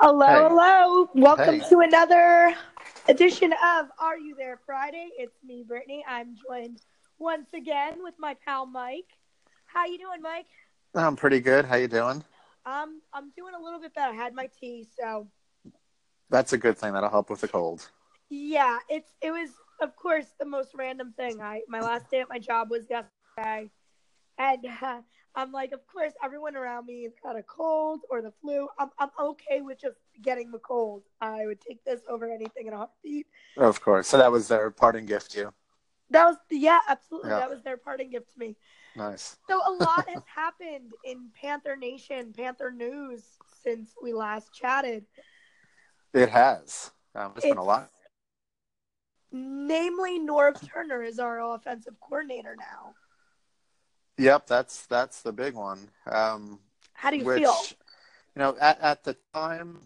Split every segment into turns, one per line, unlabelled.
Hello,
Hey.
hello. Welcome
Hey.
to another edition of Are You There Friday. It's me, Brittany. I'm joined once again with my pal Mike. How you doing, Mike?
I'm pretty good. How you doing?
Um, I'm doing a little bit better. I had my tea, so
That's a good thing. That'll help with the cold.
yeah, it's it was of course the most random thing. I my last day at my job was yesterday, and uh, I'm like, of course, everyone around me has got a cold or the flu. I'm I'm okay with just getting the cold. I would take this over anything in a heartbeat.
Of course. So that was their parting gift to you.
That was yeah, absolutely.
Yeah.
That was their parting gift to me.
Nice.
So a lot has happened in Panther Nation, Panther News since we last chatted.
It has. Um, it's been a lot.
Namely, Norv Turner is our offensive coordinator now.
Yep, that's that's the big one. Um,
How do you
which,
feel?
you know, at, at the time,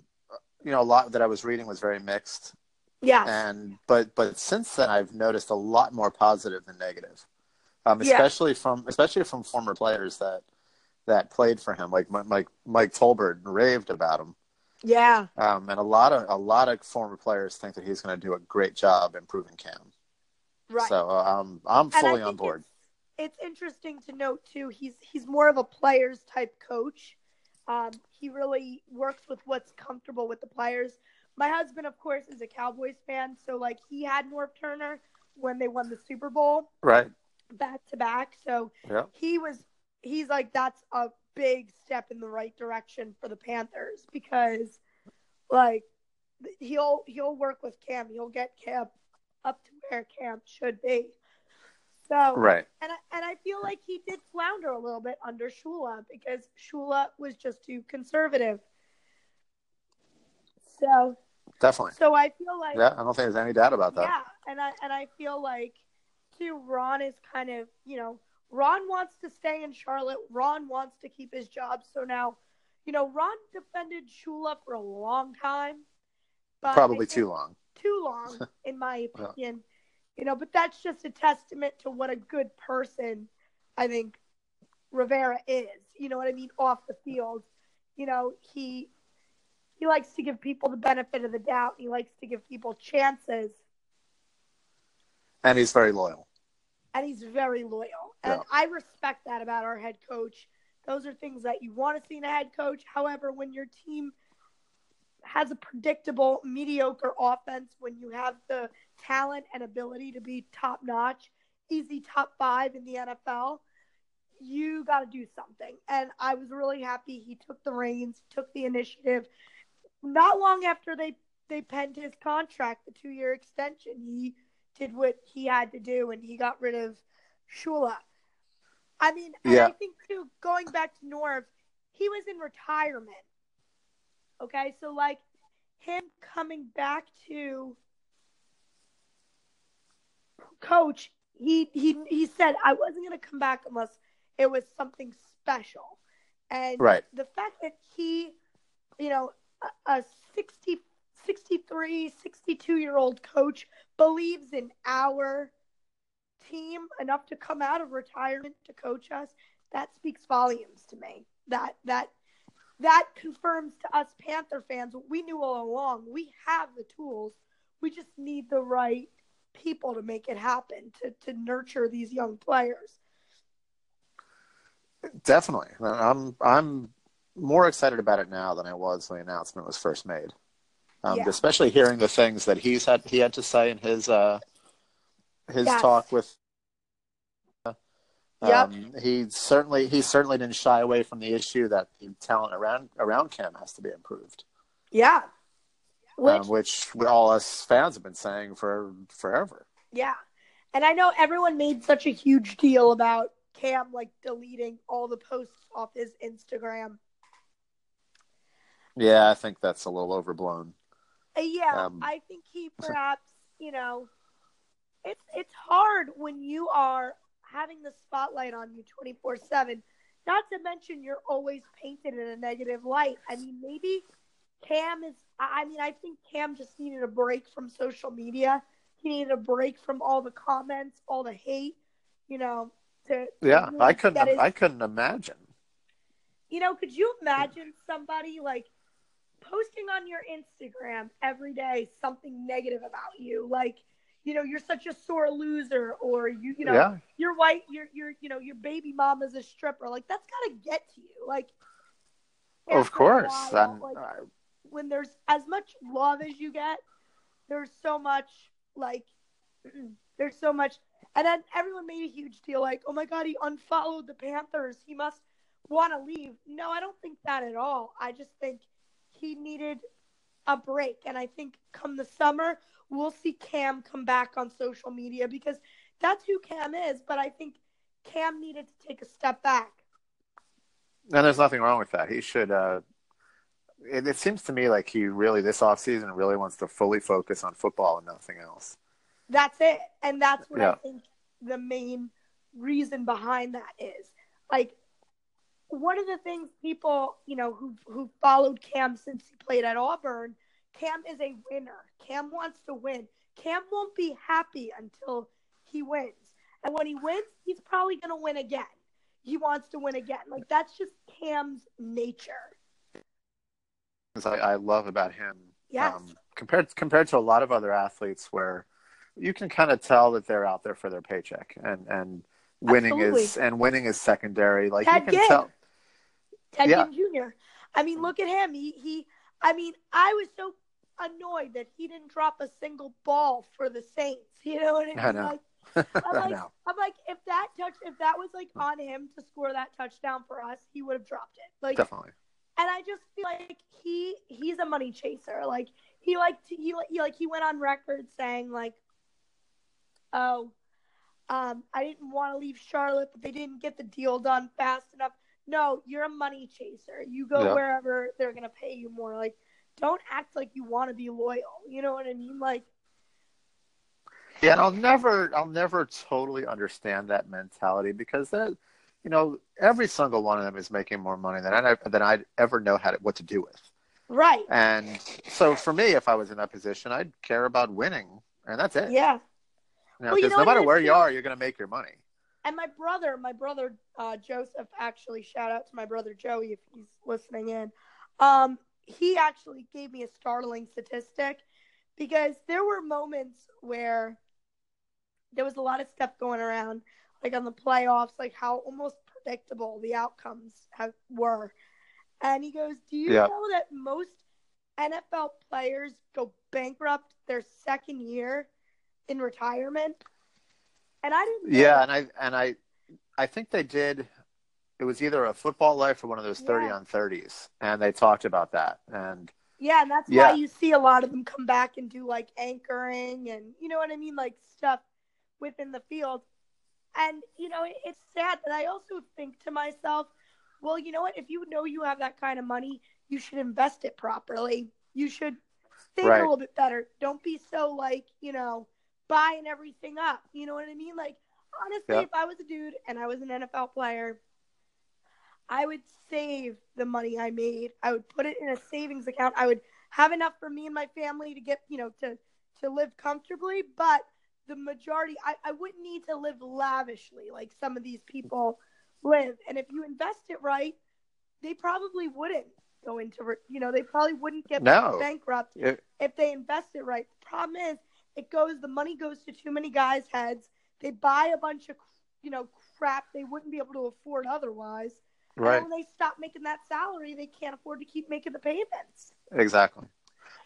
you know, a lot that I was reading was very mixed,
Yeah.
and but but since then, I've noticed a lot more positive than negative, um,
Yeah.
especially from especially from former players that that played for him, like Mike Mike Tolbert raved about him.
yeah.
Um, and a lot of a lot of former players think that he's going to do a great job improving Cam.
Right.
So um, I'm fully on board.
It's, interesting to note too. He's he's more of a players type coach. Um, he really works with what's comfortable with the players. My husband, of course, is a Cowboys fan, so like he had Norv Turner when they won the Super Bowl
Right.
back to back. So
Yeah.
he was he's like that's a big step in the right direction for the Panthers because like he'll he'll work with Cam. He'll get Cam up to where Cam should be. So
Right.
and I, and I feel like he did flounder a little bit under Shula because Shula was just too conservative. So
Definitely.
so I feel like
Yeah. I don't think there's any doubt about that.
yeah, and I and I feel like too Ron is kind of you know Ron wants to stay in Charlotte. Ron wants to keep his job. So now, you know, Ron defended Shula for a long time. But
Probably too long.
Too long, in my opinion. You know, but that's just a testament to what a good person I think Rivera is. You know what I mean? Off the field. You know, he he likes to give people the benefit of the doubt. He likes to give people chances
And he's very loyal.
and he's very loyal. And
Yeah.
I respect that about our head coach. Those are things that you want to see in a head coach. However, when your team has a predictable, mediocre offense, when you have the talent and ability to be top notch, easy top five in the NFL, you got to do something. And I was really happy he took the reins, took the initiative. Not long after they they penned his contract, the two year extension, he did what he had to do and he got rid of Shula. I mean,
Yeah.
I think too, going back to Norv, he was in retirement. Okay, so like him coming back to coach, he he he said I wasn't going to come back unless it was something special. And
Right.
the fact that he, you know, a, a 60 63, 62 year old coach believes in our team enough to come out of retirement to coach us, that speaks volumes to me. That that that confirms to us Panther fans what we knew all along. We have the tools. We just need the right people to make it happen, to, to nurture these young players.
Definitely. I'm I'm more excited about it now than I was when the announcement was first made. Um,
Yeah.
Especially hearing the things that he's had he had to say in his uh, his
Yes.
talk with.
Yep.
Um, he certainly he certainly didn't shy away from the issue that the talent around around Cam has to be improved,
Yeah. Which
um, which we, all us fans have been saying for forever.
Yeah. And I know everyone made such a huge deal about Cam like deleting all the posts off his Instagram.
Yeah, I think that's a little overblown.
Uh, yeah,
Um,
I think he perhaps, you know, it's it's hard when you are having the spotlight on you 24/7. Not to mention you're always painted in a negative light. I mean, maybe Cam is I mean, I think Cam just needed a break from social media. He needed a break from all the comments, all the hate, you know, to, to
Yeah,
really
I couldn't. I couldn't imagine.
you know, could you imagine somebody like posting on your Instagram every day something negative about you, like you know you're such a sore loser, or you you know
Yeah.
your white you're, you're, you know your baby mom is a stripper, like that's gotta get to you, like. Oh, of
course.
while, like, when there's as much love as you get, there's so much like there's so much and then everyone made a huge deal like, oh my god, he unfollowed the Panthers. He must want to leave. No, I don't think that at all. I just think he needed a break. And I think come the summer, we'll see Cam come back on social media because that's who Cam is. But I think Cam needed to take a step back.
and there's nothing wrong with that. He should. Uh, it, it seems to me like he really this offseason really wants to fully focus on football and nothing else.
That's it. And that's what I think the main reason behind that is. Like one of the things people, you know, who who followed Cam since he played at Auburn, Cam is a winner. Cam wants to win. Cam won't be happy until he wins. And when he wins, he's probably going to win again. He wants to win again. Like that's just Cam's nature.
Because I, I love about him.
Yes.
Um, compared compared to a lot of other athletes, where you can kind of tell that they're out there for their paycheck, and and winning
Absolutely.
is and winning is secondary. Like
Ted
you can
Ginn.
tell.
Ted
Yeah.
Ginn Jr. I mean, look at him. He he. I mean, I was so annoyed that he didn't drop a single ball for the Saints. You know what I mean?
I know.
Like, I'm
I
like,
know.
I'm like, if that touch, if that was like on him to score that touchdown for us, he would have dropped it. Like,
Definitely.
and I just feel like he he's a money chaser. Like he like he, he like he went on record saying like, oh, um, I didn't want to leave Charlotte, but they didn't get the deal done fast enough. No, you're a money chaser. You go
Yeah.
wherever they're gonna pay you more. Like, don't act like you want to be loyal. You know what I mean? Like,
Yeah, and I'll never, I'll never totally understand that mentality because that, you know, every single one of them is making more money than I than I'd ever know how to, what to do with.
right?
And so for me, if I was in that position, I'd care about winning, and that's it.
Yeah.
You know,
Well, you
'cause
know
no matter where you are, you're going to make your money.
And my brother, my brother uh, Joseph, actually shout out to my brother Joey if he's listening in. Um, he actually gave me a startling statistic because there were moments where there was a lot of stuff going around, like on the playoffs, like how almost predictable the outcomes have, were. And he goes, "Do you
Yeah.
know that most NFL players go bankrupt their second year in retirement?" And I didn't.
Yeah,
that.
and I and I, I think they did. It was either a football life or one of those thirty
Yeah.
on thirties, and they talked about that. And
Yeah, and that's
Yeah.
why you see a lot of them come back and do like anchoring and you know what I mean, like stuff within the field. And you know, it, it's sad, that I also think to myself, well, you know what? If you know you have that kind of money, you should invest it properly. You should think
Right.
a little bit better. Don't be so like you know buying everything up. You know what I mean? Like honestly,
Yeah.
if I was a dude and I was an NFL player, I would save the money I made. I would put it in a savings account. I would have enough for me and my family to get, you know, to to live comfortably, but the majority I, I wouldn't need to live lavishly like some of these people live. And if you invest it right, they probably wouldn't go into you know, they probably wouldn't get
No.
bankrupt if they invest it right. The problem is it goes the money goes to too many guys' heads. They buy a bunch of you know crap they wouldn't be able to afford otherwise.
Right,
And when they stop making that salary, they can't afford to keep making the payments.
exactly.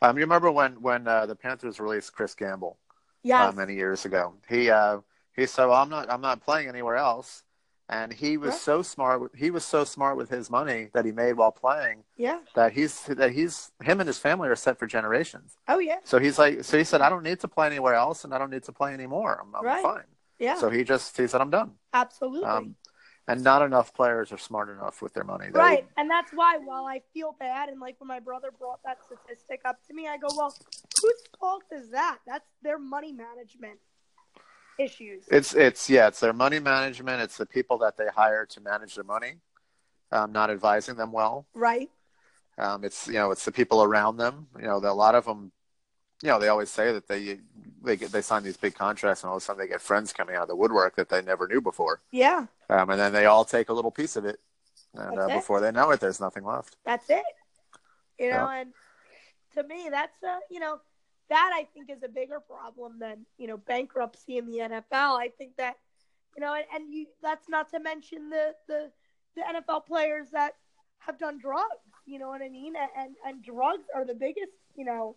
Um, you remember when when uh, the Panthers released Chris Gamble
Yes.
uh, many years ago? He uh, he said, "Well, I'm not I'm not playing anywhere else." And he was
Right.
so smart. with- He was so smart with his money that he made while playing
yeah.
that he's that he's him and his family are set for generations.
Oh yeah.
So he's like, so he said, I don't need to play anywhere else, and I don't need to play anymore. I'm, I'm
Right.
fine.
Yeah.
So he just he said, I'm done.
absolutely.
Um, and not enough players are smart enough with their money. They-
right. And that's why while I feel bad and like when my brother brought that statistic up to me, I go, Well, whose fault is that? That's their money management issues.
It's it's yeah, it's their money management. It's the people that they hire to manage their money, um, not advising them well.
right?
Um, it's you know it's the people around them. You know, the, a lot of them. You know, they always say that they they get they sign these big contracts, and all of a sudden they get friends coming out of the woodwork that they never knew before,
Yeah.
um, and then they all take a little piece of it, and uh,
it.
before they know it, there's nothing left.
That's it. You know,
Yeah.
and to me, that's a you know that I think is a bigger problem than you know bankruptcy in the NFL. I think that you know, and, and you that's not to mention the the the NFL players that have done drugs. You know what I mean? And and, and drugs are the biggest you know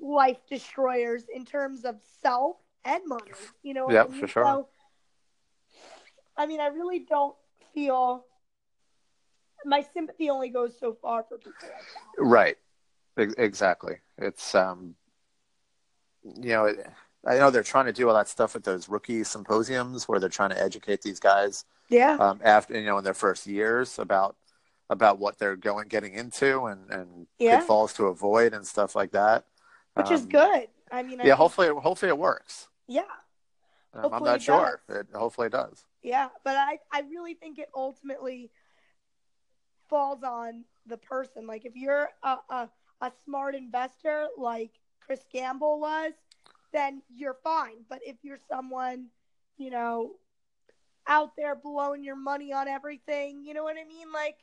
life destroyers in terms of self and money. You know
Yep,
I mean?
for sure.
So, I mean, I really don't feel my sympathy only goes so far for people like.
Right. Exactly. It's um, you know, it, I know they're trying to do all that stuff with those rookie symposiums where they're trying to educate these guys
Yeah.
um, after you know in their first years about about what they're going getting into and and
Yeah.
pitfalls to avoid and stuff like that.
Which is
Um,
good. I mean, I
Yeah. Hopefully, hopefully it works.
yeah,
Um, I'm not
it
sure. It, hopefully it does.
yeah. But I, I really think it ultimately falls on the person. Like if you're a, a, a smart investor like Chris Gamble was, then you're fine. But if you're someone, you know, out there blowing your money on everything, you know what I mean? Like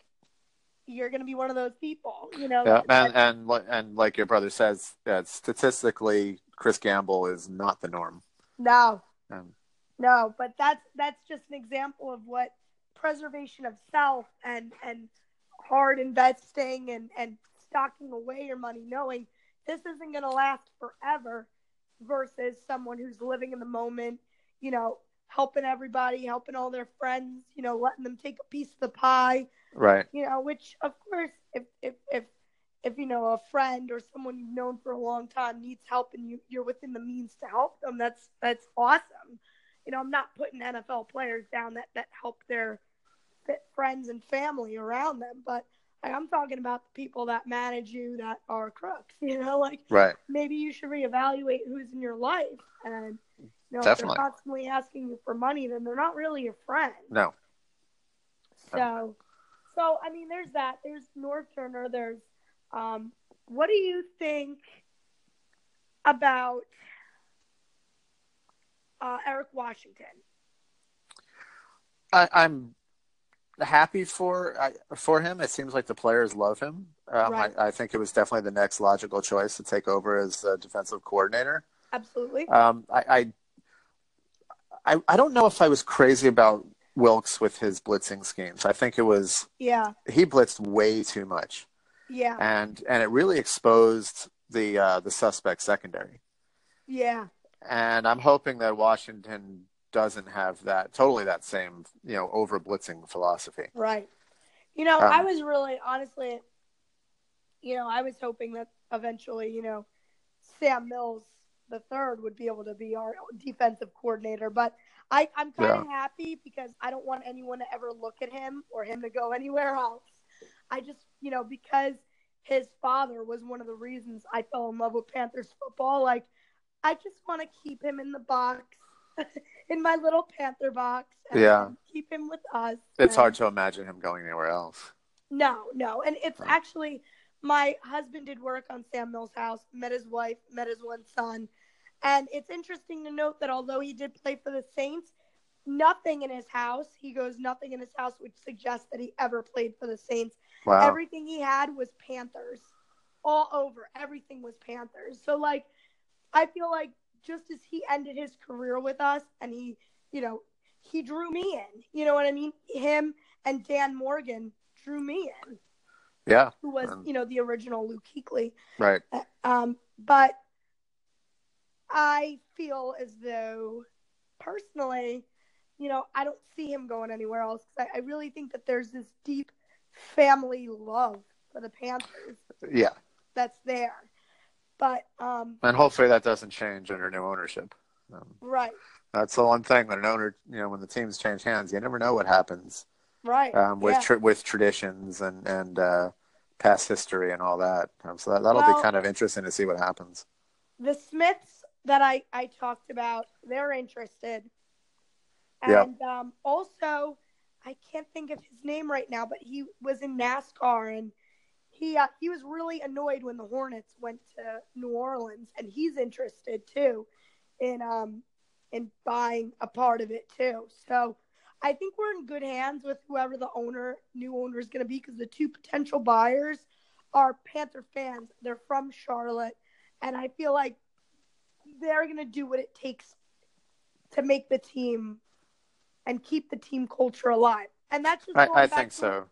you're gonna be one of those people, you know.
Yeah, and and and like your brother says, that statistically, Chris Gamble is not the norm.
no,
Um,
No, but that's that's just an example of what preservation of self and and hard investing and and stocking away your money, knowing this isn't going to last forever, versus someone who's living in the moment, you know, helping everybody, helping all their friends, you know, letting them take a piece of the pie,
right.
you know, which of course, if if if if you know a friend or someone you've known for a long time needs help and you you're within the means to help them, that's that's awesome. You know, I'm not putting NFL players down that that help their fit friends and family around them, but like, I'm talking about the people that manage you that are crooks. You know, like
Right.
maybe you should reevaluate who's in your life and. Know,
Definitely.
if they're constantly asking you for money, then they're not really your friend.
No.
So, so I mean, there's that. There's Norv Turner. There's, um, what do you think about uh, Eric Washington?
I, I'm happy for I, for him. It seems like the players love him. Um,
Right.
I, I think it was definitely the next logical choice to take over as defensive coordinator.
Absolutely.
Um, I, I I I don't know if I was crazy about Wilks with his blitzing schemes. I think it was
Yeah.
he blitzed way too much,
Yeah.
and and it really exposed the uh, the suspect secondary.
Yeah.
And I'm hoping that Washington doesn't have that totally that same you know over blitzing philosophy.
Right. You know,
Um,
I was really honestly, you know, I was hoping that eventually, you know, Sam Mills the third would be able to be our defensive coordinator, but I, I'm kind of happy because I don't want anyone to ever look at him or him to go anywhere else. I just, you know, because his father was one of the reasons I fell in love with Panthers football. Like, I just want to keep him in the box, in my little Panther box.
Yeah.
Keep him with us.
It's
and-
hard to imagine him going anywhere else.
no, no. And it's actually my husband did work on Sam Mills' house, met his wife, met his one son. And it's interesting to note that although he did play for the Saints, nothing in his house, he goes, nothing in his house would suggest that he ever played for the Saints.
Wow.
Everything he had was Panthers. All over. Everything was Panthers. So like I feel like just as he ended his career with us and he, you know, he drew me in. You know what I mean? Him and Dan Morgan drew me in,
yeah.
who was,
Um,
you know, the original Luke Kuechly.
Right.
Um, but I feel as though, personally, you know, I don't see him going anywhere else I, I really think that there's this deep family love for the Panthers
Yeah.
that's there. But um,
And hopefully that doesn't change under new ownership. Um,
right,
that's the one thing when an owner, you know, when the teams change hands, you never know what happens
right,
um, with
yeah.
tra- with traditions and and uh, past history and all that. Um, so that that'll
Well-
be kind of interesting to see what happens.
the Smiths that I I talked about, they're interested,
Yeah.
and um, also I can't think of his name right now, but he was in NASCAR and he uh, he was really annoyed when the Hornets went to New Orleans, and he's interested too in um in buying a part of it too. So I think we're in good hands with whoever the owner new owner is going to be because the two potential buyers are Panther fans. They're from Charlotte, and I feel like they're gonna do what it takes to make the team and keep the team culture alive. And that's just
I, I think
to-
so.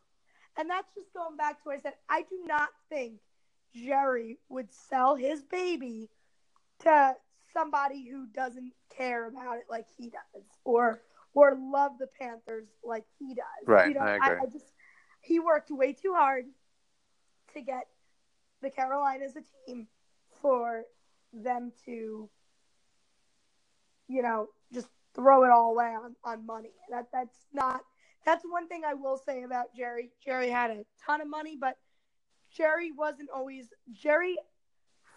And that's just going back to what I said. I do not think Jerry would sell his baby to somebody who doesn't care about it like he does, or or love the Panthers like he does.
Right,
You know,
I agree.
I just he worked way too hard to get the Carolinas a team for them to, you know, just throw it all away on, on money. That that's not that's one thing I will say about Jerry. Jerry had a ton of money, but Jerry wasn't always Jerry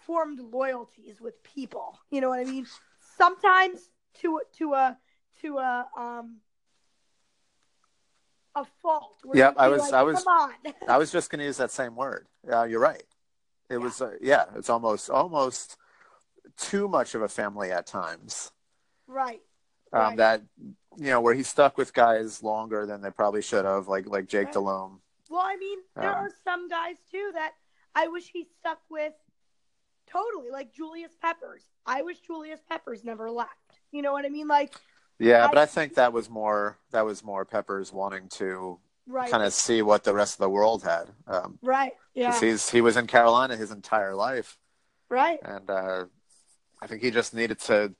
formed loyalties with people. You know what I mean? Sometimes to to a to a um a fault.
Yep, I was-
like,
I was- I was just going to use that same word. Uh, you're right. It was, uh, yeah, it's almost almost too much of a family at times.
Right.
Um,
Right.
That you know where he stuck with guys longer than they probably should have, like like Jake
Right.
Delhomme.
Well, I mean, there
Um,
are some guys too that I wish he stuck with totally, like Julius Peppers. I wish Julius Peppers never left. You know what I mean? Like,
Yeah,
I-
but I think that was more that was more Peppers wanting to
right,
kind of see what the rest of the world had. Um,
right, yeah,
he's he was in Carolina his entire life,
right.
and uh, I think he just needed to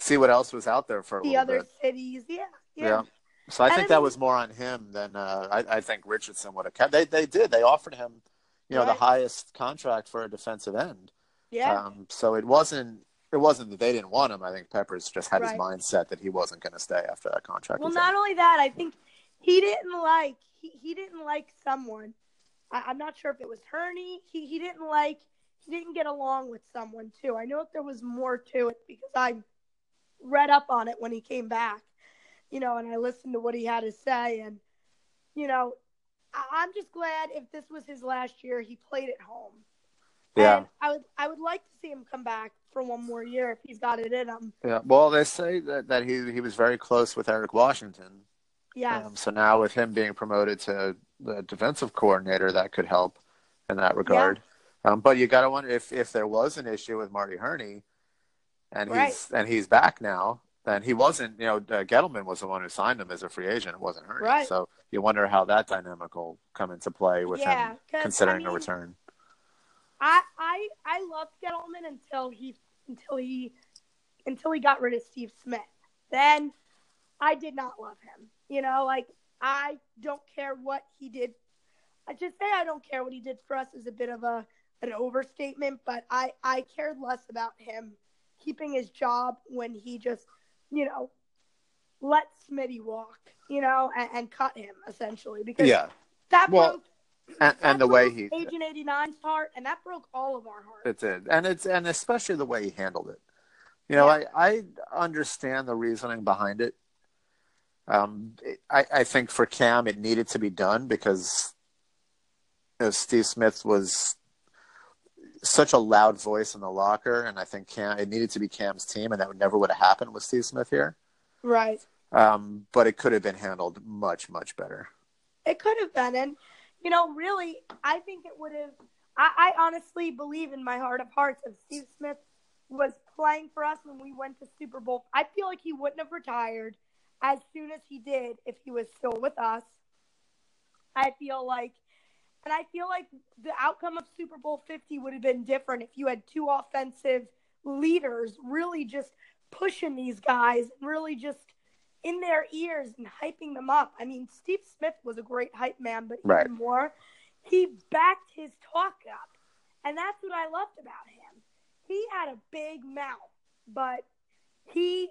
see what else was out there for
The other
bit.
cities, yeah, yeah,
Yeah. So I
And
think
I
that was more on him than uh, I, I think Richardson would have kept. They they did. They offered him, you know,
Right.
the highest contract for a defensive end.
yeah.
Um, so it wasn't it wasn't that they didn't want him. I think Peppers just had
Right.
his mindset that he wasn't going to stay after that contract.
well, not only that, I think he didn't like he, he didn't like someone. I, I'm not sure if it was Hurney. He he didn't like he didn't get along with someone too. I know that there was more to it because I read up on it when he came back, you know, and I listened to what he had to say, and you know, I, I'm just glad if this was his last year, he played at home.
yeah.
And I would I would like to see him come back for one more year if he's got it in him.
Yeah. Well, they say that, that he he was very close with Eric Washington.
Yes.
Um, so now with him being promoted to the defensive coordinator, that could help in that regard. Um, but you got to wonder if if there was an issue with Marty Hurney, and he's and he's back now. Then he wasn't. You know, uh, Gettleman was the one who signed him as a free agent. It wasn't Hurney.
Right.
So you wonder how that dynamic will come into play with
Yeah,
him considering
I
a
mean,
return.
I I I loved Gettleman until he until he until he got rid of Steve Smith. Then I did not love him. You know, like I don't care what he did. I just say I don't care what he did for us is a bit of a an overstatement, but I I cared less about him keeping his job when he just you know let Smitty walk, you know, and, and cut him essentially because
Yeah,
that
Well,
broke
and, and the way he
Agent 89's heart, and that broke all of our hearts.
It did, and it's and especially the way he handled it. You know,
Yeah.
I I understand the reasoning behind it. Um, it- I I think for Cam it needed to be done because you know, Steve Smith was such a loud voice in the locker, and I think Cam it needed to be Cam's team, and that would never would have happened with Steve Smith here.
Right.
Um, but it could have been handled much much better.
It could have been. And, you know, really, I think it would have. I, I honestly believe in my heart of hearts if Steve Smith was playing for us when we went to Super Bowl, I feel like he wouldn't have retired as soon as he did if he was still with us. I feel like, and I feel like the outcome of Super Bowl 50 would have been different if you had two offensive leaders really just pushing these guys and really just in their ears and hyping them up. I mean, Steve Smith was a great hype man, but even more, he backed his talk up. And that's what I loved about him. He had a big mouth, but he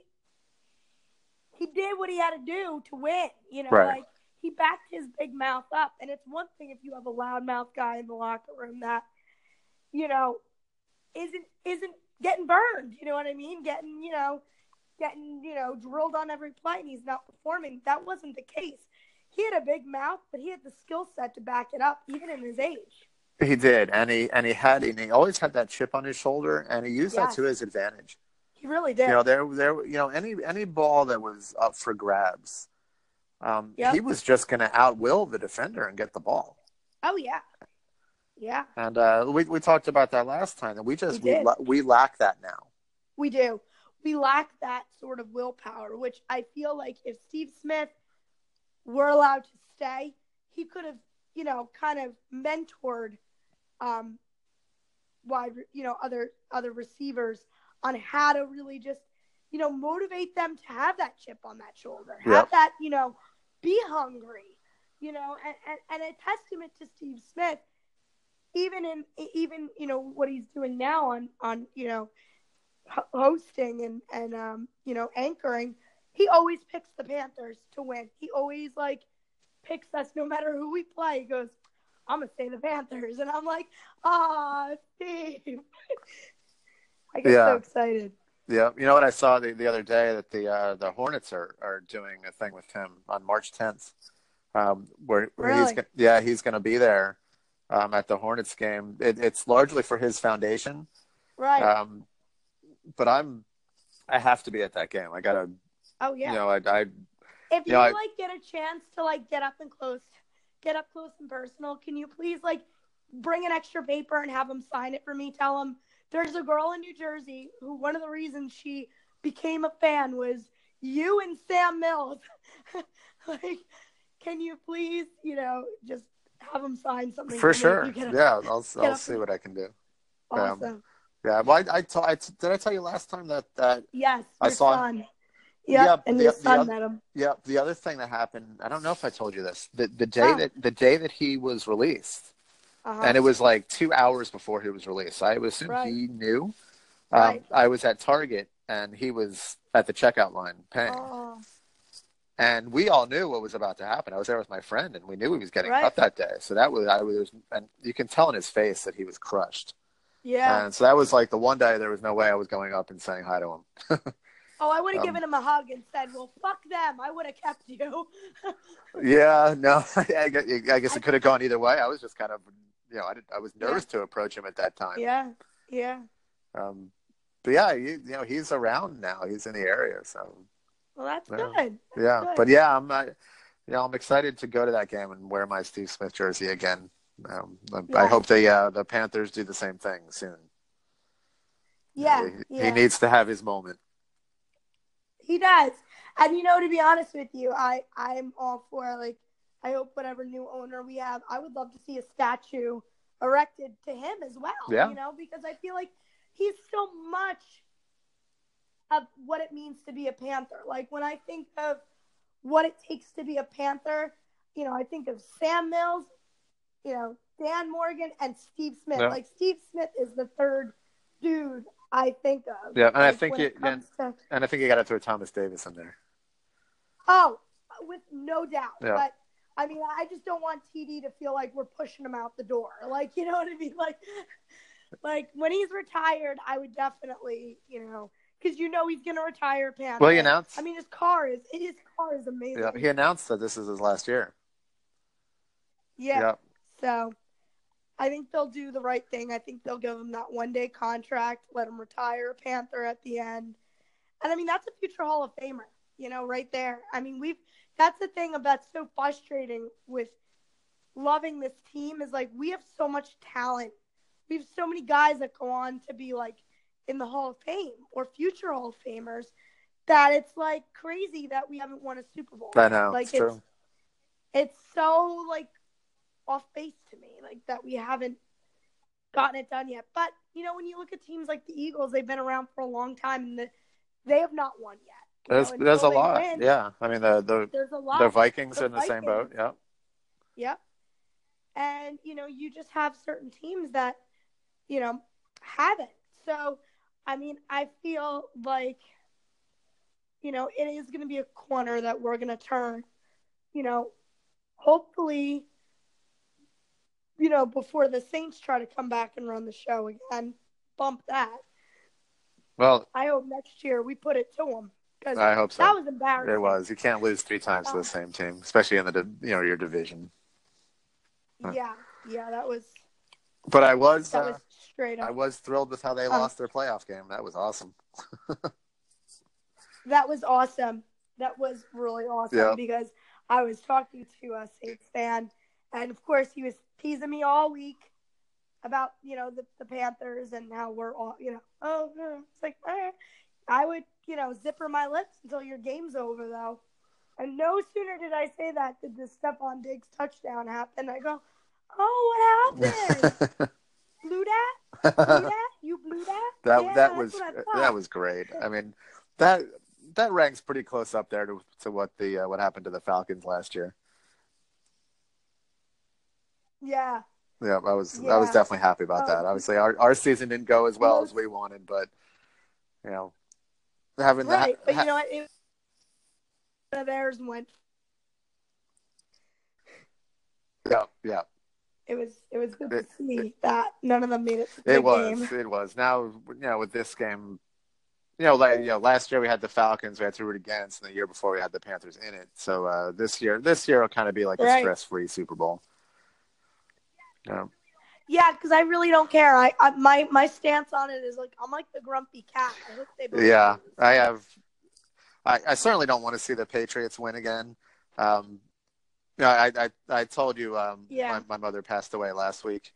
he did what he had to do to win. You know,
Right.
like he backed his big mouth up. And it's one thing if you have a loudmouth guy in the locker room that, you know, isn't isn't getting burned. You know what I mean? Getting, you know, getting, you know, drilled on every play and he's not performing. That wasn't the case. He had a big mouth, but he had the skill set to back it up, even in his age.
He did, and he and he had and he always had that chip on his shoulder, and he used
Yes.
that to his advantage.
He really did.
You know, there, there, you know, any any ball that was up for grabs, um,
Yep.
he was just going to outwill the defender and get the ball.
oh yeah, Yeah,
And uh, we we talked about that last time, and we just
We
we la- we lack that now.
we do. We lack that sort of willpower, which I feel like if Steve Smith were allowed to stay, he could have, you know, kind of mentored um wide, you know, other other receivers on how to really just, you know, motivate them to have that chip on that shoulder, have
Yep.
that, you know, be hungry, you know, and, and, and a testament to Steve Smith, even in even you know what he's doing now on on you know hosting and and um you know anchoring, he always picks the Panthers to win. He always like picks us no matter who we play. He goes, I'm gonna say the Panthers, and I'm like, ah, Steve. I get
Yeah.
so excited.
Yeah, you know what I saw the, the other day that the uh, the Hornets are, are doing a thing with him on March 10th, um, where, where he's
Really?
go- yeah he's going to be there um, at the Hornets game. It, it's largely for his foundation,
Right.
um, but I'm I have to be at that game. I gotta
oh yeah.
you know I, I
if you
know, I-
like get a chance to like get up and close, get up close and personal, can you please like bring an extra paper and have them sign it for me? Tell them there's a girl in New Jersey who one of the reasons she became a fan was you and Sam Mills. like, can you please, you know, just have them sign something
for sure
You
yeah I'll I'll see what I can do.
Awesome.
Yeah, well I, I, t- I t- did I tell you last time that that
yes,
I
your
saw-
son. Yep,
Yeah,
and
the-
your
the
son
oth-
met him.
Yeah, the other thing that happened, I don't know if I told you this. The the day
Oh.
that the day that he was released,
Uh-huh.
and it was like two hours before he was released. I would assume
Right.
he knew. Um,
Right.
I was at Target, and he was at the checkout line paying,
oh,
and we all knew what was about to happen. I was there with my friend, and we knew he was getting
Right.
cut that day. So that was I was, and you can tell in his face that he was crushed.
yeah.
And so that was like the one day there was no way I was going up and saying hi to him.
Oh, I would have
Um,
given him a hug and said, "Well, fuck them. I would have kept you."
Yeah, no, I guess, I guess it could have gone either way. I was just kind of, you know, I, did, I was nervous to approach him at that time.
yeah, yeah.
Um, but yeah, you, you know, he's around now. He's in the area, so
Well, that's
Yeah.
good.
yeah.
good.
But yeah, I'm, I, you know, I'm excited to go to that game and wear my Steve Smith jersey again. Um, I hope the uh, the Panthers do the same thing soon. You know, he,
yeah.
he needs to have his moment.
He does. And you know, to be honest with you, I I'm all for like I hope whatever new owner we have, I would love to see a statue erected to him as well.
Yeah.
You know, because I feel like he's so much of what it means to be a Panther. Like when I think of what it takes to be a Panther, you know, I think of Sam Mills, you know, Dan Morgan and Steve Smith.
Yeah.
Like Steve Smith is the third dude I think of.
Yeah, and I think you-
comes to
And I think you got to throw Thomas Davis in there.
Oh, with no doubt.
Yeah.
But I mean, I just don't want TD to feel like we're pushing him out the door. Like, you know what I mean? Like, like when he's retired, I would definitely, you know, because you know he's gonna retire. Panther.
Well, he announced.
I mean, his car is his car is amazing.
yeah, he announced that this is his last year.
Yeah.
Yeah.
So I think they'll do the right thing. I think they'll give him that one day contract, let him retire Panther at the end. And I mean, that's a future Hall of Famer, you know, right there. I mean, we've that's the thing about so frustrating with loving this team is like we have so much talent. We have so many guys that go on to be like in the Hall of Fame or future Hall of Famers that it's like crazy that we haven't won a Super Bowl.
I know.
Like
it's true.
it's so like off base to me, like that we haven't gotten it done yet. But you know, when you look at teams like the Eagles, they've been around for a long time and the, they have not won yet.
There's,
know,
there's a lot.
win,
Yeah. I mean, the the,
There's a lot.
the Vikings
The
are in the same boat.
Vikings.
Yeah.
Yep. And you know, you just have certain teams that, you know, have it. So, I mean, I feel like, you know, it is going to be a corner that we're going to turn. You know, hopefully, you know, before the Saints try to come back and run the show again, bump that.
Well,
I hope next year we put it to them
I hope so.
that was embarrassing.
It was. You can't lose three times to the same team, especially in the you know your division.
Yeah, yeah, that was
But I was
that
uh,
was straight up.
I was thrilled with how they
Um,
lost their playoff game. That was awesome.
That was awesome. That was really awesome
Yeah.
because I was talking to a Saints fan, and of course he was teasing me all week about you know the, the Panthers and how we're all you know oh it's like I would you know zipper my lips until your game's over though. And no sooner did I say that did the Stefon Diggs touchdown happen. I go, oh, what happened? blew that? Blew that? You blew that?
That
yeah,
that was that was great. I mean, that that ranks pretty close up there to to what the uh, what happened to the Falcons last year.
Yeah.
Yeah, I was
Yeah.
I was definitely happy about that.
Um,
Obviously, our our season didn't go as well
well-
as we wanted, but you know, having
Right,
that,
but you know what? It, the Bears went.
yeah, yeah,
It was it was good to
It-
see that none of them made it to the
it was,
game.
it was. Now, you know, with this game, you know, like you know, last year we had the Falcons, we had to root against, and the year before we had the Panthers in it. So uh, this year, this year will kind of be like a stress-free Super Bowl. Yeah,
Yeah, because I really don't care. I, I my my stance on it is like I'm like the grumpy cat. I hope they
yeah. I have. I, I certainly don't want to see the Patriots win again. Um, you know, I, I I told you um,
Yeah.
my, my mother passed away last week,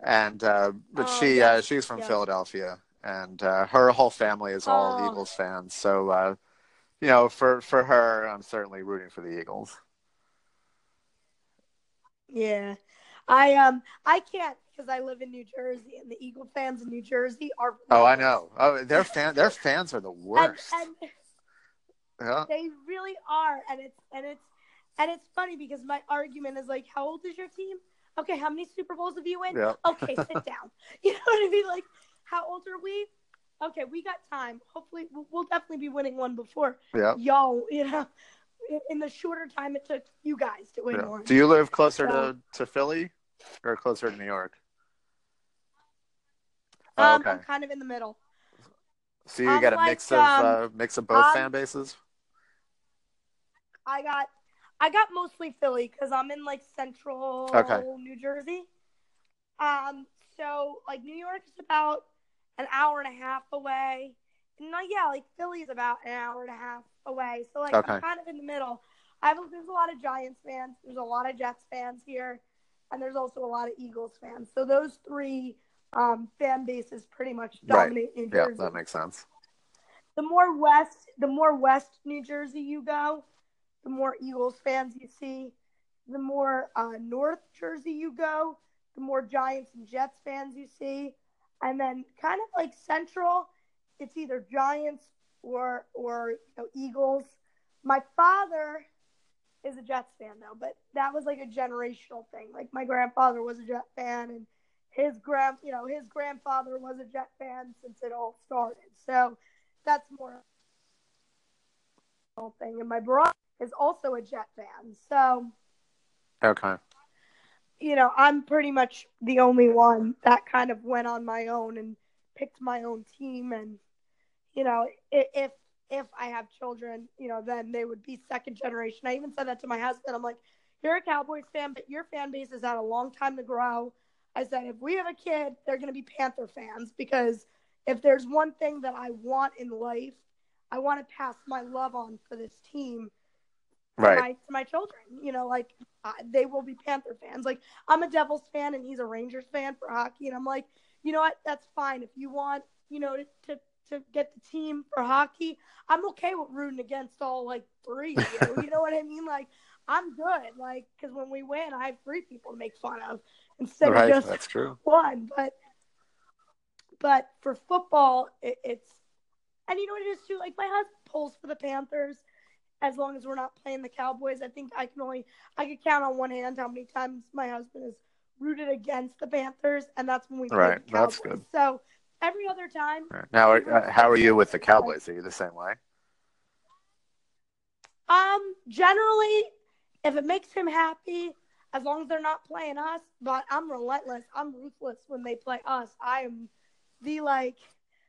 and uh, but
Oh,
she
yeah.
uh, she's from
Yeah.
Philadelphia, and uh, her whole family is all
Oh.
Eagles fans. So uh, you know, for for her, I'm certainly rooting for the Eagles.
Yeah, I um I can't because I live in New Jersey and the Eagle fans in New Jersey are.
Oh, I know. Oh, their fan their fans are the worst.
and
yeah.
they really are, and it's and it's and it's funny because my argument is like, how old is your team? Okay, how many Super Bowls have you won?
Yeah.
Okay, sit down. You know what I mean? Like, how old are we? Okay, we got time. Hopefully, we'll- we'll definitely be winning one before
Yeah.
y'all. You know, in- in the shorter time it took you guys to win
yeah.
one.
Do you live closer
So-
to, to Philly or closer to New York? Oh,
um,
okay.
I'm kind of in the middle.
So you get a
like,
mix of
um,
uh, mix of both fan bases.
I got I got mostly Philly because I'm in like central
Okay.
New Jersey. Um, so like New York is about an hour and a half away. And uh, yeah, like Philly is about an hour and a half away. So like
Okay.
I'm kind of in the middle. I have there's a lot of Giants fans, there's a lot of Jets fans here, and there's also a lot of Eagles fans. So those three um, fan bases pretty much
Right.
dominate New
Yeah, that makes sense.
the more west the more west New Jersey you go, the more Eagles fans you see. The more uh, North Jersey you go, the more Giants and Jets fans you see. And then kind of like Central, it's either Giants or or you know, Eagles. My father is a Jets fan though, but that was like a generational thing. Like my grandfather was a Jet fan and his grand you know, his grandfather was a Jet fan since it all started. So that's more whole thing. And my brother is also a Jet fan, so
Okay.
you know I'm pretty much the only one that kind of went on my own and picked my own team. And you know, if if I have children, you know, then they would be second generation. I even said that to my husband. I'm like, you're a Cowboys fan, but your fan base has had a long time to grow. I said, if we have a kid, they're going to be Panther fans because if there's one thing that I want in life, I want to pass my love on for this team to
Right.
my to my children. You know, like uh, they will be Panther fans. Like I'm a Devils fan and he's a Rangers fan for hockey, and I'm like, you know what? That's fine. If you want, you know, to to, to get the team for hockey, I'm okay with rooting against all like three. You, you know what I mean? Like I'm good. Like because when we win, I have three people to make fun of instead
Right.
of just
That's true.
one. But but for football, it, it's and you know what it is too. Like my husband pulls for the Panthers. As long as we're not playing the Cowboys, I think I can only I could count on one hand how many times my husband has rooted against the Panthers, and that's when we played
Right,
the
that's good.
So every other time,
Now, uh, how are you with the Cowboys? Are you the same way?
Um, generally, if it makes him happy, as long as they're not playing us, but I'm relentless. I'm ruthless when they play us. I am the like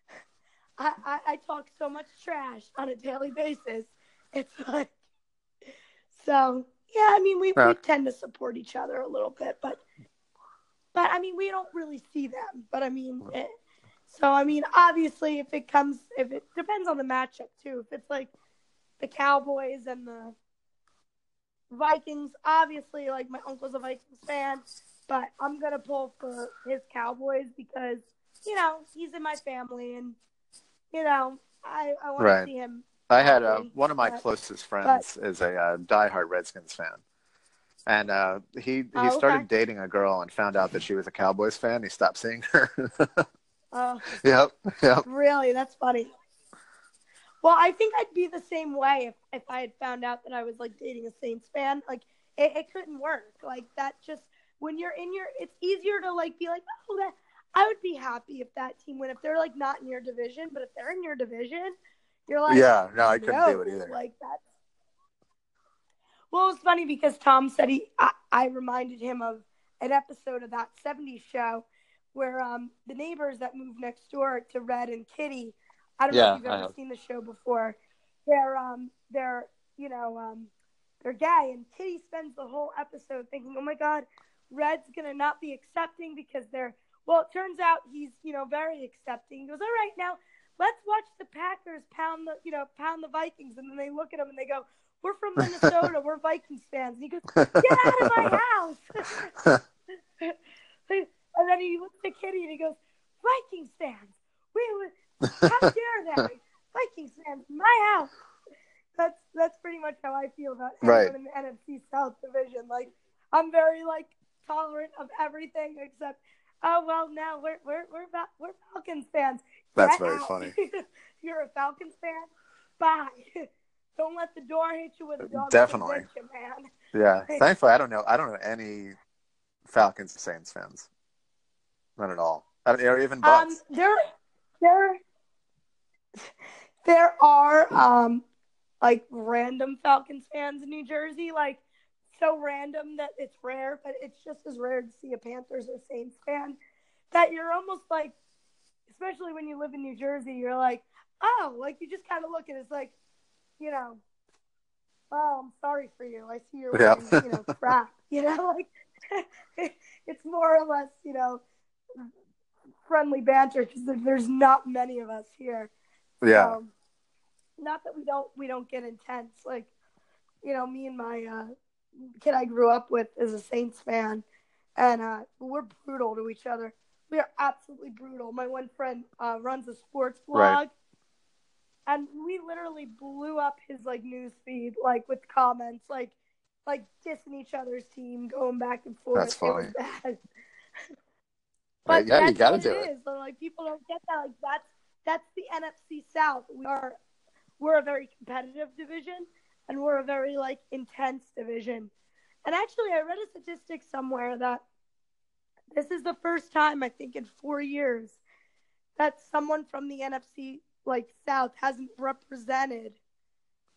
I, I, I talk so much trash on a daily basis. It's like so yeah, I mean we, we tend to support each other a little bit, but but I mean we don't really see them. But I mean it, so I mean obviously if it comes if it depends on the matchup too. If it's like the Cowboys and the Vikings, obviously, like my uncle's a Vikings fan. but I'm gonna pull for his Cowboys because you know he's in my family, and you know I I want
Right.
to see him.
I had uh,
Happy,
one of my
but-
closest friends is a uh, diehard Redskins fan, and uh, he he
Oh, okay.
started dating a girl and found out that she was a Cowboys fan. He stopped seeing her.
Uh,
yep, yep.
really, that's funny. Well, I think I'd be the same way if, if I had found out that I was like dating a Saints fan. Like it, it couldn't work. Like that just when you're in your it's easier to like be like, oh that I would be happy if that team went if they're like not in your division, but if they're in your division, you're like
Yeah, no, I couldn't
no,
do it either.
Like that. Well, it was funny because Tom said he I, I reminded him of an episode of that 70s show where um the neighbors that moved next door to Red and Kitty, I don't know if you've ever seen the show before. They're um they're you know um they're gay and Kitty spends the whole episode thinking, "Oh my god, Red's going to not be accepting because they're well, it turns out he's, you know, very accepting. He goes, "All right, now let's watch the Packers pound the, you know, pound the Vikings." And then they look at him and they go, "We're from Minnesota. We're Vikings fans." And he goes, "Get out of my house!" and then he looks at Kitty and he goes, "Vikings fans. We would, how dare they? Vikings fans, my house." That's that's pretty much how I feel about everyone
Right.
in the NFC South division. Like, I'm very like tolerant of everything except. Oh well, now we're we're we're we're Falcons fans.
That's
Get
very
out.
funny.
You're a Falcons fan. Bye. Don't let the door hit you with a dog.
Definitely.
You, man.
Yeah, thankfully, I don't know. I don't know any Falcons Saints fans. Not at all. Or even
Um, there, there, there are um like random Falcons fans in New Jersey, like so random that it's rare, but it's just as rare to see a Panthers or Saints fan that you're almost like, especially when you live in New Jersey, you're like, oh, like you just kind of look at it, it's like, you know, oh, I'm sorry for you. I see you're
Yeah.
wearing, you know, crap. You know, like it's more or less, you know, friendly banter because there's not many of us here.
yeah,
Um, not that we don't we don't get intense. Like, you know, me and my uh, kid I grew up with is a Saints fan, and uh, we're brutal to each other. We are absolutely brutal. My one friend uh, runs a sports blog,
Right.
and we literally blew up his like news feed like with comments like like dissing each other's team, going back and forth.
That's funny.
But
yeah, you gotta
what
do
it. So, like people don't get that. Like that's that's the NFC South. We are we're a very competitive division, and we're a very like intense division. And actually, I read a statistic somewhere that this is the first time I think in four years that someone from the NFC like South hasn't represented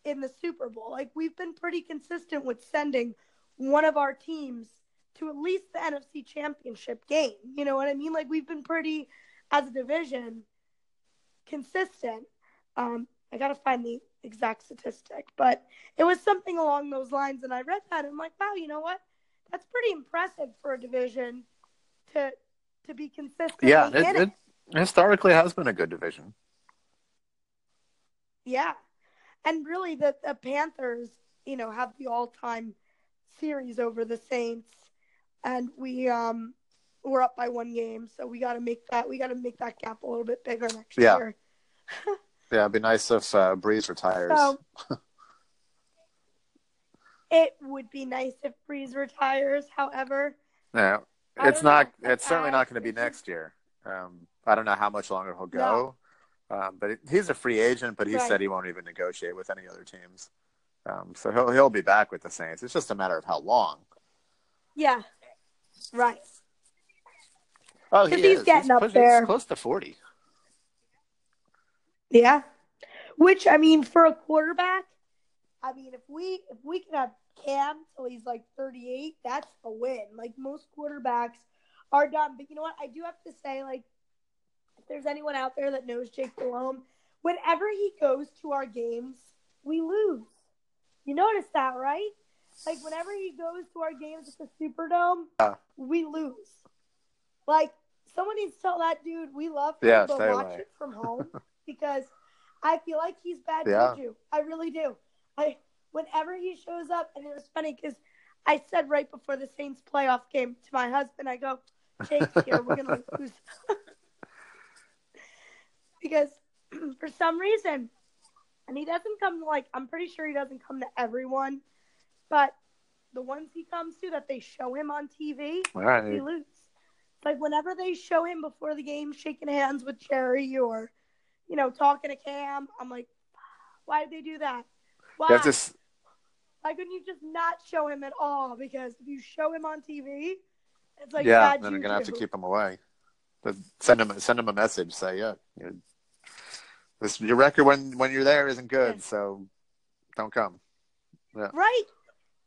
in the Super Bowl. Like we've been pretty consistent with sending one of our teams to at least the NFC Championship game. You know what I mean? Like we've been pretty as a division consistent. Um, I gotta find the exact statistic, but it was something along those lines. And I read that and I'm like, wow, you know what? That's pretty impressive for a division to to be consistent.
yeah. It,
it.
it historically has been a good division.
Yeah. And really the, the Panthers, you know, have the all time series over the Saints. And we um we're up by one game, so we gotta make that we gotta make that gap a little bit bigger next
Yeah.
year.
Yeah, it'd be nice if uh, Brees retires.
So it would be nice if Brees retires, however.
yeah, it's
don't
It's certainly not going to be next year. Um, I don't know how much longer he'll go, um, but it, he's a free agent. But he
Right.
said he won't even negotiate with any other teams. Um, so he'll he'll be back with the Saints. It's just a matter of how long.
Yeah. Right.
Oh, he
he's
is.
getting up
push-
there.
He's close to forty.
Yeah. Which I mean, for a quarterback, I mean, if we if we could have Cam till he's like 38, that's a win. Like most quarterbacks are done. But you know what? I do have to say, like, if there's anyone out there that knows Jake Delhomme, whenever he goes to our games, we lose. You notice that, right? Like whenever he goes to our games at the Superdome,
Yeah.
we lose. Like someone needs to tell that dude we love him,
Yeah,
but watch
away.
it from home because I feel like he's bad
Yeah.
juju. I really do. I whenever he shows up, and it was funny because I said right before the Saints playoff game to my husband, I go, Jake's here, we're gonna lose. because for some reason, and he doesn't come to like I'm pretty sure he doesn't come to everyone, but the ones he comes to that they show him on TV,
right.
he loses. Like whenever they show him before the game shaking hands with Jerry or, you know, talking to Cam, I'm like, why did they do that? Why?
You have to s-
Why couldn't you just not show him at all? Because if you show him on TV, it's like
yeah, then you're gonna have to keep him away. But send him send him a message. Say, yeah, this your record when when you're there isn't good,
Yeah.
so don't come.
Right.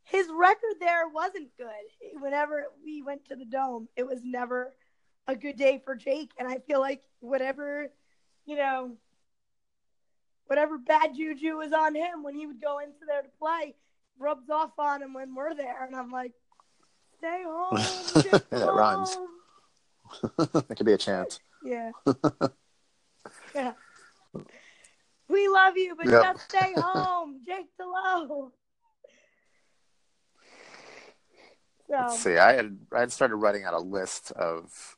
His record there wasn't good. Whenever we went to the dome, it was never a good day for Jake. And I feel like whatever, you know, whatever bad juju was on him when he would go into there to play rubs off on him when we're there. And I'm like, stay home.
That rhymes.
home."
it could be a chance.
Yeah. yeah. We love you, but
Yep.
just stay home. Jake DeLow. So,
Let's see. I had I had started writing out a list of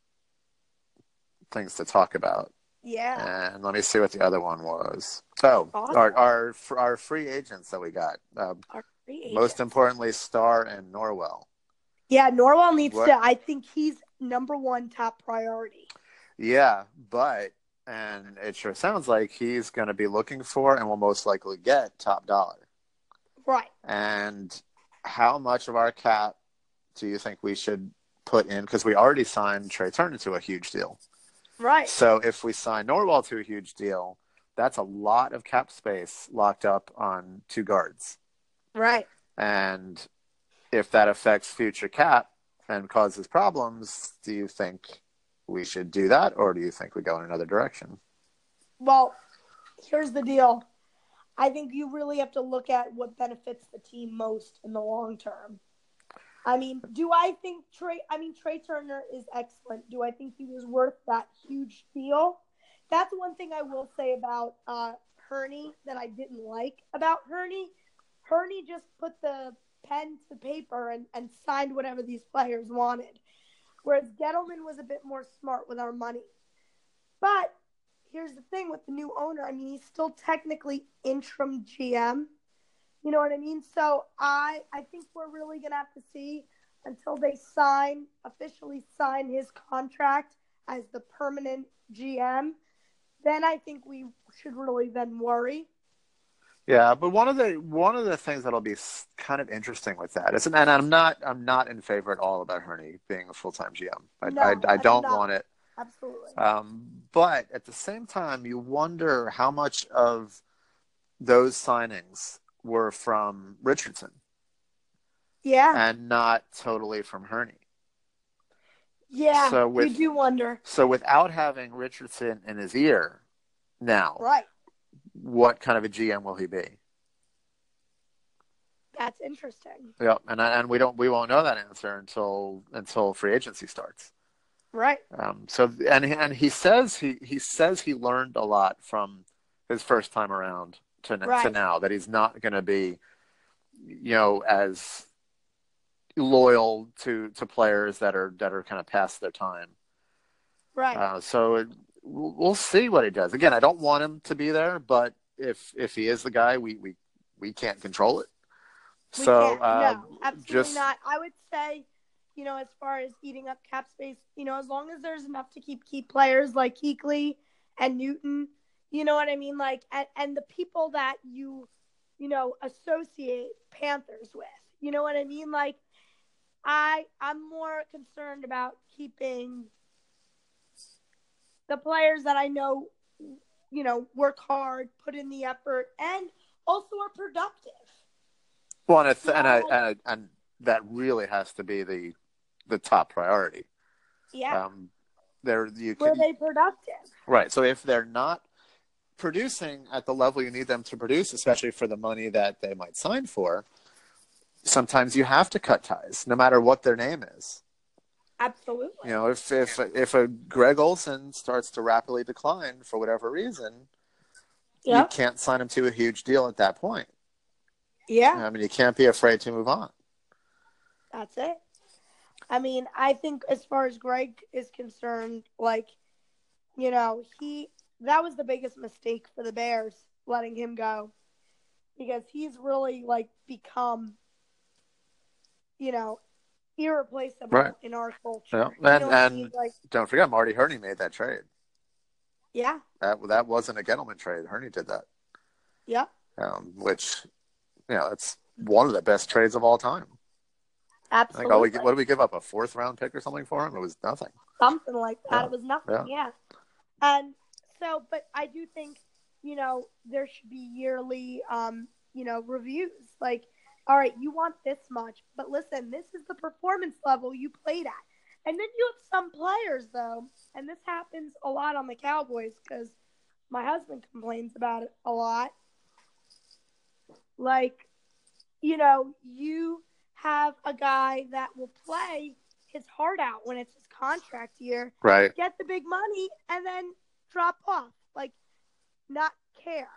things to talk about,
yeah.
and let me see what the other one was. Oh,
Awesome.
our our our free agents that we got. Uh,
Our free
agents.
most
importantly, Star and Norwell.
Yeah, Norwell needs
What-
to. I think he's number one top priority.
Yeah, but and it sure sounds like he's going to be looking for and will most likely get top dollar.
Right.
And how much of our cap do you think we should put in? Because we already signed Trai Turner to a huge deal.
Right.
So if we sign Norwell to a huge deal, that's a lot of cap space locked up on two guards.
Right.
And if that affects future cap and causes problems, do you think we should do that, or do you think we go in another direction?
Well, here's the deal. I think you really have to look at what benefits the team most in the long term. I mean, do I think Trai? I mean, Trai Turner is excellent. Do I think he was worth that huge deal? That's one thing I will say about uh, Hurney that I didn't like about Hurney. Hurney just put the pen to paper and, and signed whatever these players wanted, whereas Gettleman was a bit more smart with our money. But here's the thing with the new owner. I mean, he's still technically interim GM. You know what I mean? So I I think we're really gonna have to see until they sign officially sign his contract as the permanent GM. Then I think we should really then worry.
Yeah, but one of the one of the things that'll be kind of interesting with that is, and I'm not I'm not in favor at all about Hurney being a full time GM. I,
No,
I, I don't want it.
Absolutely.
Um, but at the same time, you wonder how much of those signings were from Richardson
yeah.
and not totally from Hurney.
Yeah.
so with-
you do wonder.
So without having Richardson in his ear now,
Right.
what kind of a GM will he be?
That's interesting.
Yeah, and and we don't we won't know that answer until until free agency starts.
Right.
Um, so and and he says he he says he learned a lot from his first time around to n- to now that he's not going to be, you know, as loyal to to players that are that are kind of past their time.
Right.
Uh, so it, we'll see what he does. Again, I don't want him to be there, but if if he is the guy, we we we can't control it.
We
so
can't.
uh,
no, absolutely
just
not. I would say, you know, as far as eating up cap space, you know, as long as there's enough to keep key players like Kuechly and Newton, you know what I mean? Like, and, and the people that you, you know, associate Panthers with, you know what I mean? Like, I I'm more concerned about keeping the players that I know, you know, work hard, put in the effort, and also are productive.
Well, and, it's, and, I, and, I, and that really has to be the the top priority.
Yeah.
Um, there you
Were they productive?
right. So if they're not producing at the level you need them to produce, especially for the money that they might sign for, sometimes you have to cut ties, no matter what their name is.
Absolutely.
You know, if if if a Greg Olsen starts to rapidly decline for whatever reason, you can't sign him to a huge deal at that point.
Yeah.
I mean, you can't be afraid to move on.
That's it. I mean, I think as far as Greg is concerned, like, you know, he that was the biggest mistake for the Bears letting him go because he's really like become, you know, irreplaceable
Right.
in our culture.
Yeah.
You
And
know,
and
like,
don't forget Marty Hurney made that trade.
yeah,
That that wasn't a Gettleman trade. Hurney did that.
yeah,
Um, which you know, it's one of the best trades of all time. Think
absolutely.
all we what did we give up a fourth round pick or something for him? It was nothing.
something like that.
Yeah.
It was nothing. Yeah. And so, but I do think, you know, there should be yearly, um, you know, reviews. Like, all right, you want this much, but listen, this is the performance level you played at. And then you have some players, though, and this happens a lot on the Cowboys because my husband complains about it a lot. Like, you know, you have a guy that will play his heart out when it's his contract year,
Right.
get the big money, and then drop off. Like, not care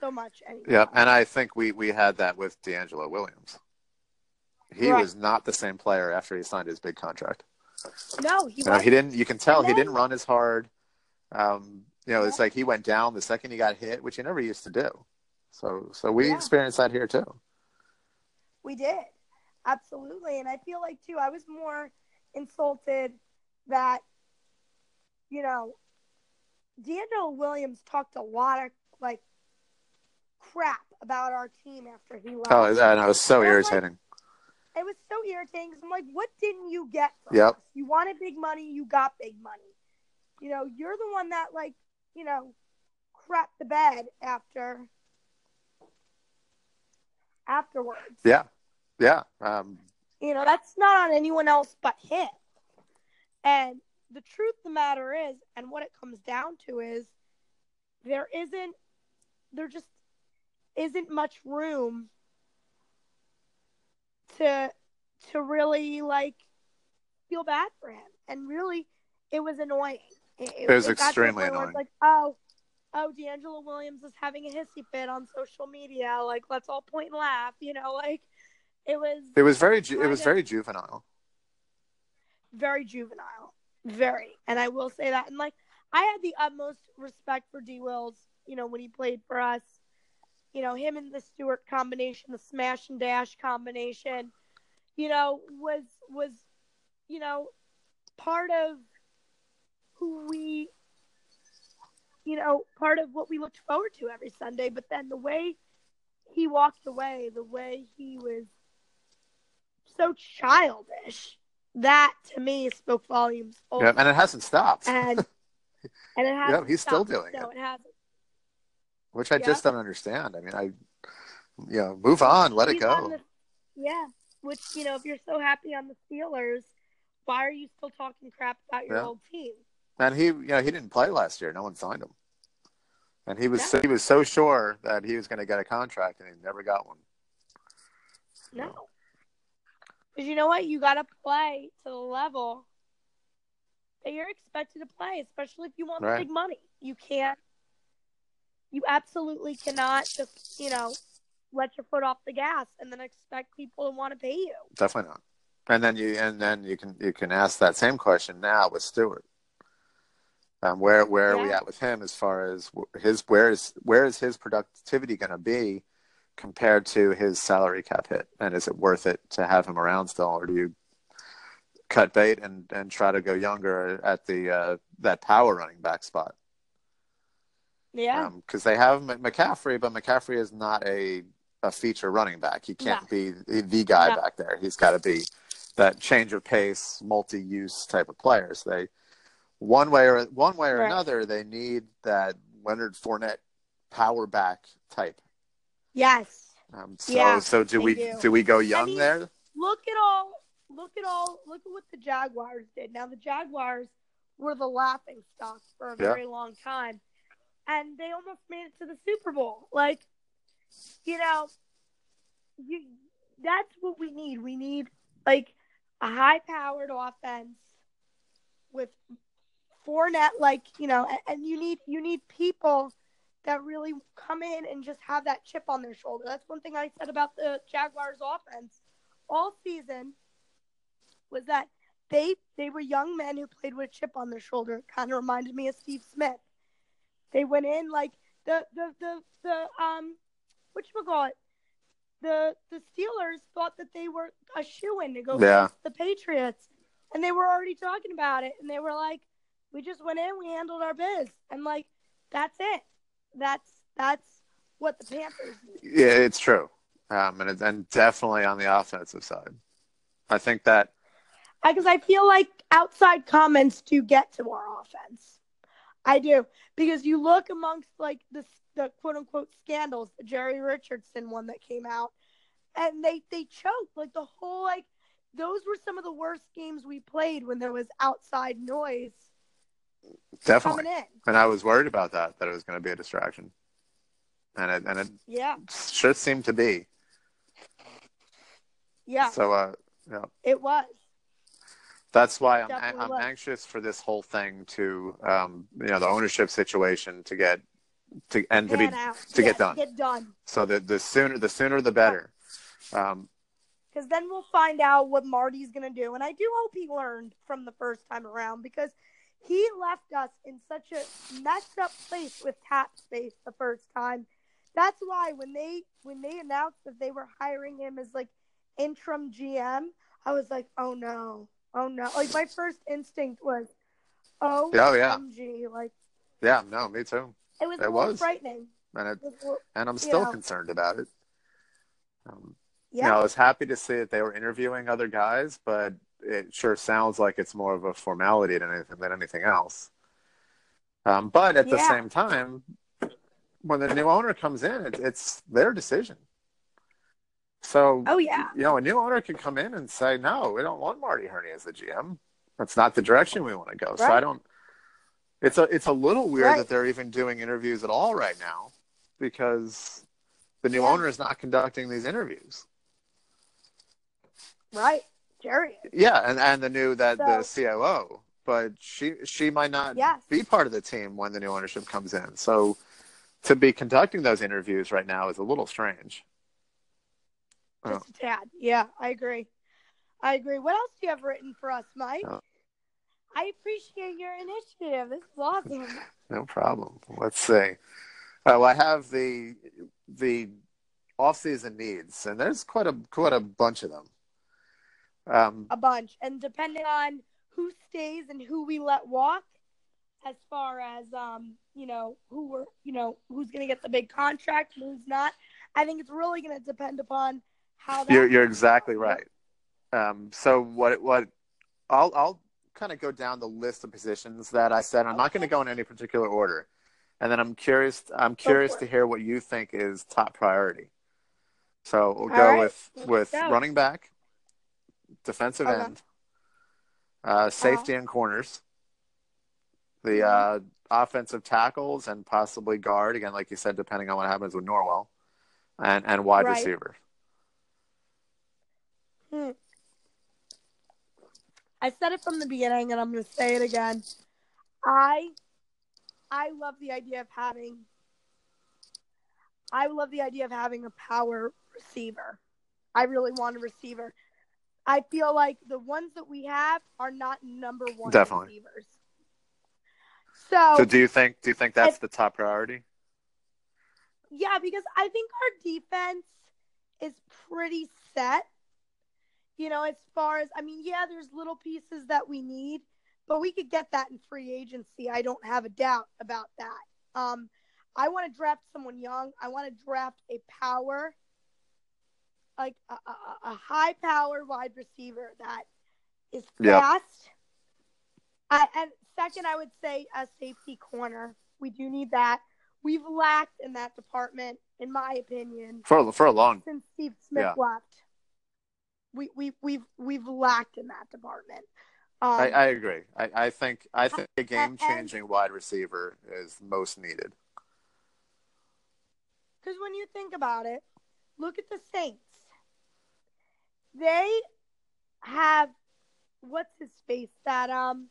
so much anymore.
Yep. And I think we we had that with DeAngelo Williams. He
Right.
was not the same player after he signed his big contract.
No, he
You know, he didn't. You can tell
And
he didn't run as hard. Um, you know, it's like he went down the second he got hit, which he never used to do. So, so we
Yeah.
experienced that here too.
We did. Absolutely. And I feel like, too, I was more insulted that, you know, DeAngelo Williams talked a lot of, like, crap about our team after he left.
Oh, and it was so
like-
irritating.
it was so irritating I'm like, what didn't you get from
Yep.
us? You wanted big money, you got big money. You know, you're the one that like, you know, crapped the bed after afterwards.
Yeah, yeah. Um,
You know, that's not on anyone else but him. And the truth of the matter is, and what it comes down to is there isn't there just isn't much room to to really like feel bad for him. And really it was annoying. It,
was
to the
extremely annoying.
Like, oh, oh, DeAngelo Williams is having a hissy fit on social media. Like, let's all point and laugh. You know, like it was
it was very, ju- it was very juvenile.
very juvenile, very. And I will say that. And like, I had the utmost respect for D. Wills. You know, when he played for us. You know, him and the Stewart combination, the smash and dash combination. You know, was was, you know, part of who we. You know, part of what we looked forward to every Sunday. But then the way he walked away, the way he was so childish that to me spoke volumes.
Yeah, and it hasn't stopped,
and and it has.
Yeah, he's still doing
no,
it.
it hasn't.
which I
yeah.
just don't understand. I mean, I, you know, move on, let it
He's on
go.
the- yeah, which you know, if you're so happy on the Steelers, why are you still talking crap about your
Yeah.
old team?
And he, you know, he didn't play last year. No one signed him, and he was
No.
so, he was so sure that he was going to get a contract, and he never got one.
No, because you know what, you got to play to the level that you're expected to play, especially if you want
Right.
the big money. You can't. You absolutely cannot just you know let your foot off the gas and then expect people to want to pay you.
Definitely not. And then you and then you can you can ask that same question now with Stewart. Um, where where are we at with him as far as his where is where is his productivity going to be compared to his salary cap hit? And is it worth it to have him around still, or do you cut bait and and try to go younger at the uh, that power running back spot?
Yeah.
because they have McCaffrey, but McCaffrey is not a a feature running back. He can't
No.
be the, guy
No.
back there. He's got to be that change of pace, multi-use type of players. They one way or one way or
Right.
another, they need that Leonard Fournette power back type.
Yes.
Um, so
Yeah,
so do we
do.
do we go young
mean,
there?
look at all look at all look at what the Jaguars did. Now the Jaguars were the laughing stock for a
Yeah.
very long time. And they almost made it to the Super Bowl. Like you know, you that's what we need. We need like a high powered offense with Fournette like, you know, and, and you need you need people that really come in and just have that chip on their shoulder. That's one thing I said about the Jaguars offense all season was that they they were young men who played with a chip on their shoulder. It kind of reminded me of Steve Smith. They went in like the the the the um what you call it the the Steelers thought that they were a shoe in to go
Yeah.
against the Patriots, and they were already talking about it, and they were like, "We just went in, we handled our biz," and like that's it. That's that's what the Panthers do.
Yeah, it's true. Um, and, and definitely on the offensive side. I think that
Because I feel like outside comments do get to our offense. I do because you look amongst like the the quote unquote scandals, the Jerry Richardson one that came out, and they they choked like the whole like those were some of the worst games we played when there was outside noise
definitely, and I was worried about that, that it was going to be a distraction. And it, and it
Yeah,
should seem to be.
yeah,
So, uh, yeah,
it was.
that's why I'm, I'm
was.
anxious for this whole thing to, um, you know, the ownership situation to get, to, and to be,
out.
to
Yeah,
get done.
Get done.
so the, the sooner, the sooner the better. Um,
because then we'll find out what Marty's going to do. And I do hope he learned from the first time around because he left us in such a messed up place with cap space the first time. That's why when they when they announced that they were hiring him as like interim GM, I was like, oh no, oh no. Like my first instinct was, oh,
Oh, yeah.
OMG. Like
yeah, no, me too.
it was
It was.
frightening.
And it,
It little-
and I'm still
know.
concerned about it. Um,
yeah,
You know, I was happy to see that they were interviewing other guys, but it sure sounds like it's more of a formality than anything than anything else. Um, but at the same time, when the new owner comes in, it, it's their decision. So,
oh yeah,
you know, a new owner can come in and say, "No, we don't want Marty Hurney as the GM. That's not the direction we want to go." So I don't. It's a it's a little weird
Right.
that they're even doing interviews at all right now, because the new
Yeah.
owner is not conducting these interviews.
right, Jerry.
Yeah, and and the new that the COO, but she she might not
Yes.
be part of the team when the new ownership comes in. So to be conducting those interviews right now is a little strange. Oh.
Just a tad. Yeah, I agree. I agree. What else do you have written for us, Mike?
Oh.
I appreciate your initiative. This is awesome.
No problem. Let's see. Oh, I have the the off-season needs, and there's quite a quite a bunch of them. Um,
A bunch. And depending on who stays and who we let walk, as far as um, you know, who we're you know, who's gonna get the big contract and who's not, I think it's really gonna depend upon how that
you're you're exactly right. Um, so what what I'll I'll kind of go down the list of positions that I said. I'm not going to go in any particular order, and then I'm curious. I'm curious to hear what you think is top priority. So we'll
All
go
right,
with
let's
with
go.
running back, defensive
Okay.
end, uh, safety and corners, the uh,
Mhm.
offensive tackles, and possibly guard. Again, like you said, depending on what happens with Norwell, and and wide
Right.
receiver.
Hmm. I said it from the beginning and I'm going to say it again. I I love the idea of having I love the idea of having a power receiver. I really want a receiver. I feel like the ones that we have are not number 1
Definitely.
receivers. So,
So do you think do you think that's
If-
the top priority?
Yeah, because I think our defense is pretty set. You know, as far as I mean, yeah, there's little pieces that we need, but we could get that in free agency. I don't have a doubt about that. Um, I want to draft someone young. I want to draft a power, like a, a, a high power wide receiver that is
Yep.
fast. I, and second, I would say a safety corner. We do need that. We've lacked in that department, in my opinion,
For for a long
since Steve Smith
Yeah.
left. We we we've we've lacked in that department. Um,
I, I agree. I, I think I think a game changing wide receiver is most needed.
Because when you think about it, look at the Saints. They have what's his face that um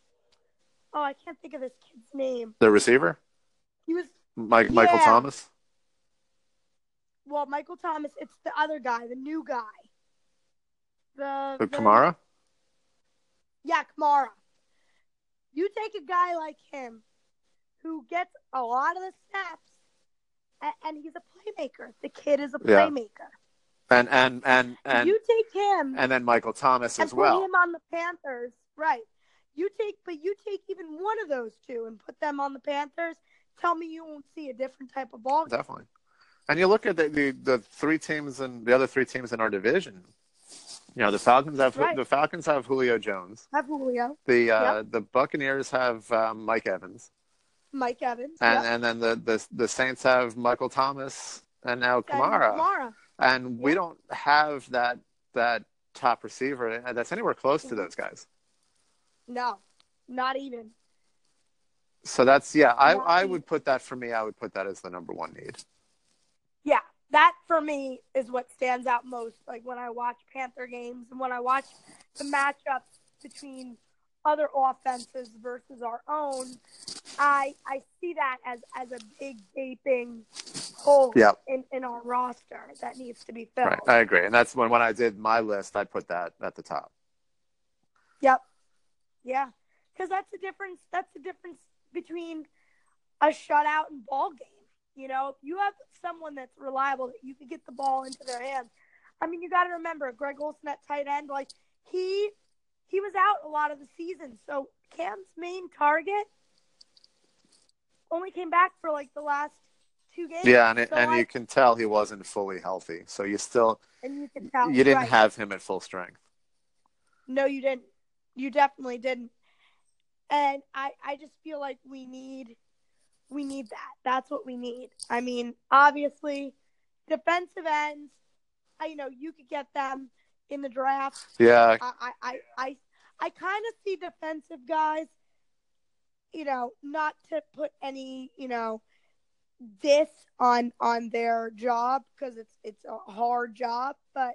oh I can't think of this kid's name.
The receiver,
He was
Mike Michael Thomas.
well Michael Thomas. It's the other guy, the new guy. the,
The
the
Kamara?
Yeah, Kamara. You take a guy like him who gets a lot of the snaps, and, and he's a playmaker. The kid is a
Yeah. And and and and
you take him
and then Michael Thomas
and
as
put
well.
him on the Panthers, right? You take, but you take even one of those two and put them on the Panthers. Tell me you won't see a different type of ball. game.
Definitely. And you look at the, the, the three teams and the other three teams in our division. You know, the Falcons have
Right.
the Falcons have Julio Jones.
Have Julio,
The uh, the Buccaneers have um, Mike Evans,
Mike Evans,
and
yep.
and then the, the the Saints have Michael Thomas and now
and
Kamara. And we don't have that that top receiver that's anywhere close to those guys.
No, not even.
So that's yeah, I,
Not
I
even.
would put that for me. I would put that as the number one need.
Yeah, that for me is what stands out most. Like when I watch Panther games and when I watch the matchups between other offenses versus our own, I I see that as as a big gaping hole
Yep.
in, in our roster that needs to be filled.
Right, I agree, and that's when when I did my list, I put that at the top.
Yep. Yeah, because that's the difference. That's the difference between a shutout and ball game. You know, if you have someone that's reliable that you can get the ball into their hands. I mean, you got to remember Greg Olsen at tight end. Like he he was out a lot of the season, so Cam's main target only came back for like the last two games.
Yeah, and it,
So
and
I-
you can tell he wasn't fully healthy, so you still
and you can tell
you didn't
right.
have him at full strength.
No, you didn't. You definitely didn't. And I, I just feel like we need, we need that. That's what we need. I mean, obviously, defensive ends. I, you know, you could get them in the draft.
Yeah,
I, I, I, I, I kind of see defensive guys. You know, not to put any, you know, this on on their job because it's it's a hard job, but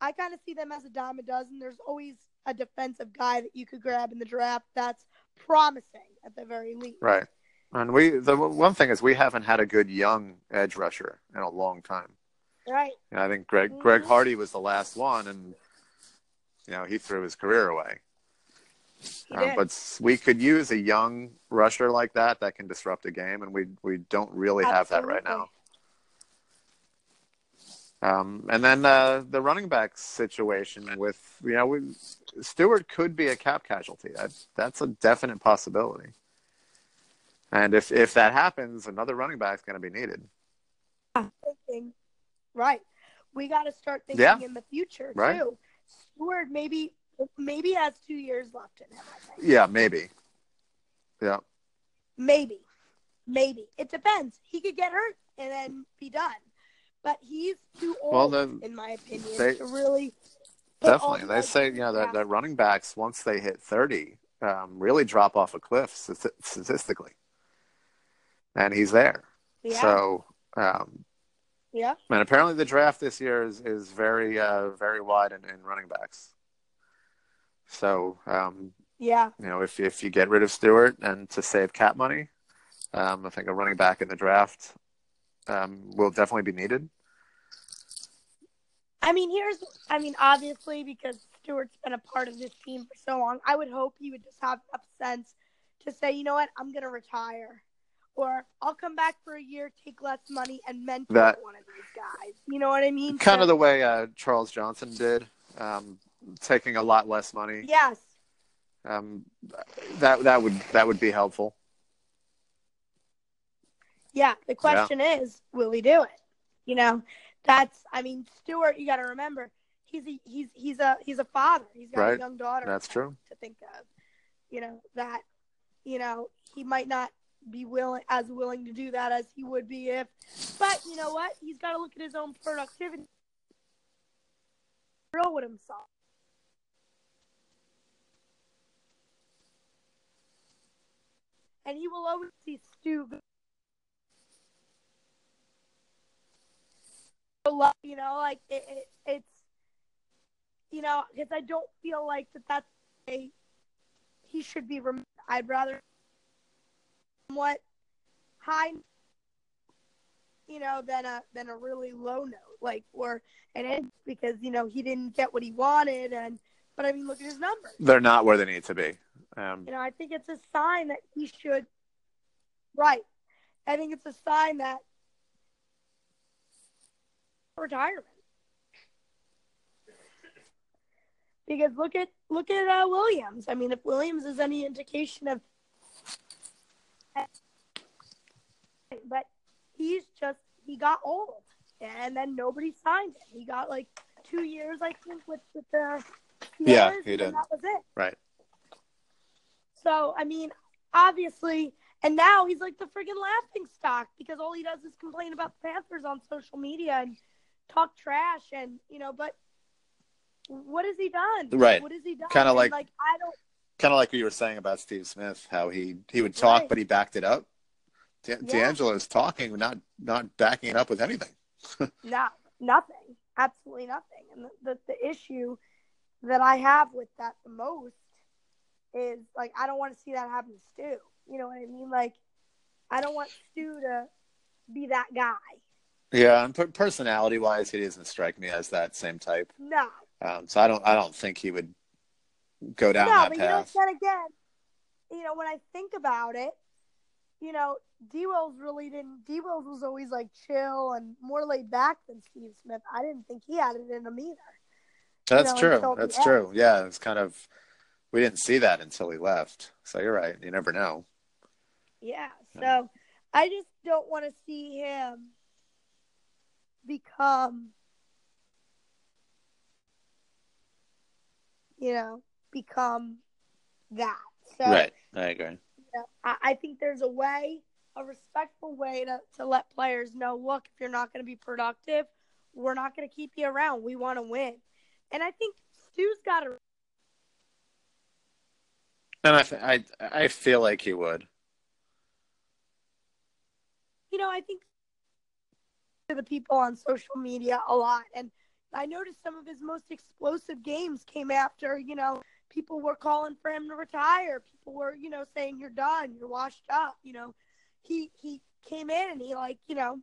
I kind of see them as a dime a dozen. There's always a defensive guy that you could grab in the draft that's promising at the very least.
right. And we the one thing is we haven't had a good young edge rusher in a long time.
Right.
And I think Greg Greg
Mhm.
Hardy was the last one, and you know he threw his career away. Um, but we could use a young rusher like that that can disrupt a game, and we we don't really have that right now. Um, and then uh, the running back situation with you know we, Stewart could be a cap casualty. That that's a definite possibility. And if if that happens, another running back's going to be needed.
thinking, right. We got to start thinking
Yeah.
in the future
Right.
too. Stewart maybe maybe has two years left in him. I think.
Yeah, maybe. Yeah,
Maybe, maybe it depends. He could get hurt and then be done, but he's too old,
Well, the-
in my opinion,
they-
to really.
definitely. They say you know that, that running backs once they hit thirty um, really drop off a cliff statistically, and he's there.
Yeah,
So um,
yeah,
And apparently, the draft this year is is very uh, very wide in, in running backs. So um,
yeah.
you know, if if you get rid of Stewart and to save cap money, um, I think a running back in the draft um, will definitely be needed.
I mean, here's, I mean, obviously, because Stewart's been a part of this team for so long, I would hope he would just have enough sense to say, you know what, I'm going to retire. Or I'll come back for a year, take less money, and mentor
That-
one of these guys. You know what I mean?
Kind
So-
of the way uh, Charles Johnson did, um, taking a lot less money.
Yes.
Um, that that would that would be helpful.
Yeah. The question is, will he do it? You know, that's, I mean, Stewart, you got to remember, he's a, he's, he's a, he's a father. He's got
Right.
a young daughter.
That's true.
to think of. You know, that, you know, he might not be willing as willing to do that as he would be if but you know what? He's gotta look at his own productivity. Real with himself. And he will always see Stu you know, like it, it, it's you know, because I don't feel like that that's a he should be rem- I'd rather somewhat high you know, than a than a really low note, like or an end because you know he didn't get what he wanted, and but I mean, look at his numbers.
They're not where they need to be. Um,
You know, I think it's a sign that he should. Right, I think it's a sign that retirement. Because look at look at uh, Williams. I mean, if Williams is any indication of, but he's just he got old, and then nobody signed him. He got like two years, I think, with with the
Yeah, he
and
did.
That was it.
right.
So I mean, obviously, and now he's like the friggin' laughing stock because all he does is complain about the Panthers on social media and talk trash, and you know, but what has he done?
Right.
What has he done?
Kinda like-
like I don't.
Kind of like what you were saying about Steve Smith, how he he would talk,
Right.
but he backed it up. D-
Yeah.
DeAngelo's talking, not not backing it up with anything.
No, nothing. Absolutely nothing. And the, the, the issue that I have with that the most is like I don't want to see that happen to Stu. You know what I mean? Like I don't want Stu to be that guy.
Yeah, and per- personality wise, he doesn't strike me as that same type.
No.
Um, so I don't I don't think he would go down
no,
that
but
path.
you know, then again, you know, when I think about it, you know, D Wills really didn't D Wills was always like chill and more laid back than Steve Smith. I didn't think he had it in him either.
That's
know,
true. That's
end.
true. Yeah, it's kind of we didn't see that until he left. So you're right. You never know.
Yeah.
Yeah.
So I just don't want to see him become, you know, become that. So
Right. I agree.
you know, I, I think there's a way, a respectful way to, to let players know, look, if you're not going to be productive, we're not going to keep you around. We want to win. And I think Stu's got to
And I th- I I feel like he would.
you know, I think to the people on social media a lot. And I noticed some of his most explosive games came after, you know, people were calling for him to retire. People were, you know, saying you're done, you're washed up. You know, he he came in and he like, you know,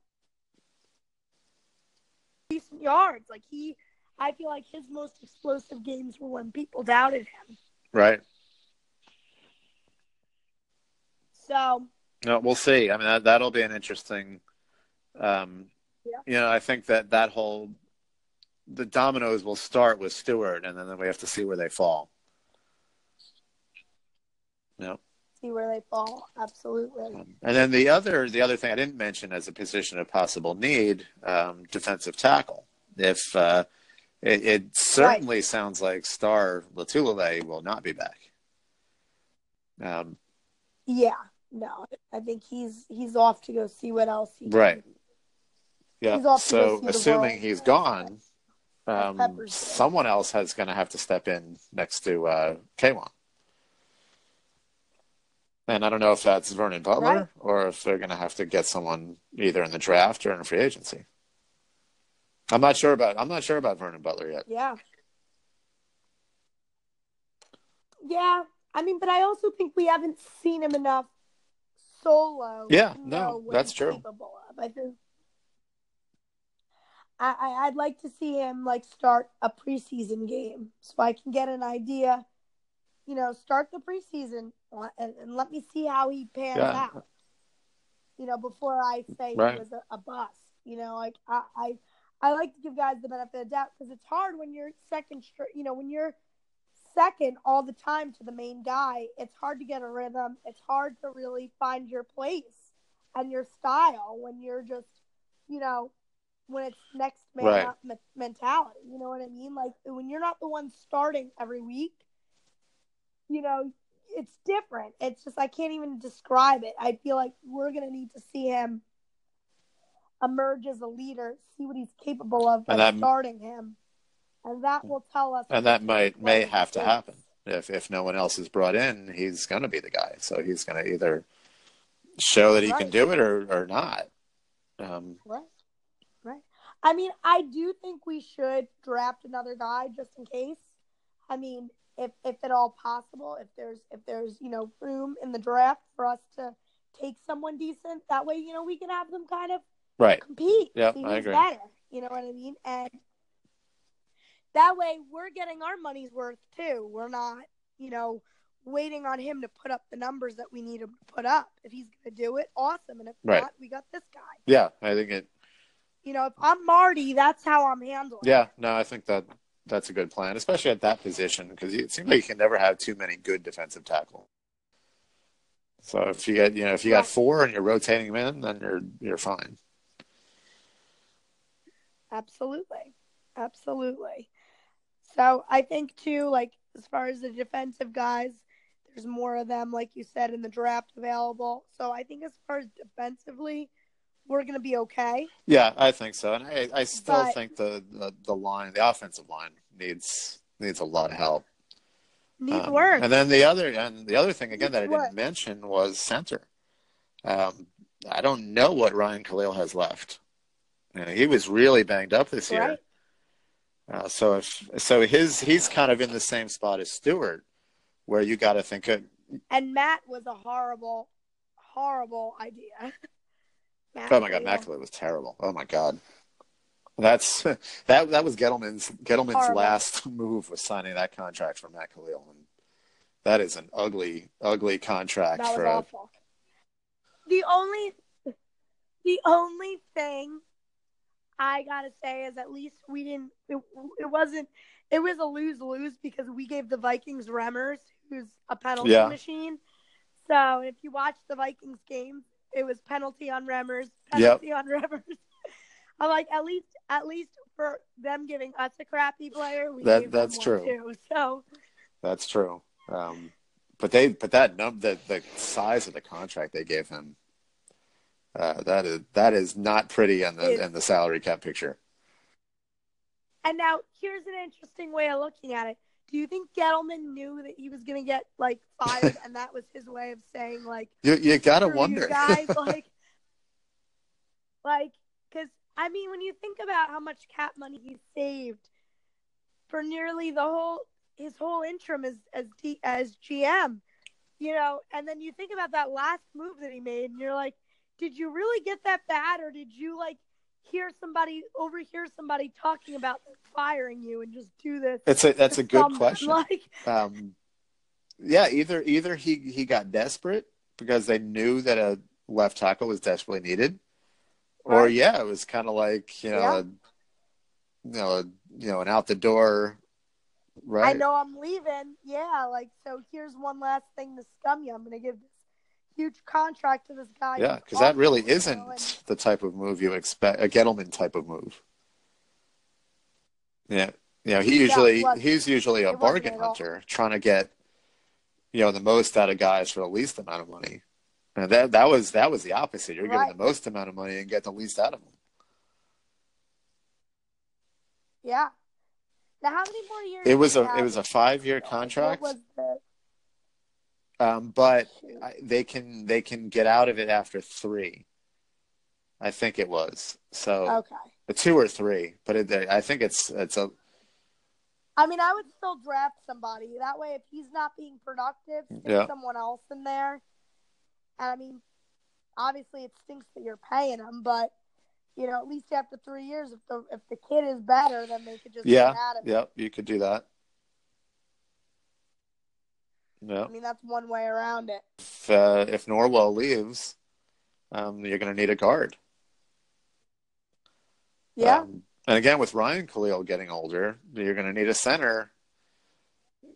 decent yards. Like he, I feel like his most explosive games were when people doubted him.
Right.
So
No, we'll see. I mean, that, that'll be an interesting. Um,
Yeah.
You know, I think that that whole the dominoes will start with Stewart, and then we have to see where they fall. Yeah.
see where they fall. Absolutely.
Um, and then the other the other thing I didn't mention as a position of possible need, um, defensive tackle. If uh, it, it certainly sounds like Star Lotulelei will not be back. Um,
Yeah. No, I think he's he's off to go see what else he can
Right. yeah.
He's off
So assuming he's gone, um, someone else has going to have to step in next to uh, K1. And I don't know if that's Vernon Butler
Right.
or if they're going to have to get someone either in the draft or in free agency. I'm not sure about I'm not sure about Vernon Butler yet.
Yeah. Yeah. I mean, but I also think we haven't seen him enough solo.
Yeah, no, that's true.
Of. I think. I, I'd like to see him like start a preseason game so I can get an idea. You know, start the preseason and, and let me see how he pans
Yeah.
out. You know, before I say
Right.
he was a, a bust. You know, like I, I I like to give guys the benefit of the doubt because it's hard when you're second straight. You know, when you're second all the time to the main guy, it's hard to get a rhythm. It's hard to really find your place and your style when you're just, you know, when it's next man
Right.
up me- mentality. You know what I mean? Like when you're not the one starting every week, you know, it's different. It's just I can't even describe it. I feel like we're gonna need to see him emerge as a leader, see what he's capable of by
And
starting him, and that will tell us.
And that might may have to happen. If if no one else is brought in, he's going to be the guy. So he's going to either show that he can do it or or not. Um,
Right. Right. I mean, I do think we should draft another guy just in case. I mean, if if at all possible, if there's if there's, you know, room in the draft for us to take someone decent, that way, you know, we can have them kind of
Right.
compete. Yeah,
I agree.
better. You know what I mean? And that way we're getting our money's worth too. We're not, you know, waiting on him to put up the numbers that we need him to put up. If he's gonna do it, awesome. And if
Right.
not, we got this guy.
Yeah, I think it.
You know, if I'm Marty, that's how I'm handling.
Yeah, no, I think that that's a good plan, especially at that position, because it seems like you can never have too many good defensive tackle. So if you get, you know, if you got four and you're rotating them in, then you're you're fine.
Absolutely. Absolutely. So I think too, like as far as the defensive guys, there's more of them, like you said, in the draft available. So I think as far as defensively, we're gonna be okay.
Yeah, I think so, and I, I still
But-
think the, the the line, the offensive line, needs needs a lot of help.
Needs
Um,
work.
And then the other and the other thing again that I
Needs
didn't
work.
mention was center. Um, I don't know what Ryan Kalil has left. You know, he was really banged up this year. Uh, so if so, his he's kind of in the same spot as Stewart, where you got to think of,
And Matt was a horrible, horrible idea. Matt
oh my god, Kalil was terrible. Oh my god, that's that that was Gettleman's Gettleman's
Horrible.
last move was signing that contract for Matt Kalil, and that is an ugly, ugly contract for a.
The only, the only thing I gotta say is at least we didn't. It, it wasn't. It was a lose lose because we gave the Vikings Remmers, who's a penalty
Yeah.
machine. So if you watch the Vikings game, it was penalty on Remmers, penalty on Remmers. I'm like, at least, at least for them giving us a crappy player, we
That-
gave them
that's true.
Too. So
That's true. Um, but they, but that num, the the size of the contract they gave him, uh, that is that is not pretty in the
It's-
in the salary cap picture.
And now here's an interesting way of looking at it. Do you think Gettleman knew that he was going to get like fired, and that was his way of saying like,
You you gotta wonder.
you guys," like, like, because I mean, when you think about how much cap money he saved for nearly the whole his whole interim as as D, as GM, you know, and then you think about that last move that he made, and you're like, did you really get that bad, or did you like? hear somebody overhear somebody talking about firing you and just do this
it's a that's a good
someone.
question.
Like,
Um, yeah, either either he he got desperate because they knew that a left tackle was desperately needed, or yeah, it was kind of like you know,
Yeah.
a, you know, a, you know, an out the door. Right.
I know I'm leaving. Yeah, like so. Here's one last thing to scum you. I'm going to give huge contract to this guy.
Yeah, because that really isn't
and-
the type of move you expect a Gettleman type of move. Yeah, you know, he usually
wasn't.
he's usually a bargain hunter, trying to get you know the most out of guys for the least amount of money. And that that was that was the opposite. You're
Right.
giving the most amount of money and get the least out of them.
yeah. Now, how many more years?
It was a it was a five year contract,
What was the?
Um, but. I, they can they can get out of it after three. I think it was so
Okay.
two or three, but it, I think it's it's a
I mean, I would still draft somebody. That way, if he's not being productive, stick
Yeah.
someone else in there. And I mean, obviously, it stinks that you're paying him, but you know, at least after three years, if the if the kid is better, then they could just
Yeah,
get out of it.
Yep, you could do that. Yeah.
I mean, that's one way around it.
If uh, if Norwell leaves, um, you're going to need a guard.
Yeah,
Um, and again, with Ryan Kalil getting older, you're going to need a center.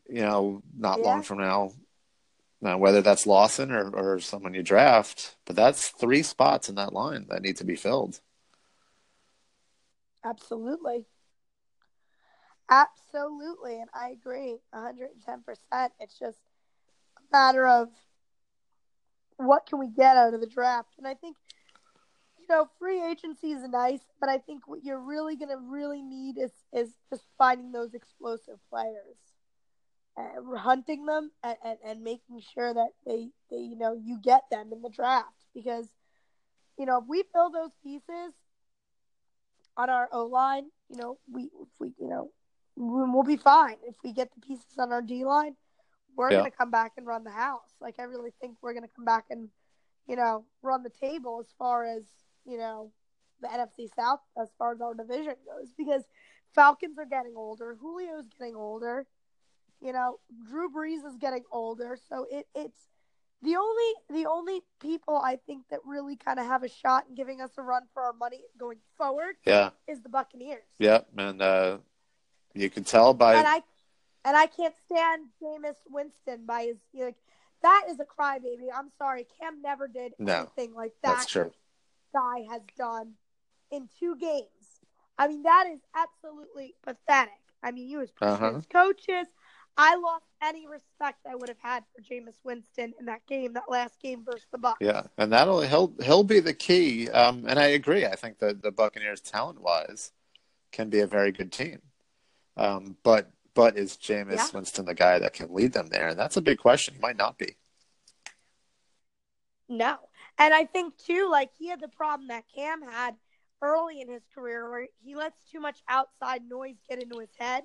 You know, not
Yeah.
long from now. Now, whether that's Lawson or, or someone you draft, but that's three spots in that line that need to be filled.
absolutely. Absolutely. And I agree 110%. It's just matter of what can we get out of the draft. And I think, you know, free agency is nice, but I think what you're really going to really need is, is just finding those explosive players. Uh, hunting them and, and, and making sure that they, they, you know, you get them in the draft because, you know, if we fill those pieces on our O line, you know, we if we you know we- we'll be fine. If we get the pieces on our D line, we're
Yeah.
gonna come back and run the house. Like I really think we're gonna come back and you know run the table as far as you know the NFC South as far as our division goes because Falcons are getting older, Julio's getting older, you know, Drew Brees is getting older, so it it's the only the only people I think that really kind of have a shot in giving us a run for our money going forward
Yeah,
is the Buccaneers.
yeah, and uh, you can tell by
And I and I can't stand Jameis Winston by his like that is a crybaby. I'm sorry, Cam never did
No,
anything like that.
that's true.
Guy has done in two games. I mean, that is absolutely pathetic. I mean, he was pushing
Uh-huh.
coaches. I lost any respect I would have had for Jameis Winston in that game, that last game versus the Bucks.
Yeah, and that'll he'll he'll be the key. Um, and I agree. I think that the Buccaneers, talent wise, can be a very good team. Um, but but is Jameis
Yeah.
Winston the guy that can lead them there? And that's a big question. He might not be.
No. And I think too, like he had the problem that Cam had early in his career where he lets too much outside noise get into his head.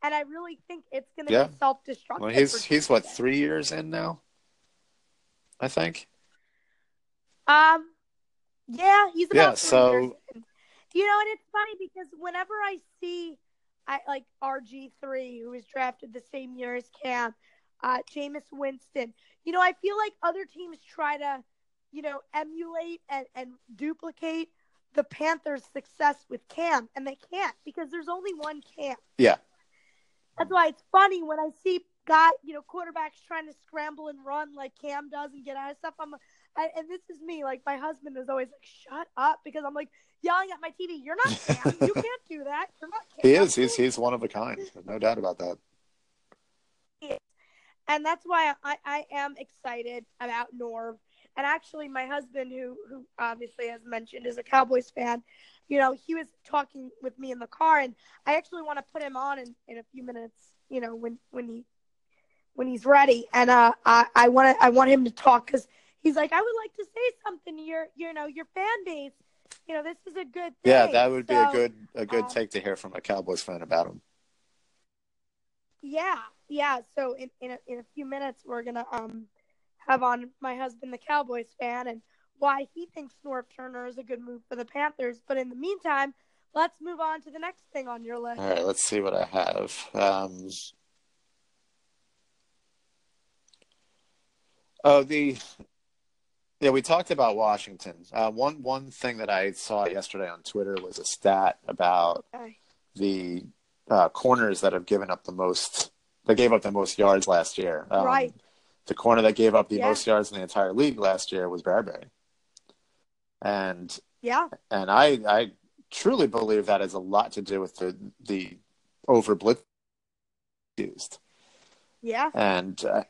And I really think it's gonna
Yeah.
be self destructive.
Well, he's he's what three years in now. I think.
Um yeah, he's about
Yeah,
three
so-
years in. You know, and it's funny because whenever I see I like RG three, who was drafted the same year as Cam, uh Jameis Winston, you know, I feel like other teams try to, you know, emulate and, and duplicate the Panthers' success with Cam, and they can't because there's only one Cam.
Yeah.
That's why it's funny when I see guy, you know, quarterbacks trying to scramble and run like Cam does and get out of stuff. I'm, I, and this is me. Like my husband is always like, "Shut up," because I'm like yelling at my TV. You're not Cam. you can't do that. You're not Cam.
He is. He's he's one of a kind. No doubt about that.
and that's why I, I am excited about Norv. And actually, my husband, who who obviously as mentioned is a Cowboys fan, you know, he was talking with me in the car, and I actually want to put him on in, in a few minutes. You know, when when he when he's ready, and uh, I I want to I want him to talk because he's like, I would like to say something to your you know your fan base. You know, this is a good thing.
Yeah, that would be a good a good
uh,
take to hear from a Cowboys fan about him.
Yeah, yeah. So in in a, in a few minutes, we're gonna um have on my husband, the Cowboys fan, and why he thinks Norv Turner is a good move for the Panthers. But in the meantime, let's move on to the next thing on your list.
All right, let's see what I have. Um, oh, the yeah, we talked about Washington. Uh, one one thing that I saw yesterday on Twitter was a stat about
Okay.
the uh, corners that have given up the most. They gave up the most yards last year. Um,
Right.
The corner that gave up the
Yeah.
most yards in the entire league last year was Bradberry, and
Yeah.
and I I truly believe that has a lot to do with the the over blitz used.
Yeah.
And because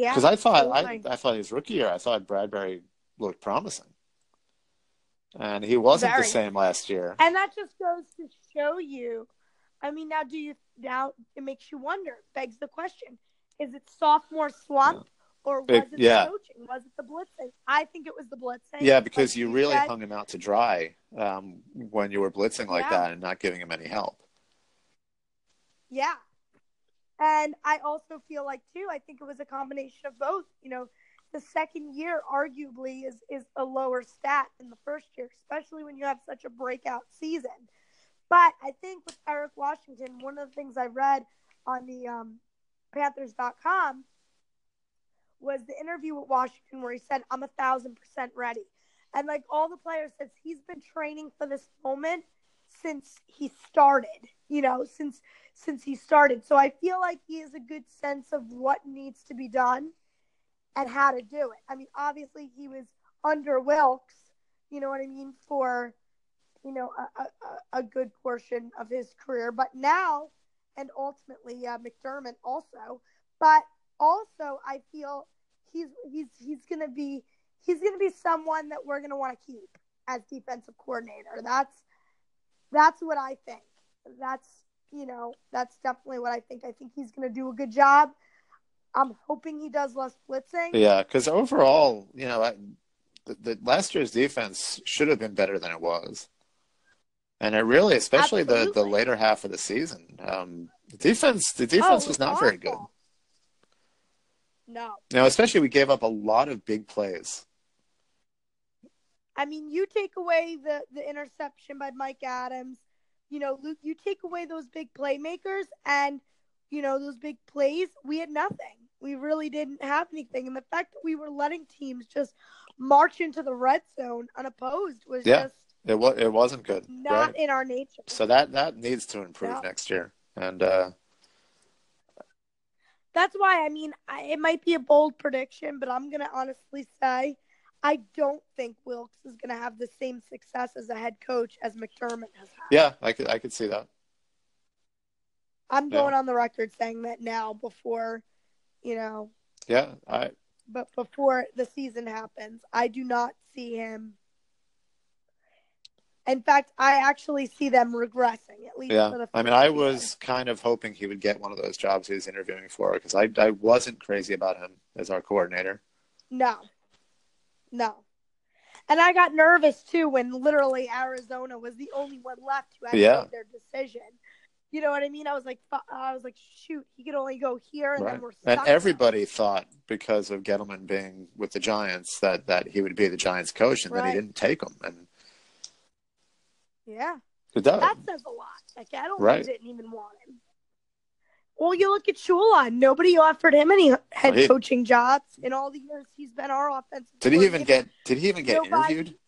Yeah.
I thought I. I thought his rookie year, I thought Bradberry looked promising, and he wasn't
Very.
the same last year.
And that just goes to show you. I mean, now do you now it makes you wonder, begs the question: Is it sophomore slump, or was
It-
it
yeah.
the coaching? Was it the blitzing? I think it was the blitzing.
Yeah, because you really
said.
hung him out to dry um, when you were blitzing like
Yeah.
that and not giving him any help.
Yeah. And I also feel like too, I think it was a combination of both. You know, the second year arguably is is a lower stat than the first year, especially when you have such a breakout season. But I think with Eric Washington, one of the things I read on the um, Panthers.com was the interview with Washington where he said, I'm a thousand percent ready. And like all the players says he's been training for this moment since he started, you know, since since he started. So I feel like he has a good sense of what needs to be done and how to do it. I mean, obviously he was under Wilks, you know what I mean, for you know a, a, a good portion of his career, but now and ultimately uh, McDermott also, but also I feel he's he's he's gonna be he's gonna be someone that we're gonna want to keep as defensive coordinator. That's that's what I think. That's you know that's definitely what I think. I think he's gonna do a good job. I'm hoping he does less blitzing.
Yeah, because overall, you know, I, the, the last year's defense should have been better than it was, and it really, especially the the later half of the season, um, the defense the defense
Oh,
was not very good.
awful. No,
know, especially we gave up a lot of big plays.
I mean, you take away the the interception by Mike Adams, you know, Luke, you take away those big playmakers and you know those big plays, we had nothing. We really didn't have anything, and the fact that we were letting teams just march into the red zone unopposed was
Yeah.
just
It was it wasn't good.
not
right?
in our nature.
So that that needs to improve
No.
next year. And uh,
That's why I mean I, it might be a bold prediction, but I'm gonna honestly say I don't think Wilks is gonna have the same success as a head coach as McDermott has had.
yeah, I could I could see that.
I'm
Yeah.
going on the record saying that now before, you know,
Yeah, I
but before the season happens, I do not see him. In fact, I actually see them regressing at least.
yeah.
For the
I mean, I was kind of hoping he would get one of those jobs he was interviewing for because I I wasn't crazy about him as our coordinator.
No. No. And I got nervous too when literally Arizona was the only one left who had
Yeah.
made their decision. You know what I mean? I was like, I was like, shoot, he could only go here, and
Right.
then we're.
And
now.
everybody thought because of Gettleman being with the Giants that that he would be the Giants coach, and then he didn't take him, and
yeah,
it does.
that says a lot. Like I don't
Right.
didn't even want him. Well, you look at Shula. Nobody offered him any head
He-
coaching jobs in all the years he's been our offensive.
Did he even get? Did he even get
Nobody-
interviewed?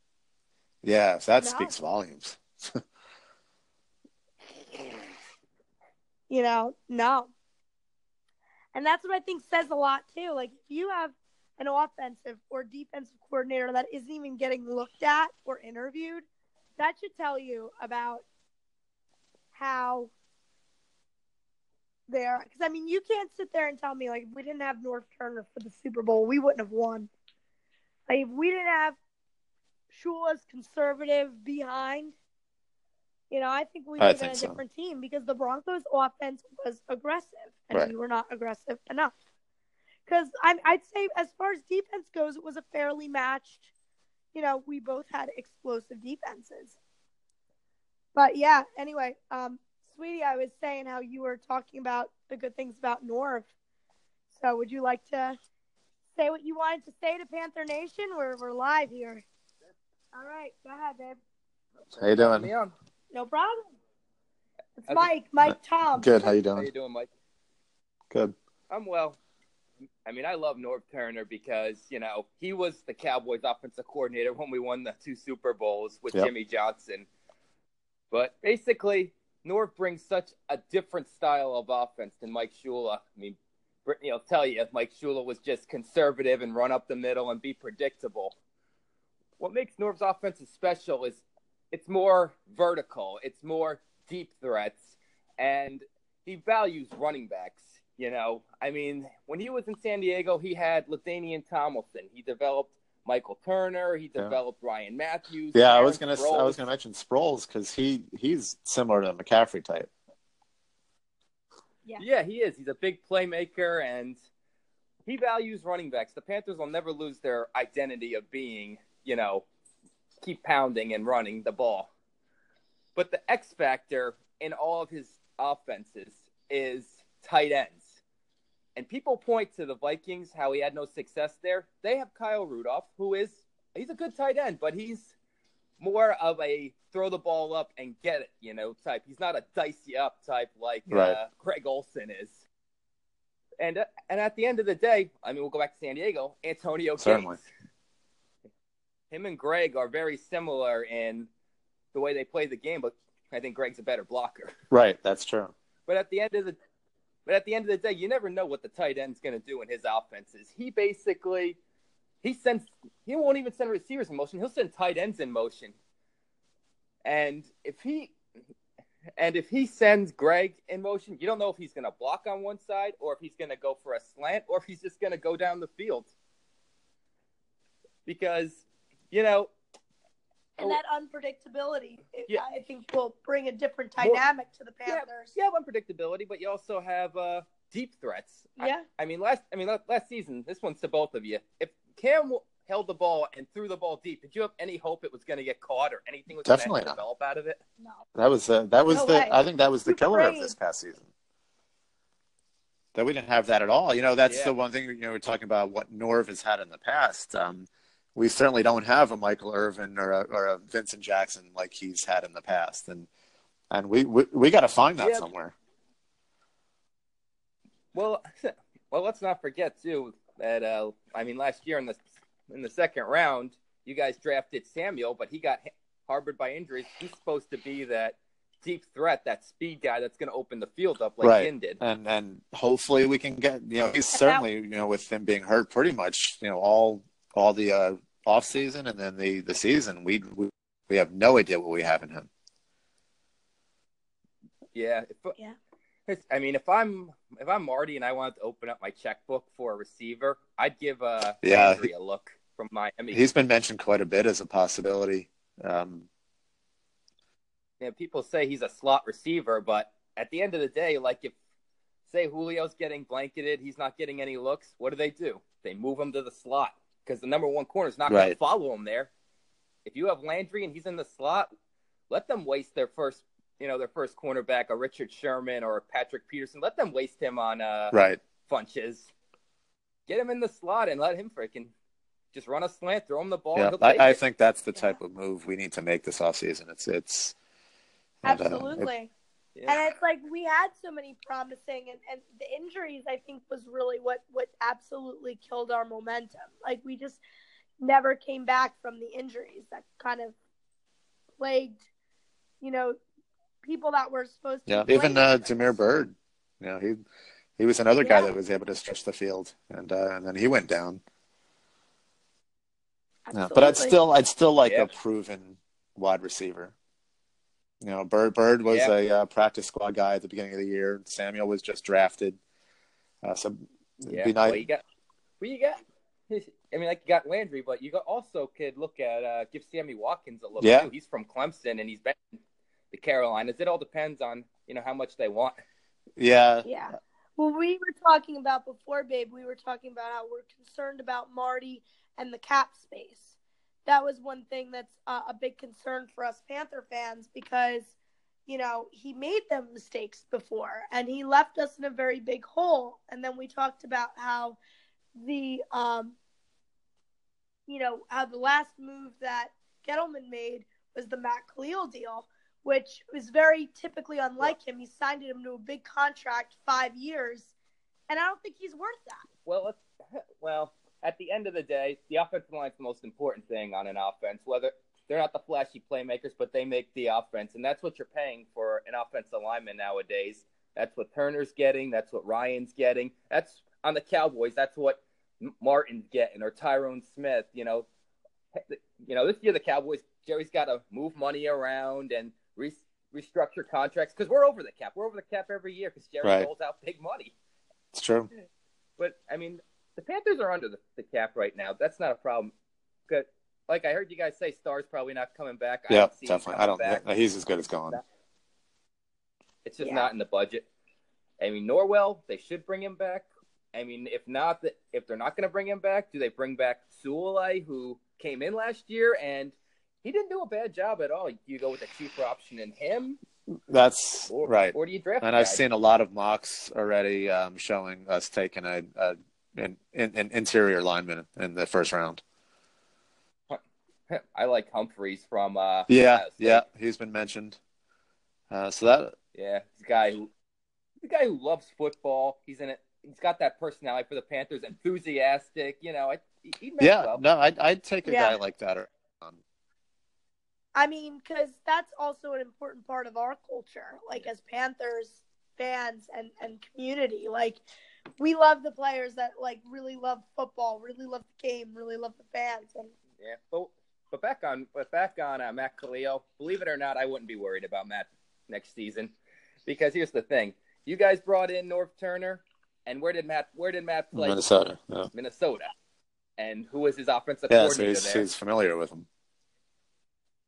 Yeah, that
No.
speaks volumes.
you know, no. And that's what I think says a lot too. Like if you have an offensive or defensive coordinator that isn't even getting looked at or interviewed, that should tell you about how they're. Because I mean, you can't sit there and tell me like if we didn't have Norv Turner for the Super Bowl, we wouldn't have won. Like if we didn't have Shula's conservative behind, you know, I think we
I
would have been a
so.
different team because the Broncos' offense was aggressive and
Right.
we were not aggressive enough. Because I'd say, as far as defense goes, it was a fairly matched. You know, we both had explosive defenses. But yeah, anyway, um, sweetie, I was saying how you were talking about the good things about Norv. So, would you like to say what you wanted to say to Panther Nation? We're we're live here. All right, go ahead, babe.
How you doing?
Me on.
No problem. It's
How's it-
Mike, Mike Tom.
Good. How you doing?
How you doing, Mike?
Good.
I'm well. I mean, I love Norv Turner because you know he was the Cowboys' offensive coordinator when we won the two Super Bowls with
Yep.
Jimmy Johnson. But basically, Norv brings such a different style of offense than Mike Shula. I mean, Brittany will tell you, Mike Shula was just conservative and run up the middle and be predictable. What makes Norv's offense special is it's more vertical, it's more deep threats, and he values running backs. You know, I mean, when he was in San Diego, he had LaDainian Tomlinson. He developed Michael Turner. He
Yeah.
developed Ryan Mathews.
Yeah, I was gonna. I was gonna mention Sproles because he he's similar to McCaffrey type.
Yeah, he is. He's a big playmaker, and he values running backs. The Panthers will never lose their identity of being, you know, keep pounding and running the ball. But the X factor in all of his offenses is tight ends. And people point to the Vikings how he had no success there. They have Kyle Rudolph, who is he's a good tight end, but he's more of a throw the ball up and get it, you know, type. He's not a dice you up type like
Right.
uh, Greg Olsen is. And uh, and at the end of the day, I mean, we'll go back to San Diego. Antonio
Certainly.
Gates. Him and Greg are very similar in the way they play the game, but I think Greg's a better blocker.
Right. That's true.
But at the end of the but at the end of the day, you never know what the tight end's going to do in his offenses. He basically he sends he won't even send receivers in motion. He'll send tight ends in motion. And if he and if he sends Greg in motion, you don't know if he's going to block on one side or if he's going to go for a slant or if he's just going to go down the field. Because you know,
And that unpredictability,
Yeah.
I think, will bring a different
Well,
dynamic to the
yeah,
Panthers.
you have unpredictability, but you also have uh, deep threats.
Yeah.
I, mean, last I mean last season, this one's to both of you. If Cam held the ball and threw the ball deep, did you have any hope it was going to get caught or anything was going
Definitely
to
not.
develop out of it?
No.
That was uh, that was
No
the.
way.
I think that was the
You
killer of
prayed.
this past season. That we didn't have that at all. You know, that's
Yeah.
the one thing. You know, we're talking about what Norv has had in the past. Um, we certainly don't have a Michael Irvin or a, or a Vincent Jackson like he's had in the past, and and we we, we got to find that
Yeah.
somewhere.
Well, well, let's not forget too that uh, I mean, last year in the in the second round, you guys drafted Samuel, but he got harbored by injuries. He's supposed to be that deep threat, that speed guy that's going to open the field up like
Right.
Ginn did.
and and hopefully we can get you know he's certainly you know with him being hurt pretty much you know all all the uh, off season and then the the season we we, we have no idea what we have in him.
Yeah. If,
Yeah.
it's- I mean, if I'm if I'm Marty and I wanted to open up my checkbook for a receiver, I'd give uh,
Yeah.
Landry a look from Miami.
He's been mentioned quite a bit as a possibility. Um,
you know, people say he's a slot receiver, but at the end of the day, like if say Julio's getting blanketed, he's not getting any looks. What do they do? They move him to the slot because the number one corner is not going to follow him there. If you have Landry and he's in the slot, let them waste their first, you know, their first cornerback, a Richard Sherman or a Patrick Peterson. Let them waste him on uh,
right.
Funchess. Get him in the slot and let him freaking just run a slant, throw him the ball.
Yeah,
and he'll take
I, I think that's the
Yeah.
type of move we need to make this offseason. It's it's and, uh, it-
Absolutely.
Yeah.
And it's like we had so many promising, and, and the injuries I think was really what what absolutely killed our momentum. Like we just never came back from the injuries that kind of plagued, you know, people that were supposed to.
yeah,
be
even
playing
uh,
for us.
Byrd, you know, he he was another guy
Yeah.
that was able to stretch the field, and uh, and then he went down. Yeah, but I'd still I'd still like
Yeah.
a proven wide receiver. You know, Byrd Byrd was
Yeah.
a uh, practice squad guy at the beginning of the year. Samuel was just drafted, uh, so it'd
Yeah,
be
well, you got, well, you got. I mean, like you got Landry, but you got also could look at uh, give Sammy Watkins a look
Yeah.
too. He's from Clemson and he's been in the Carolinas. It all depends on you know how much they want.
yeah,
Yeah. Well, we were talking about before, babe. We were talking about how we're concerned about Marty and the cap space. That was one thing that's uh, a big concern for us Panther fans because, you know, he made them mistakes before and he left us in a very big hole. And then we talked about how the, um, you know, how the last move that Gettleman made was the Matt Kalil deal which was very typically unlike him. He signed him to a big contract, five years, and I don't think he's worth that.
Well, well, at the end of the day, the offensive line is the most important thing on an offense. Whether they're not the flashy playmakers, but they make the offense, and that's what you're paying for an offensive lineman nowadays. That's what Turner's getting. That's what Ryan's getting. That's on the Cowboys. That's what Martin's getting, or Tyron Smith. You know, you know, this year the Cowboys, Jerry's got to move money around and re- restructure contracts because we're over the cap. We're over the cap every year because Jerry
Right.
rolls out big money.
it's true.
But I mean, the Panthers are under the, the cap right now. That's not a problem. Good. Like I heard you guys say, Star's probably not coming back. I
Yeah,
don't
definitely. I don't.
Back.
He's as good as gone.
It's just
Yeah.
not in the budget. I mean, Norwell, they should bring him back. I mean, if not, if they're not going to bring him back, do they bring back Suolai, who came in last year and he didn't do a bad job at all? You go with a cheaper option in him,
That's
or,
right.
or do you draft?
And I've seen a lot of mocks already um, showing us taking a, a an, an interior lineman in the first round.
I like Humphreys from. Uh,
Yeah, yeah, he's been mentioned. Uh, so that
Yeah, he's a guy who the guy who loves football. He's in it. He's got that personality for the Panthers, enthusiastic. You know, I, he, he meant
yeah,
well.
no, I'd, I'd take a
Yeah.
guy like that. Um,
I mean, because that's also an important part of our culture, like as Panthers fans and and community. Like, we love the players that like really love football, really love the game, really love the fans, and
Yeah, but but back on but back on uh, Matt Kalil. Believe it or not, I wouldn't be worried about Matt next season because here's the thing: you guys brought in Norv Turner, and where did Matt where did Matt play?
Minnesota. Yeah,
Minnesota. And who was his offensive
yeah so
coordinator
he's,
there?
he's familiar with him.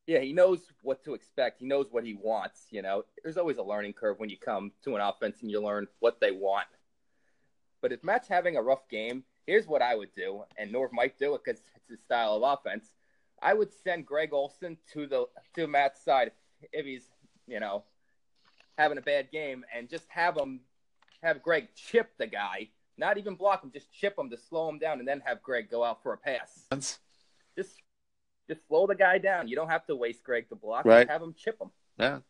Yeah, he knows what to expect. He knows what he wants. You know, there's always a learning curve when you come to an offense and you learn what they want. But if Matt's having a rough game, here's what I would do, and Norv might do it because it's his style of offense. I would send Greg Olsen to the to Matt's side if he's you know having a bad game, and just have him have Greg chip the guy, not even block him, just chip him to slow him down, and then have Greg go out for a pass. Just slow the guy down. You don't have to waste Greg to block.
Right.
Have him chip him.
Yeah.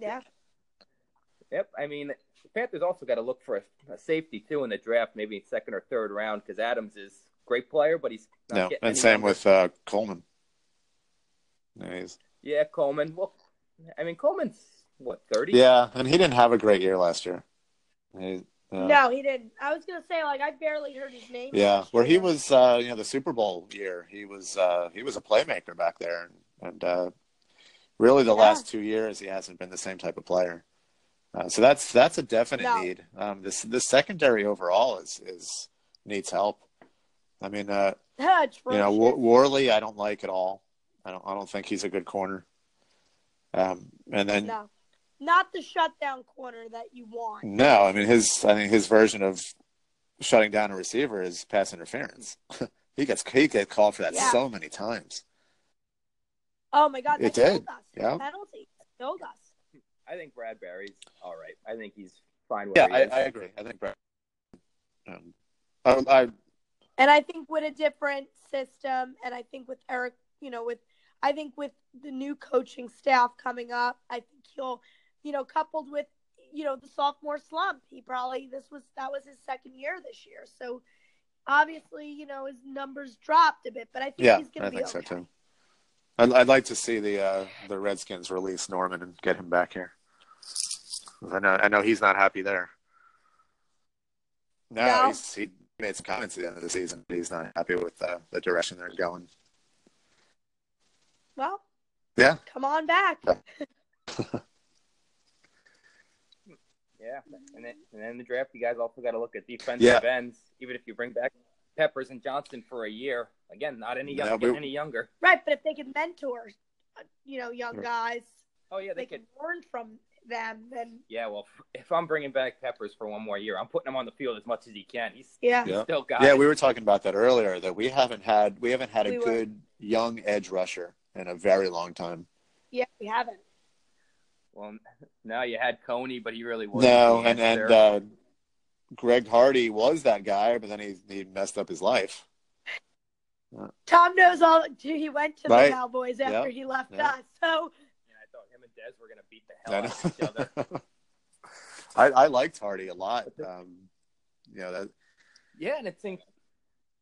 Yeah.
Yep. I mean, the Panthers also got to look for a, a safety too in the draft, maybe second or third round, because Adams is a great player, but he's not
No.
getting
And same
numbers.
with uh, Coleman. Yeah, he's-
yeah Coleman. Well, I mean Coleman's what thirty?
yeah, and he didn't have a great year last year. He, uh,
No, he didn't. I was gonna say like I barely heard his name.
Yeah, where he was, uh, you know, the Super Bowl year, he was uh, he was a playmaker back there, and, and uh, really the
Yeah.
last two years he hasn't been the same type of player. Uh, so that's that's a definite
No.
need. Um, this the secondary overall is is needs help. I mean, uh, you know, War- Worley I don't like at all. I don't I don't think he's a good corner. Um, and then
no, not the shutdown corner that you want.
no, I mean his I think his version of shutting down a receiver is pass interference. he gets he gets called for that
Yeah.
so many times.
Oh my God,
It did. Yeah.
penalty killed us.
I think Bradberry's all right. I think he's fine. Where
Yeah,
he
I,
is.
I agree. I think Brad. Um, I, I
And I think with a different system, and I think with Eric, you know, with I think with the new coaching staff coming up, I think he'll, you know, coupled with you know the sophomore slump, he probably this was that was his second year this year, so obviously you know his numbers dropped a bit, but I think
yeah,
he's going
I
to be
think
okay.
so too. I'd, I'd like to see the uh, the Redskins release Norman and get him back here. I know I know he's not happy there. No,
No.
He's, he made some comments at the end of the season. But he's not happy with uh, the direction they're going.
Well,
Yeah.
come on back.
Yeah, and then and then the draft, you guys also got to look at defensive
Yeah.
ends. Even if you bring back Peppers and Johnson for a year, again, not any young,
No, but-
any younger.
Right, but if they can mentor, uh, you know, young guys,
Oh yeah,
they
they could.
can learn from them. Then
Yeah, well, if I'm bringing back Peppers for one more year, I'm putting him on the field as much as he can. He's
yeah,
Yeah.
still got.
Yeah,
it.
we were talking about that earlier. That we haven't had we haven't had a
We were.
good young edge rusher in a very long time.
yeah, we haven't.
Well, now you had Kony, but he really wasn't.
No, and and uh, Greg Hardy was that guy, but then he he messed up his life.
Tom knows all. He went to
Right.
the Cowboys after
Yep.
he left
Yep.
us. So
Yeah, I thought him and Dez were gonna beat the hell out of each other.
I I liked Hardy a lot. Um, you know that
Yeah, and it's in,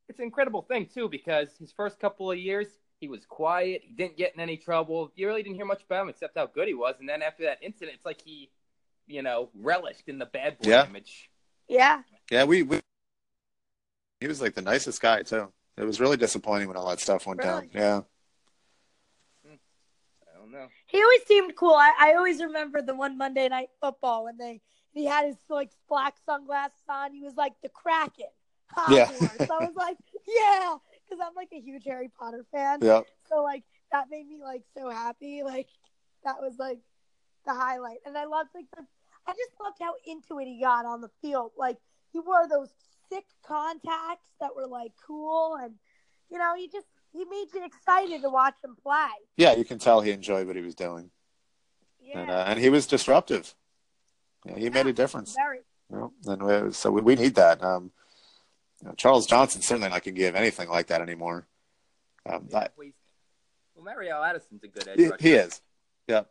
it's an incredible thing too because his first couple of years he was quiet. He didn't get in any trouble. You really didn't hear much about him except how good he was. And then after that incident, it's like he, you know, relished in the bad boy
Yeah.
image.
yeah,
yeah we, we he was like the nicest guy too. It was really disappointing when all that stuff went down. Yeah,
I don't know.
He always seemed cool. I, I always remember the one Monday night football when they he had his like black sunglasses on. He was like the Kraken.
Yeah.
Hogwarts. I was like, yeah, because I'm like a huge Harry Potter fan.
yeah,
So like that made me like so happy. Like that was like the highlight, and I loved like the. I just loved how into it he got on the field. Like he wore those sick contacts that were like cool, and you know he just he made you excited to watch him play.
yeah. You can tell he enjoyed what he was doing,
Yeah,
and uh, and he was disruptive. Yeah, he made a difference.
very.
You know, and we, so we, we need that. Um, you know, Charles Johnson certainly not going to give anything like that anymore. Um,
Yeah,
I-
well, he's- well, Mario Addison's a good edge
he,
rusher.
he is. Yeah,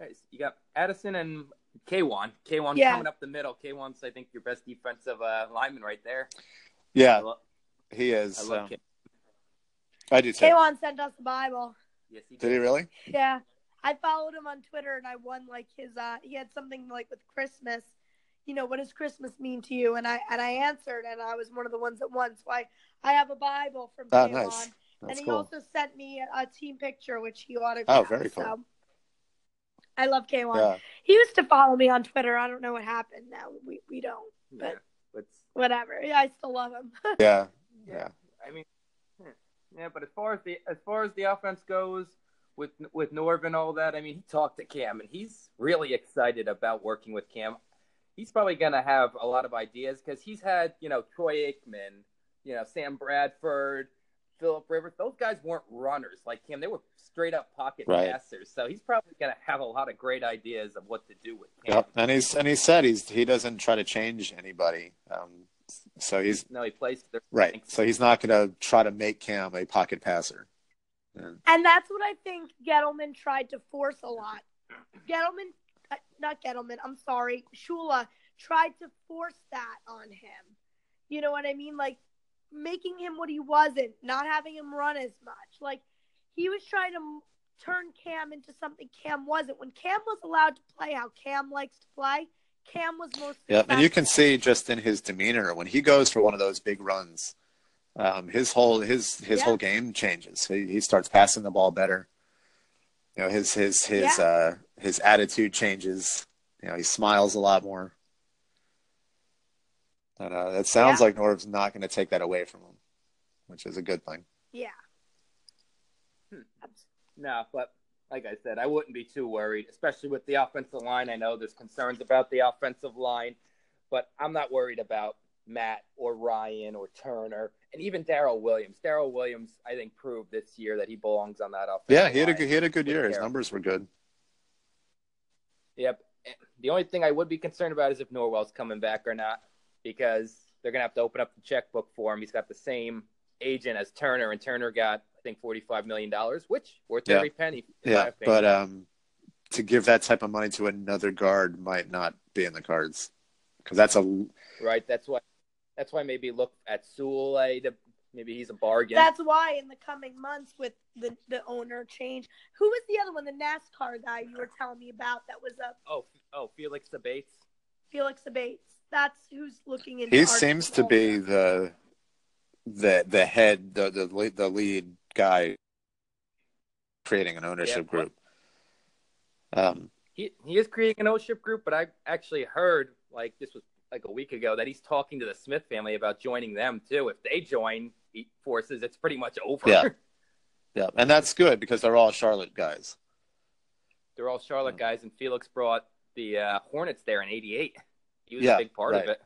Guys, You got Addison and K1. K1
Yeah.
coming up the middle. K1's, I think, your best defensive uh, lineman right there.
Yeah,
love,
he
I
is.
love
um,
K.
I do too.
K1 sent us the Bible.
Yes, he
Did he really?
Yeah. I followed him on Twitter and I won like his uh he had something like with Christmas. You know, what does Christmas mean to you? And I and I answered and I was one of the ones that won. So I, I have a Bible from
Oh,
K1.
nice.
And he
cool.
also sent me a, a team picture which he autographed.
Oh, very cool.
So I love K1.
Yeah,
He used to follow me on Twitter. I don't know what happened now. We we don't.
Yeah, but
Whatever. Yeah, I still love him.
yeah,
yeah.
yeah.
I mean, yeah, but as far as the as far as the offense goes, with with Norv and all that, I mean, he talked to Cam, and he's really excited about working with Cam. He's probably gonna have a lot of ideas because he's had you know Troy Aikman, you know Sam Bradford, Philip Rivers. Those guys weren't runners like Cam; they were straight up pocket
Right.
passers. So he's probably gonna have a lot of great ideas of what to do with Cam.
Yep. And he's and he said he's he doesn't try to change anybody. Um, so he's
No, he plays. their
right.
strengths.
So he's not going to try to make Cam a pocket passer.
And that's what I think Gettleman tried to force a lot. Gettleman, uh, not Gettleman, I'm sorry, Shula tried to force that on him. You know what I mean? Like making him what he wasn't, not having him run as much. Like he was trying to turn Cam into something Cam wasn't. When Cam was allowed to play how Cam likes to play, Cam was most.
Yeah, and you can see just in his demeanor when he goes for one of those big runs, um, his whole his his
Yeah.
whole game changes. He, he starts passing the ball better. You know, his his his
Yeah.
uh his attitude changes. You know, he smiles a lot more. And uh, it sounds
Yeah.
like Norv's not going to take that away from him, which is a good thing.
Yeah.
No, but like I said, I wouldn't be too worried, especially with the offensive line. I know there's concerns about the offensive line, but I'm not worried about Matt or Ryan or Turner and even Daryl Williams. Daryl Williams, I think, proved this year that he belongs on that offensive
Yeah, he had a good, he had a good year. His numbers were good.
Yep. The only thing I would be concerned about is if Norwell's coming back or not, because they're gonna have to open up the checkbook for him. He's got the same agent as Turner, and Turner got think forty five million dollars, which worth
Yeah.
every penny.
Yeah, but um, to give that type of money to another guard might not be in the cards because that's a
right. That's why. That's why maybe look at Sewell. to- Maybe he's a bargain.
That's why in the coming months with the, the owner change, who was the other one, the NASCAR guy you were telling me about that was a
oh, oh, Felix the Bates.
Felix Sabates. That's who's looking into
he seems to be the the the head the the lead, the lead guy creating an ownership
Yeah.
group. Um,
He he is creating an ownership group, but I actually heard like this was like a week ago that he's talking to the Smith family about joining them too. If they join forces, it's pretty much over.
Yeah. yeah, and that's good because they're all Charlotte guys.
They're all Charlotte guys, and Felix brought the uh, Hornets there in '88. He was
Yeah,
a big part of it.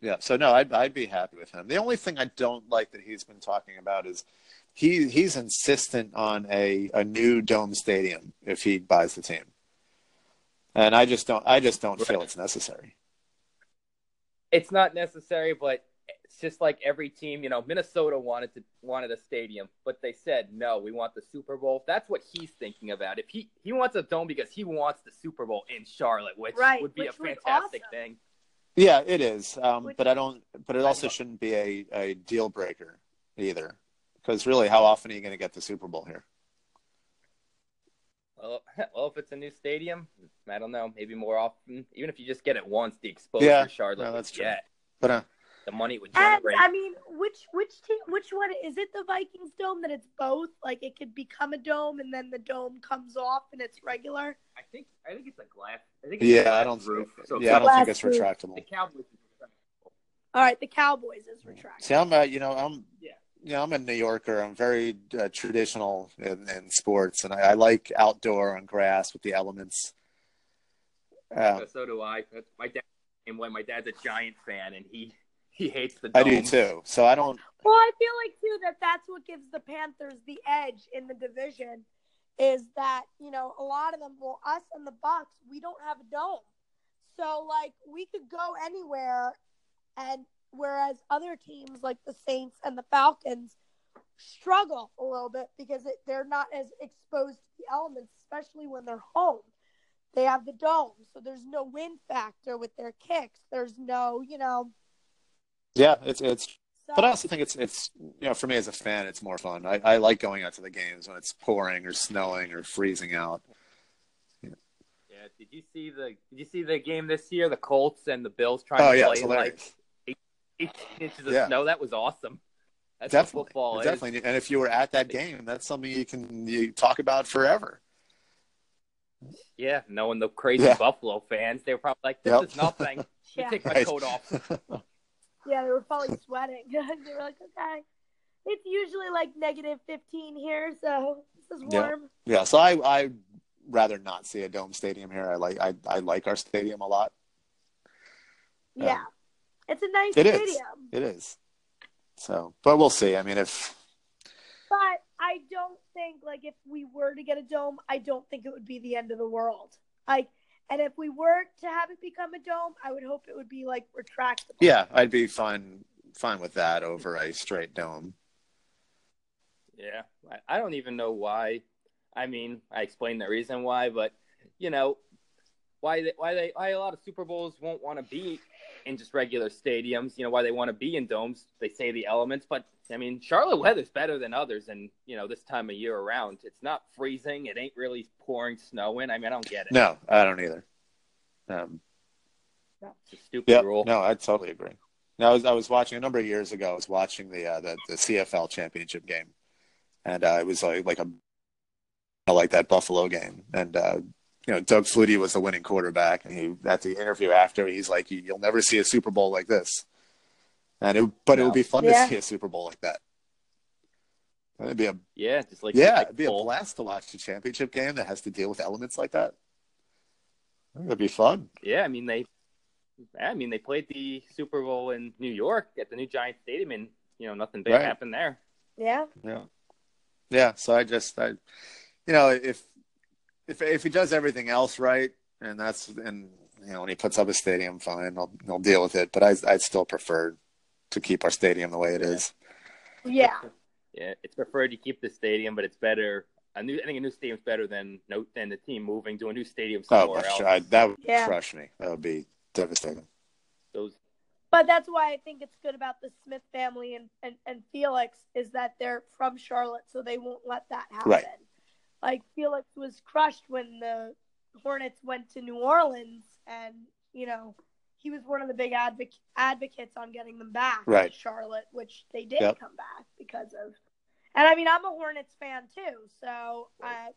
Yeah, so no, I'd I'd be happy with him. The only thing I don't like that he's been talking about is he he's insistent on a a new dome stadium if he buys the team, and I just don't I just don't feel it's necessary.
It's not necessary, but it's just like every team. You know, Minnesota wanted to wanted a stadium, but they said no. We want the Super Bowl. That's what he's thinking about. If he he wants a dome because he wants the Super Bowl in Charlotte, which
Right,
would be
which
a fantastic
awesome.
thing.
Yeah, it is, um, but I don't. But it also shouldn't be a a deal breaker either, because really, how often are you going to get the Super Bowl here?
Well, well, if it's a new stadium, I don't know. Maybe more often. Even if you just get it once, the exposure
Yeah,
Charlotte
no,
would
that's true.
get,
But uh,
the money it would
And
generate.
I mean, which which team? Which one is it? The Vikings dome that it's both. Like it could become a dome, and then the dome comes off, and it's regular.
I think I think it's a glass. I think it's
yeah,
glass
I don't.
roof. So
yeah, I don't think
Glass
it's
roof.
the
retractable.
Cowboys.
All right, the Cowboys is retractable.
See, I'm, uh, you know, I'm,
Yeah.
You know, I'm a New Yorker. I'm very uh, traditional in, in sports, and I, I like outdoor on grass with the elements. Uh,
so do I. That's my dad. And when my dad's a Giant fan, and he he hates the. Dome.
I do too. So I don't.
Well, I feel like too that that's what gives the Panthers the edge in the division, is that you know a lot of them. Well, us and the Bucks, we don't have a dome, so like we could go anywhere, and whereas other teams like the Saints and the Falcons struggle a little bit because it, they're not as exposed to the elements, especially when they're home. They have the dome, so there's no wind factor with their kicks. There's no, you know.
Yeah, it's it's.
So,
But I also think it's it's you know for me as a fan, it's more fun. I, I like going out to the games when it's pouring or snowing or freezing out.
Yeah. Did you see the Did you see the game this year? The Colts and the Bills trying
Oh
to
yeah,
play like 18 inches of
Yeah.
snow. That was awesome. That's
definitely,
what football is.
definitely. And if you were at that game, that's something you can you talk about forever.
Yeah, knowing the crazy
Yeah.
Buffalo fans, they were probably like, "This
Yep.
is nothing." Let me
Yeah.
take my
Right.
coat off.
Yeah, they were probably sweating. they were like, okay. It's usually like negative 15 here, so this is
Yeah.
warm.
Yeah, yeah so I I rather not see a dome stadium here. I like I, I like our stadium a lot.
Yeah.
Yeah.
It's a nice
It is.
stadium.
It is. So, but we'll see. I mean, if
But I don't think, like, if we were to get a dome, I don't think it would be the end of the world. Like, and if we were to have it become a dome, I would hope it would be, like, retractable.
yeah, I'd be fine fine with that over a straight dome.
Yeah, I, I don't even know why. I mean, I explained the reason why, but you know, why they, why they why a lot of Super Bowls won't want to be in just regular stadiums. You know, why they want to be in domes. They say the elements, but I mean, Charlotte weather's better than others, and you know, this time of year around, it's not freezing. It ain't really pouring snow in. I mean, I don't get it.
No, I don't either. Um,
it's a stupid
yeah,
rule.
no, I totally agree. Now, I was I was watching a number of years ago. I was watching the uh, the, the CFL championship game, and uh, it was like like a like that Buffalo game, and uh, you know Doug Flutie was the winning quarterback, and he at the interview after he's like, "You'll never see a Super Bowl like this," and it, but it would be fun
Yeah.
to see a Super Bowl like that. It'd be a
Yeah, just like
yeah,
like
it'd be a
full-
blast to watch a championship game that has to deal with elements like that. I think It'd be fun.
Yeah, I mean they, I mean they played the Super Bowl in New York at the new Giant Stadium, and you know nothing big
Right.
happened there.
Yeah.
Yeah, yeah. So I just, I, you know, if if if he does everything else right, and that's and you know when he puts up a stadium, fine, I'll I'll deal with it. But I I'd still prefer to keep our stadium the way it is.
Yeah.
Yeah, it's preferred you keep the stadium, but it's better. A new, I think a new stadium's better than no than the team moving to a new stadium
Oh,
somewhere
gosh,
else.
I, that would
Yeah.
crush me. That would be devastating.
Those
But that's why I think it's good about the Smith family and, and, and Felix is that they're from Charlotte, so they won't let that happen.
Right.
Like Felix was crushed when the Hornets went to New Orleans, and you know he was one of the big advoc- advocates on getting them back
Right.
to Charlotte, which they did
Yep.
come back because of. And I mean, I'm a Hornets fan too, so I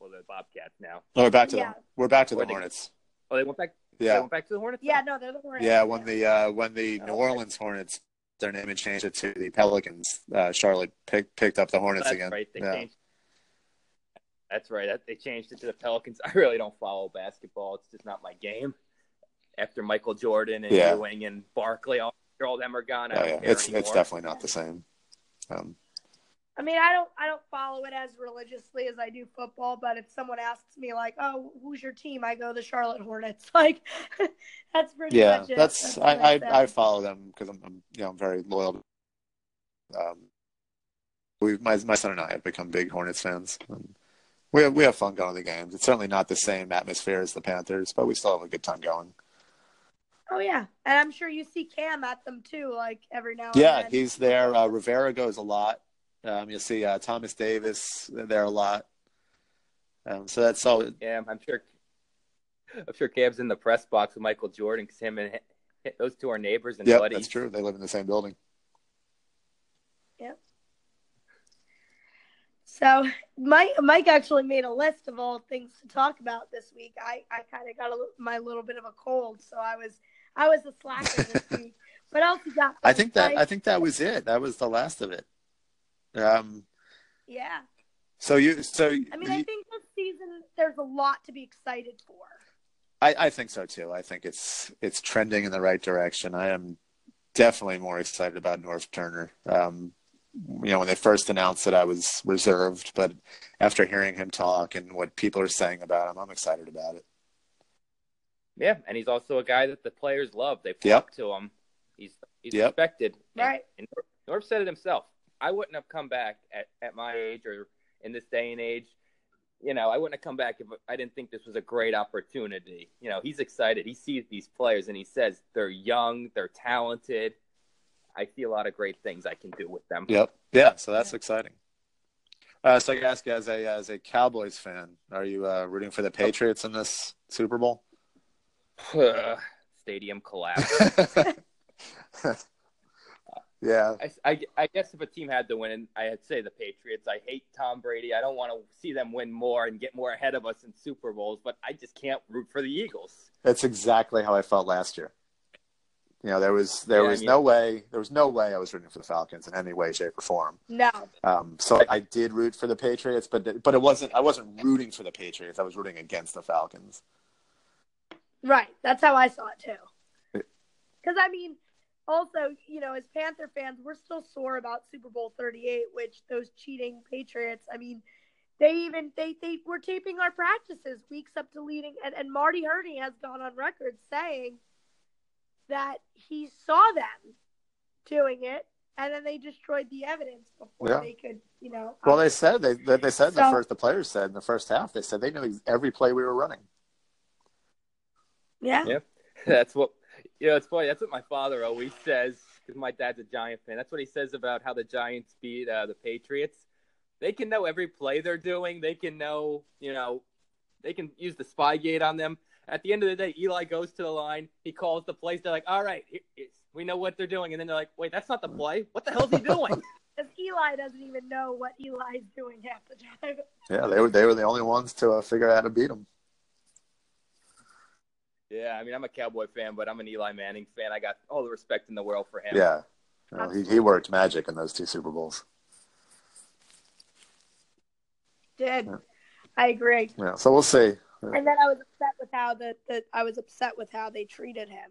well, the Bobcats now.
Oh, we're back to
Yeah.
the we're back to the Hornets.
Oh, they went back. Yeah, They
Yeah,
went back to the Hornets.
yeah no they're the Hornets.
yeah. When the uh, when the
Oh,
New
okay.
Orleans Hornets their name and changed it to the Pelicans, uh, Charlotte pick, picked up the Hornets
that's
again.
right. They
yeah.
changed. That's right. They changed it to the Pelicans. I really don't follow basketball. It's just not my game. After Michael Jordan and
Yeah.
Ewing and Barkley, all, all them are gone.
Oh, yeah. It's
anymore.
it's definitely not the same. Um,
I mean, I don't I don't follow it as religiously as I do football, but if someone asks me like, "Oh, who's your team?" I go the Charlotte Hornets. Like that's pretty
yeah,
much it.
that's,
what
I. I I follow them because I'm, I'm you know I'm very loyal. Um, we my my son and I have become big Hornets fans. And we have, we have fun going to the games. It's certainly not the same atmosphere as the Panthers, but we still have a good time going.
Oh yeah, and I'm sure you see Cam at them too, like every now and
Yeah,
then.
he's there. Uh, Rivera goes a lot. Um, you'll see uh, Thomas Davis there a lot. Um, so that's all.
Yeah, I'm sure. I'm sure Cam's in the press box with Michael Jordan because him and those two are neighbors and
Yep,
buddies.
that's true. They live in the same building.
So Mike Mike actually made a list of all things to talk about this week. I, I kind of got a, my little bit of a cold, so I was I was a slacker this week. What else you got?
I think that? I think that was it. That was the last of it. Um,
yeah.
so you so
I mean, I think this season there's a lot to be excited for.
I, I think so too. I think it's it's trending in the right direction. I am definitely more excited about Norv Turner. Um, you know, when they first announced that I was reserved, but after hearing him talk and what people are saying about him, I'm excited about it.
Yeah, and he's also a guy that the players love. They flock
Yep.
to him. He's he's
Yep.
respected.
Right.
And Norv, Norv said it himself. I wouldn't have come back at, at my age or in this day and age. You know, I wouldn't have come back if I didn't think this was a great opportunity. You know, he's excited. He sees these players and he says they're young, they're talented. I see a lot of great things I can do with them.
Yep. Yeah. So that's exciting. Uh, so I ask you, as a as a Cowboys fan, are you uh, rooting for the Patriots in this Super Bowl?
Stadium collapse.
yeah.
I, I, I guess if a team had to win, I'd say the Patriots. I hate Tom Brady. I don't want to see them win more and get more ahead of us in Super Bowls, but I just can't root for the Eagles.
That's exactly how I felt last year. You know, there was there
Yeah,
was
mean-
no way there was no way I was rooting for the Falcons in any way, shape, or form.
No.
Um, so I did root for the Patriots, but but it wasn't I wasn't rooting for the Patriots. I was rooting against the Falcons.
Right. That's how I saw it too. Because I mean, also, you know, as Panther fans, we're still sore about Super Bowl 38, which those cheating Patriots. I mean, they even they they were taping our practices weeks up to leading, and and Marty Hurney has gone on record saying that he saw them doing it, and then they destroyed the evidence before
Yeah.
they could you know.
Well, they said they they they said in the first the players said in the first half they said they knew every play we were running.
yeah.
Yeah. That's what you know. It's funny. That's what my father always says because my dad's a Giant fan. That's what he says about how the Giants beat uh, the Patriots. They can know every play they're doing. They can know, you know, they can use the spy gate on them. At the end of the day, Eli goes to the line. He calls the plays. They're like, "All right, here- here- we know what they're doing." And then they're like, "Wait, that's not the play. What the hell's he doing?"
Because Eli doesn't even know what Eli's doing half the time.
Yeah, they were they were the only ones to uh, figure out how to beat him.
yeah, I mean, I'm a Cowboy fan, but I'm an Eli Manning fan. I got all the respect in the world for him.
Yeah, You know, he he worked magic in those two Super Bowls.
Did
Yeah.
I agree?
Yeah, so we'll see.
And then I was upset with how the, the I was upset with how they treated him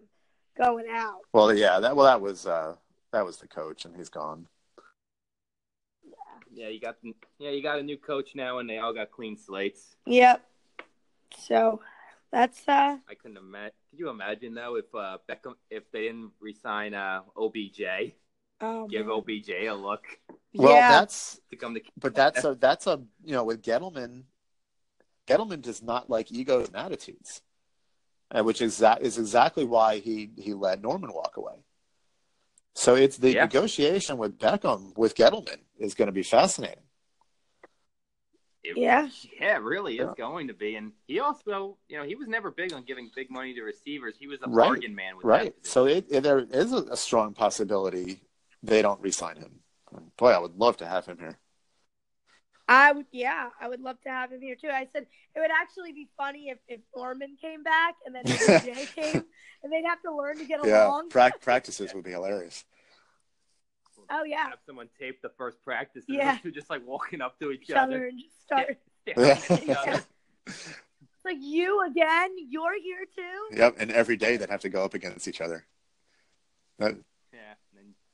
going out.
Well, yeah, that well that was uh, that was the coach, and he's gone.
Yeah, yeah you got yeah, you got a new coach now, and they all got clean slates.
Yep. So that's uh
I couldn't imagine. Could you imagine though if uh, Beckham if they didn't resign uh, OBJ,
oh,
give
man.
OBJ a look
Well,
yeah.
that's
to come to.
but that's a that's a you know with Gettleman, Gettleman does not like egos and attitudes, uh, which is that is exactly why he he let Norman walk away. So it's the
Yeah.
negotiation with Beckham with Gettleman is going to be fascinating.
It-
Yeah.
yeah, it really is
Yeah.
going to be. And he also, you know, he was never big on giving big money to receivers. He was a
Right.
bargain man with
Right.
that.
So it, it, there is a, a strong possibility they don't re-sign him. Boy, I would love to have him here.
I would yeah, I would love to have him here too. I said it would actually be funny if, if Norman came back and then Jay came and they'd have to learn to get
Yeah,
along.
pra- practices would be hilarious.
Oh yeah.
Have someone tape the first practice.
Yeah.
And they're just like walking up to each
Each other
other.
and just start
staring
Yeah.
other.
It's like you again, you're here too?
Yep, and every day they'd have to go up against each other. That-
Yeah. And then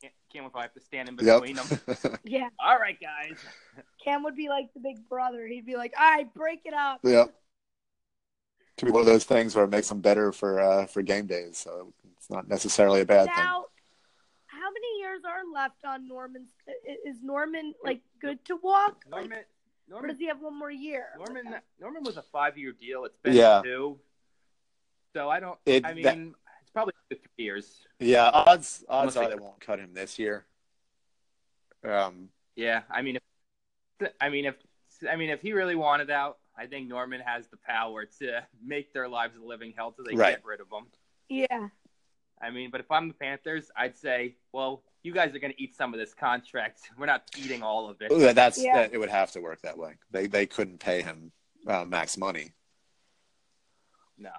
Cam- Cam would probably have to stand in
yep.
between them.
Yeah.
All right, guys.
Cam would be like the big brother. He'd be like, All right, break it up.
yep. Could be one of those things where it makes them better for uh, for game days. So it's not necessarily a bad thing.
How many years are left on Norman's is Norman like good to walk? Like,
Norman.
or
Norman.
does he have one more year?
Norman. Norman was a five-year deal. It's been
Yeah.
two. So I don't.
It-
I mean,
that-
it's probably three years.
Yeah, odds odds
Unless
are
they-
they won't cut him this year. Um,
Yeah, I mean, if, I mean, if I mean, if he really wanted out, I think Norman has the power to make their lives a living hell till they
Right.
get rid of him.
Yeah.
I mean, but if I'm the Panthers, I'd say, well, you guys are going to eat some of this contract. We're not eating all of it.
that- that's
Yeah.
that, it would have to work that way. They they couldn't pay him uh, max money.
No.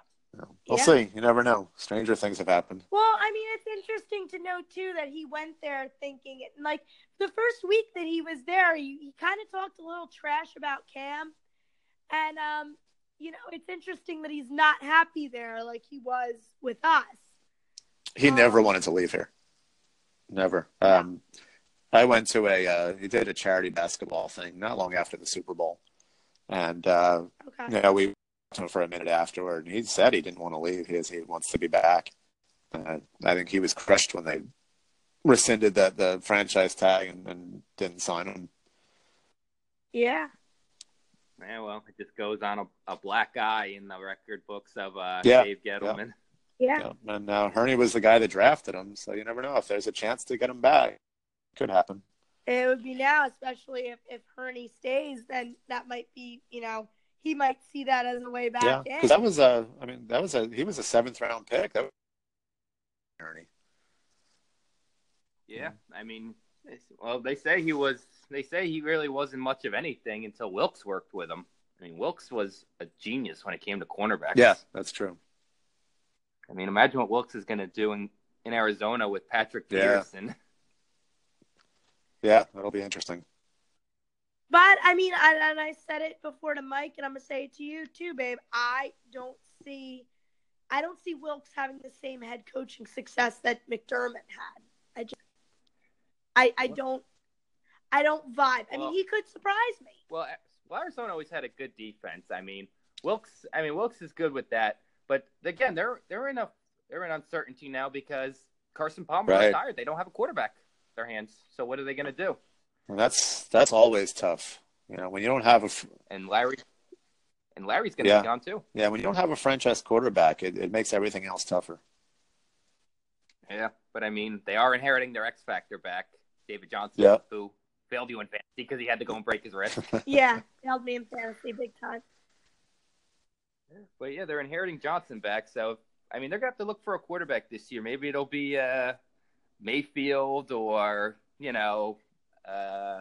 We'll
Yeah.
see. You never know. Stranger things have happened.
Well, I mean, it's interesting to know too that he went there thinking it. Like the first week that he was there, he, he kind of talked a little trash about Cam, and um, you know, it's interesting that he's not happy there like he was with us.
He never
Um,
wanted to leave here. Never. Um, I went to a uh, he did a charity basketball thing not long after the Super Bowl, and uh,
Okay.
you know we to him for a minute afterward, and he said he didn't want to leave. He he wants to be back. Uh, I think he was crushed when they rescinded the the franchise tag and, and didn't sign him.
Yeah.
Yeah, well, it just goes on a, a black eye in the record books of uh,
Yeah,
Dave Gettleman.
Yeah.
Yeah. And uh, Hurney was the guy that drafted him, so you never know if there's a chance to get him back. Could happen.
It would be now, especially if if Hurney stays, then that might be, you know, he might see that as a way back
yeah,
in.
because that was a. I mean, that was a. He was a seventh round pick. That was Hurney.
Yeah, I mean, well, they say he was. They say he really wasn't much of anything until Wilks worked with him. I mean, Wilks was a genius when it came to cornerbacks.
Yeah, that's true.
I mean, imagine what Wilks is going to do in, in Arizona with Patrick
Yeah.
Peterson.
Yeah, that'll be interesting.
But I mean, I, and I said it before to Mike, and I'm gonna say it to you too, babe. I don't see, I don't see Wilks having the same head coaching success that McDermott had. I just, I, I don't, I don't vibe. I
Well-
mean, he could surprise me.
Well, uh, A- well, Arizona always had a good defense. I mean, Wilks. I mean, Wilks is good with that. But again, they're they're in a they're in uncertainty now because Carson Palmer
Right.
retired. They don't have a quarterback in their hands. So what are they going to do?
And that's that's always tough. You know, when you don't have a fr-
and Larry and Larry's going to
Yeah.
be gone too.
yeah, when you don't have a franchise quarterback, it, it makes everything else tougher.
Yeah, but I mean, they are inheriting their X factor back, David Johnson,
Yeah.
who failed you in fantasy because he had to go and break his wrist.
Yeah, held me in fantasy big time.
but yeah, they're inheriting Johnson back, so I mean, they're gonna have to look for a quarterback this year. Maybe it'll be uh, Mayfield or you know, uh,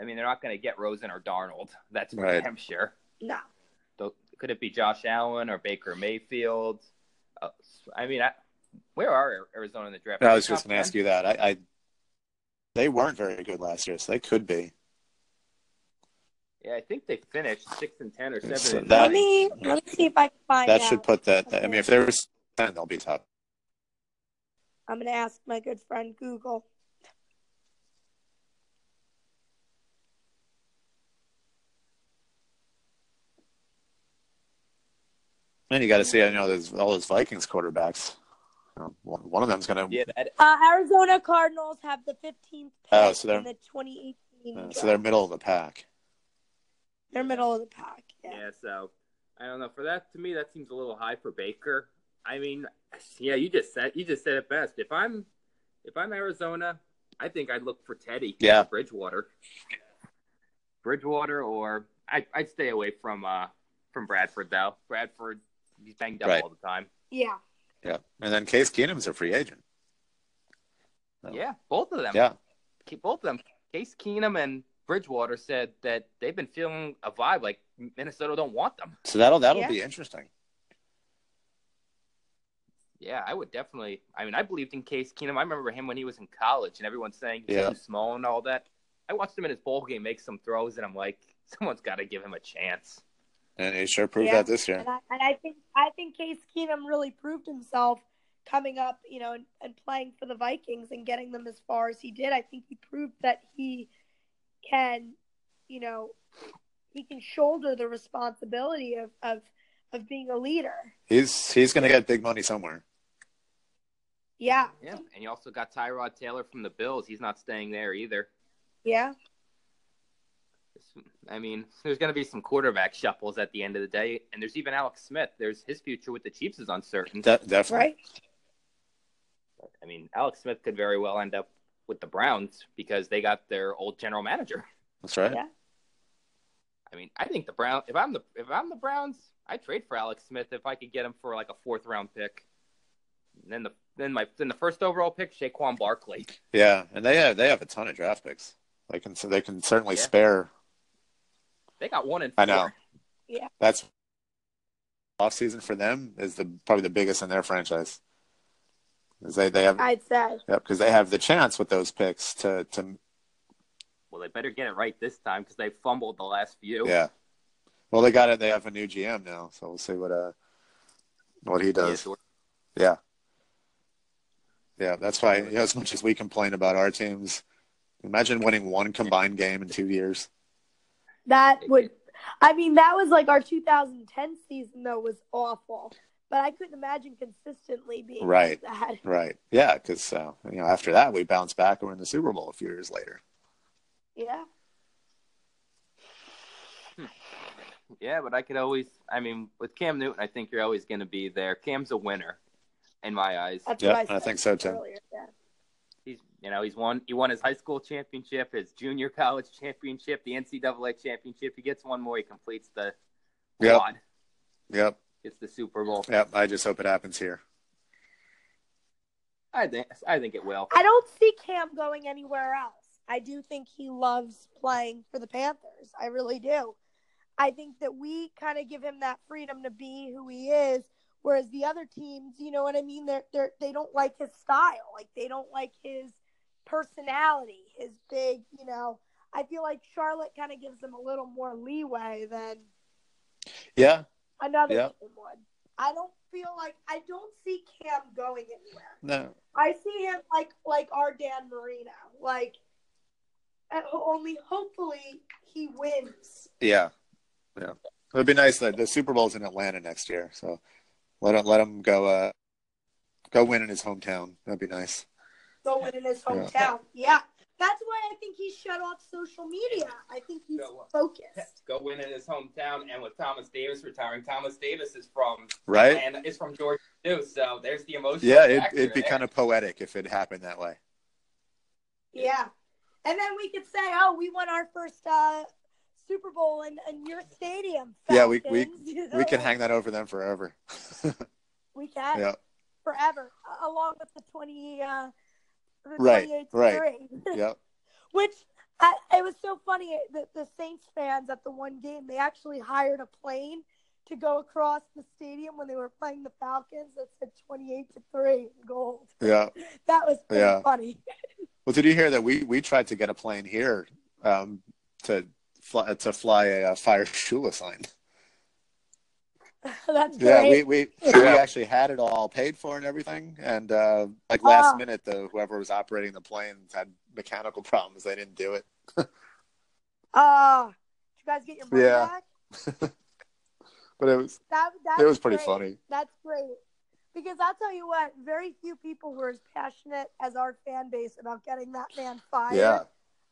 I mean, they're not gonna get Rosen or Darnold. That's for
Right.
damn sure.
No.
So could it be Josh Allen or Baker Mayfield? Uh, I mean, I, where are Arizona in the draft?
I was just going to ask you that. I, I they weren't very good last year, so they could be.
Yeah, I think they finished six and ten or seven.
So
and
that-
let me let me see if I can find
That
out.
should put that. I mean, if there was ten, they'll be top.
I'm gonna ask my good friend Google.
And you got to see. I know there's all those Vikings quarterbacks. One one of them's going to.
Yeah, that,
Uh, Arizona Cardinals have the 15th pick
Oh, so they're-
in the 2018.
Uh, so they're middle of the pack.
They're middle of the pack. Yeah.
yeah. So I don't know. For that, to me, that seems a little high for Baker. I mean, yeah, you just said you just said it best. If I'm if I'm Arizona, I think I'd look for Teddy.
Yeah.
Bridgewater. Bridgewater, or I, I'd stay away from uh from Bradford though. Bradford, he's banged up
Right.
all the time.
Yeah.
Yeah, and then Case Keenum's a free agent. Oh.
Yeah, both of them.
Yeah, Keep
both of them. Case Keenum and Bridgewater said that they've been feeling a vibe like Minnesota don't want them.
so that'll that'll
Yeah.
be interesting.
Yeah, I would definitely. I mean, I believed in Case Keenum. I remember him when he was in college, and everyone's saying he's
Yeah.
too small and all that. I watched him in his bowl game make some throws, and I'm like, someone's got to give him a chance.
And he sure proved
Yeah.
that this year.
And I, and I think I think Case Keenum really proved himself coming up, you know, and, and playing for the Vikings and getting them as far as he did. I think he proved that he can, you know, he can shoulder the responsibility of of, of being a leader.
He's he's going to get big money somewhere.
Yeah.
Yeah, and you also got Tyrod Taylor from the Bills. He's not staying there either.
Yeah.
I mean, there's going to be some quarterback shuffles at the end of the day, and there's even Alex Smith. There's his future with the Chiefs is uncertain.
De- definitely.
Right.
I mean, Alex Smith could very well end up with the Browns because they got their old general manager.
That's right.
Yeah.
I mean, I think the Brown. If I'm the if I'm the Browns, I'd trade for Alex Smith if I could get him for like a fourth round pick. And then the then my then the first overall pick, Saquon Barkley.
Yeah, and they have they have a ton of draft picks. They can so they can certainly
Yeah.
spare.
They got one in. four.
I know.
Yeah.
That's off season for them is the probably the biggest in their franchise. 'Cause they they have
I'd say.
Yep, because they have the chance with those picks to to
Well, they better get it right this time because they fumbled the last few.
yeah. Well, they got it. They have a new GM now, so we'll see what uh what he does.
so-
Yeah, yeah. That's why you know, as much as we complain about our teams, imagine winning one combined game in two years.
That would, I mean, that was like our 2010 season though was awful, but I couldn't imagine consistently being
Right.
that.
Right? Yeah, because uh, you know after that we bounced back and we're in the Super Bowl a few years later.
Yeah,
Yeah, but I could always. I mean, with Cam Newton, I think you're always going to be there. Cam's a winner, in my eyes.
that's
Yep,
what I,
I think so, too.
earlier, Yeah.
He's, you know, he's won. He won his high school championship, his junior college championship, the NCAA championship. He gets one more, he completes the
Yep.
quad.
Yep,
It's the Super Bowl.
yep. I just hope it happens here.
I think. I think it will.
I don't see Cam going anywhere else. I do think he loves playing for the Panthers. I really do. I think that we kind of give him that freedom to be who he is, whereas the other teams, you know what I mean? They're, they're they don't like his style. Like they don't like his personality, his big, you know. I feel like Charlotte kind of gives him a little more leeway than
Yeah,
another
Yeah.
would. I don't feel like I don't see Cam going anywhere.
no,
I see him like like our Dan Marino. Like uh, only hopefully he wins.
yeah, yeah. It would be nice that the Super Bowl's in Atlanta next year, so let him let him go uh go win in his hometown. That'd be nice.
Go win in his hometown. Yeah. That's why I think he shut off social media. I think he's
Go
focused.
Go win in his hometown, and with Thomas Davis retiring, Thomas Davis is from
Right?
and is from Georgia too. So there's the emotion.
Yeah, it, it'd be kind of poetic if it happened that way.
Yeah. And then we could say, oh, we won our first uh, Super Bowl in, in your stadium.
Yeah, we- we-
Falcons, you
We can hang that over them forever.
We can.
yeah,
Forever. uh, Along with the 20, uh, the
Right,
28
right. yeah.
Which I, it was so funny that the Saints fans at the one game they actually hired a plane to go across the stadium when they were playing the Falcons that said twenty eight to three in gold.
Yeah.
That was pretty
Yeah.
funny.
Well, did you hear that we we tried to get a plane here um, to fly to fly a, uh fire Shula sign?
That's
Yeah,
great.
we we, we actually had it all paid for and everything, and uh, like last
Ah.
minute, the whoever was operating the plane had mechanical problems. They didn't do it.
Uh, did you guys get your money
Yeah.
back?
But it was
That,
it was pretty
great.
funny.
That's great. Because I'll tell you what, very few people were as passionate as our fan base about getting that man fired.
Yeah,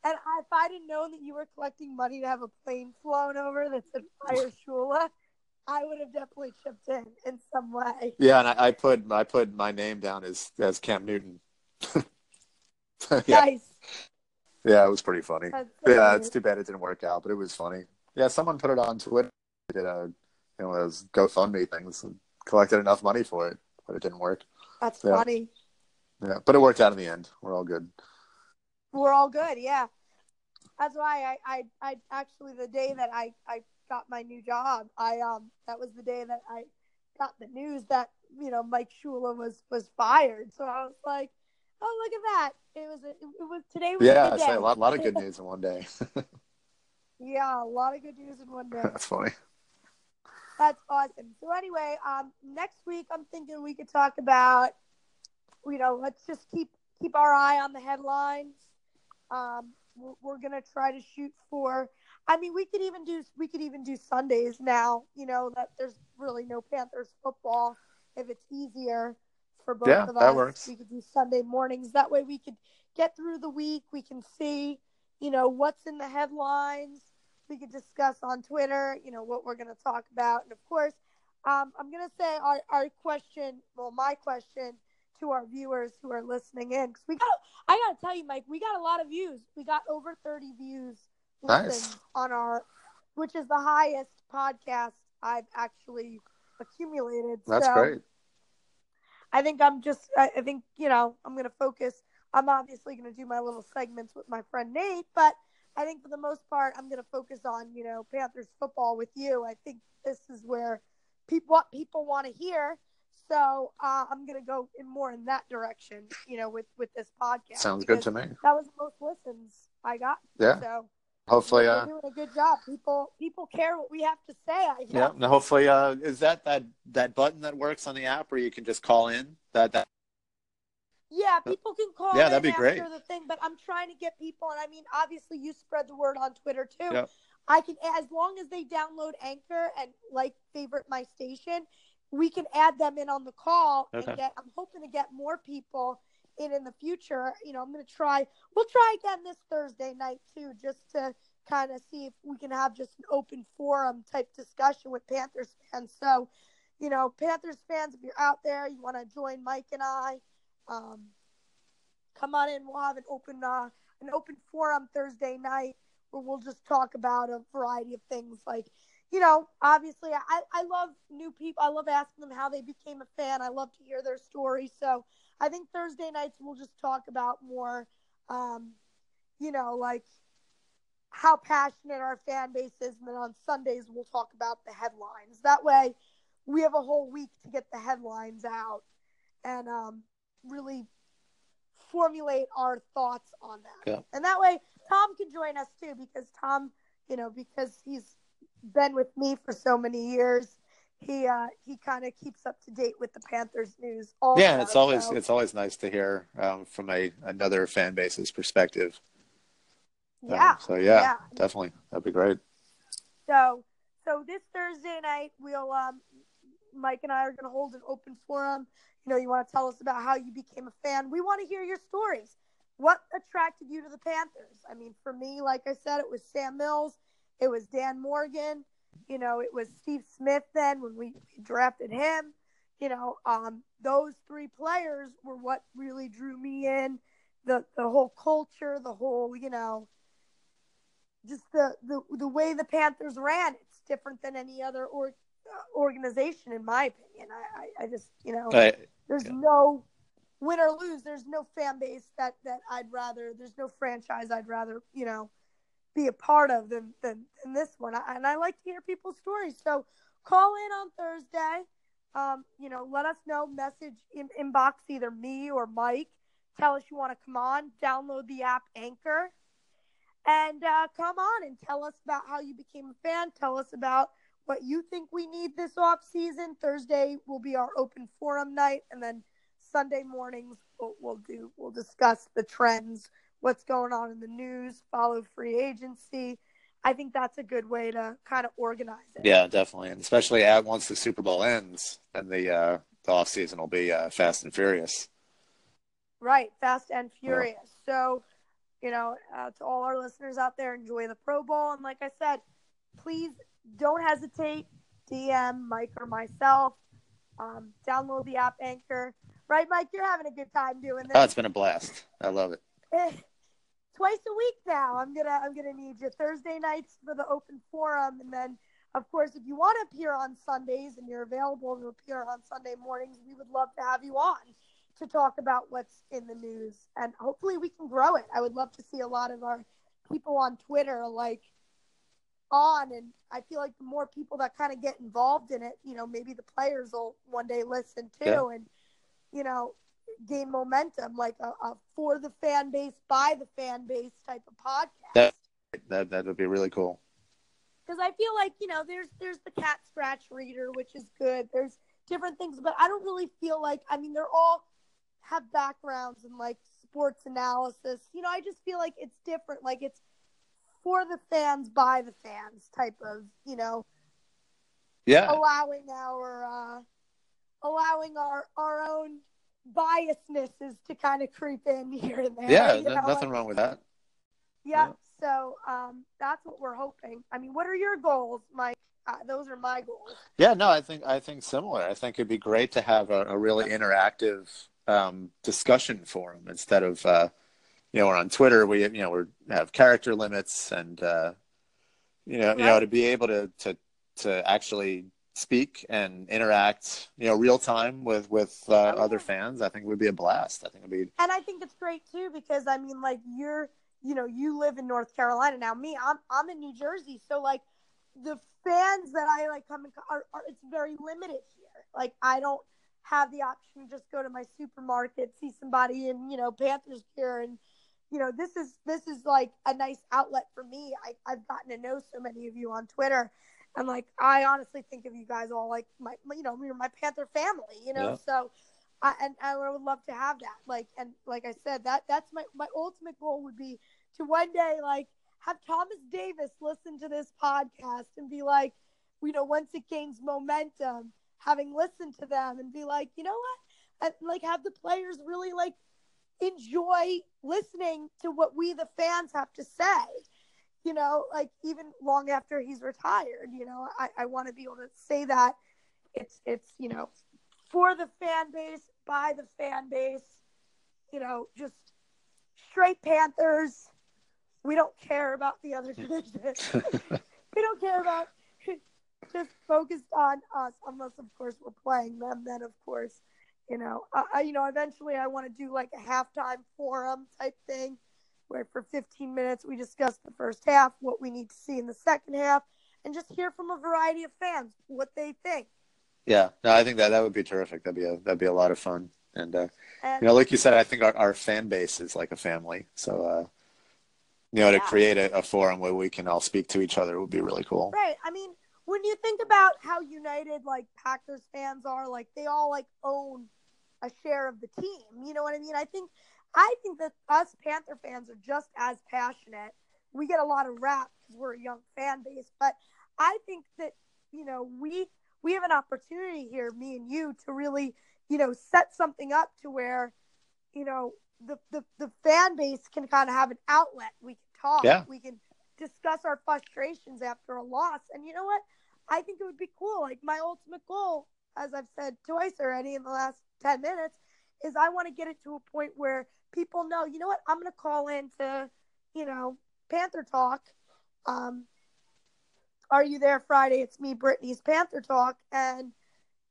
And if I'd have known that you were collecting money to have a plane flown over that said Fire Shula, I would have definitely chipped in in some way.
yeah, and I, I put I put my name down as as Cam Newton. yeah,
Nice.
yeah, it was pretty funny.
That's
Yeah, it's too bad it didn't work out, but it was funny. Yeah, someone put it on Twitter. Did a you know those GoFundMe things and collected enough money for it, but it didn't work.
That's
yeah.
funny.
Yeah, but it worked out in the end. We're all good.
We're all good, yeah. That's why I, I, I actually the day that I, I got my new job, I um that was the day that I got the news that you know Mike Shula was was fired. So I was like, oh look at that! It was a, it was today was
Yeah, I say a lot, lot of good news in one day.
Yeah, a lot of good news in one day.
That's funny.
That's awesome. So anyway, um, next week I'm thinking we could talk about, you know, let's just keep keep our eye on the headlines. Um, we're, we're gonna try to shoot for. I mean, we could even do we could even do Sundays now. You know that there's really no Panthers football. If it's easier for both
Yeah,
of
that works.
we could do Sunday mornings. That way, we could get through the week. We can see, you know, what's in the headlines we could discuss on Twitter, you know, what we're going to talk about. And of course, um, I'm going to say our, our question, well, my question to our viewers who are listening in, because we got, I got to tell you, Mike, we got a lot of views. We got over 30 views
Nice.
on our, which is the highest podcast I've actually accumulated.
That's
So
great.
I think I'm just, I, I think, you know, I'm going to focus. I'm obviously going to do my little segments with my friend Nate, but I think for the most part, I'm going to focus on, you know, Panthers football with you. I think this is where people, what people want to hear. So uh, I'm going to go in more in that direction, you know, with, with this podcast.
Sounds good to me.
That was the most listens I got.
Yeah.
So
Hopefully, uh,
doing a good job. People, people care what we have to say. I guess.
yeah. Now, hopefully, uh, is that that that button that works on the app where you can just call in? That that
Yeah, people can call.
Yeah, that'd be great.
The thing, but I'm trying to get people, and I mean, obviously, you spread the word on Twitter too.
Yep.
I can, as long as they download Anchor and like favorite my station, we can add them in on the call
Okay.
and get. I'm hoping to get more people in in the future. You know, I'm going to try. We'll try again this Thursday night too, just to kind of see if we can have just an open forum type discussion with Panthers fans. So, you know, Panthers fans, if you're out there, you want to join Mike and I um, come on in. We'll have an open uh, an open forum Thursday night where we'll just talk about a variety of things. Like, you know, obviously, I, I love new people. I love asking them how they became a fan. I love to hear their story. So I think Thursday nights we'll just talk about more, um, you know, like how passionate our fan base is. And then on Sundays we'll talk about the headlines. That way we have a whole week to get the headlines out and um, really formulate our thoughts on that.
Yeah.
And that way, Tom can join us too because Tom, you know, because he's been with me for so many years, he uh, he kind of keeps up to date with the Panthers news. Also,
yeah, it's always
so,
it's always nice to hear um, from a another fan base's perspective. Um,
yeah.
so yeah,
yeah.
definitely that'd be great.
So so this Thursday night we'll um Mike and I are gonna hold an open forum. You know, you want to tell us about how you became a fan. We want to hear your stories. what attracted you to the Panthers? I mean, for me, like I said, it was Sam Mills, it was Dan Morgan, you know, it was Steve Smith then when we, drafted him. You know, um, those three players were what really drew me in. The the whole culture, the whole, you know, just the the, the way the Panthers ran. It's different than any other or, uh, organization, in my opinion. I, I, I just, you know,
I,
there's
yeah.
no win or lose. There's no fan base that that I'd rather. There's no franchise I'd rather, you know, be a part of than than, than this one. I, and I like to hear people's stories. So call in on Thursday. Um, you know, let us know. Message in, inbox either me or Mike. Tell us you want to come on. Download the app Anchor, and uh, come on and tell us about how you became a fan. Tell us about what you think we need this off season. Thursday will be our open forum night, and then Sunday mornings we'll, we'll do we'll discuss the trends, what's going on in the news, follow free agency. I think that's a good way to kind of organize it.
Yeah, definitely, and especially at once the Super Bowl ends, then the uh, the off season will be uh, fast and furious.
Right, fast and furious. Yeah. So, you know, uh, to all our listeners out there, enjoy the Pro Bowl, and like I said, please don't hesitate. DM Mike or myself. Um, download the app Anchor. Right, Mike? You're having a good time doing this.
Oh, it's been a blast. I love it.
Twice a week now. I'm gonna I'm gonna need you Thursday nights for the open forum, and then of course if you want to appear on Sundays and you're available to appear on Sunday mornings, we would love to have you on to talk about what's in the news, and hopefully we can grow it. I would love to see a lot of our people on Twitter like on and I feel like the more people that kind of get involved in it, you know, maybe the players will one day listen too
Yeah.
and you know, gain momentum like a, a for the fan base by the fan base type of podcast.
That- That that would be really cool.
Because I feel like, you know, there's there's the cat scratch reader, which is good. There's different things, but I don't really feel like I mean they're all have backgrounds and like sports analysis. You know, I just feel like it's different. Like it's for the fans by the fans type of, you know,
Yeah,
allowing our uh, allowing our our own biasnesses to kind of creep in here and there.
yeah,
you know,
nothing
like-
wrong with that.
Yeah.
Yeah.
So um, that's what we're hoping. I mean, what are your goals, Mike? Uh, those are my goals.
Yeah, no, I think I think similar. I think it'd be great to have a, a really interactive um, discussion forum instead of uh, you know we're on Twitter. We you know we have character limits and uh, you know you know to be able to to to actually speak and interact you know real time with with uh,
Oh,
other fans. I think would be a blast. I think it'd be
And I think it's great too because I mean, like you're, you know, you live in North Carolina now. Me, I'm I'm in New Jersey, so like the fans that I like come in are, are it's very limited here. Like I don't have the option to just go to my supermarket, see somebody in you know Panthers gear, and you know this is this is like a nice outlet for me. I I've gotten to know so many of you on Twitter. And like I honestly think of you guys all like my, you know, you're my Panther family, you know.
Yeah.
So I, and I would love to have that. Like, and like I said, that that's my my ultimate goal would be to one day like have Thomas Davis listen to this podcast and be like, you know, once it gains momentum, having listened to them and be like, you know what, and like have the players really like enjoy listening to what we the fans have to say. You know, like even long after he's retired, you know, I, I want to be able to say that it's it's you know for the fan base, by the fan base, you know, just straight Panthers. We don't care about the other division. we don't care about just focused on us, unless of course we're playing them. Then of course, you know, I, I- you know, eventually I want to do like a halftime forum type thing, where for 15 minutes we discuss the first half, what we need to see in the second half, and just hear from a variety of fans what they think.
yeah. No, I think that that would be terrific. That'd be a that'd be a lot of fun. And uh,
And
you know, like you said, I think our, our fan base is like a family. So, uh, you know, to create a, a forum where we can all speak to each other would be really cool.
Right. I mean, when you think about how united like Packers fans are, like they all like own a share of the team. You know what I mean? I think I think that us Panther fans are just as passionate. We get a lot of rap because we're a young fan base, but I think that you know we we have an opportunity here, me and you, to really you know set something up to where you know the, the, the fan base can kind of have an outlet. We can talk.
Yeah.
We can discuss our frustrations after a loss. And you know what? I think it would be cool. Like my ultimate goal, as I've said twice already in the last 10 minutes, is I want to get it to a point where people know, you know what, I'm going to call into, you know, Panther Talk. Um, are you there Friday? It's me, Brittany's Panther Talk, and,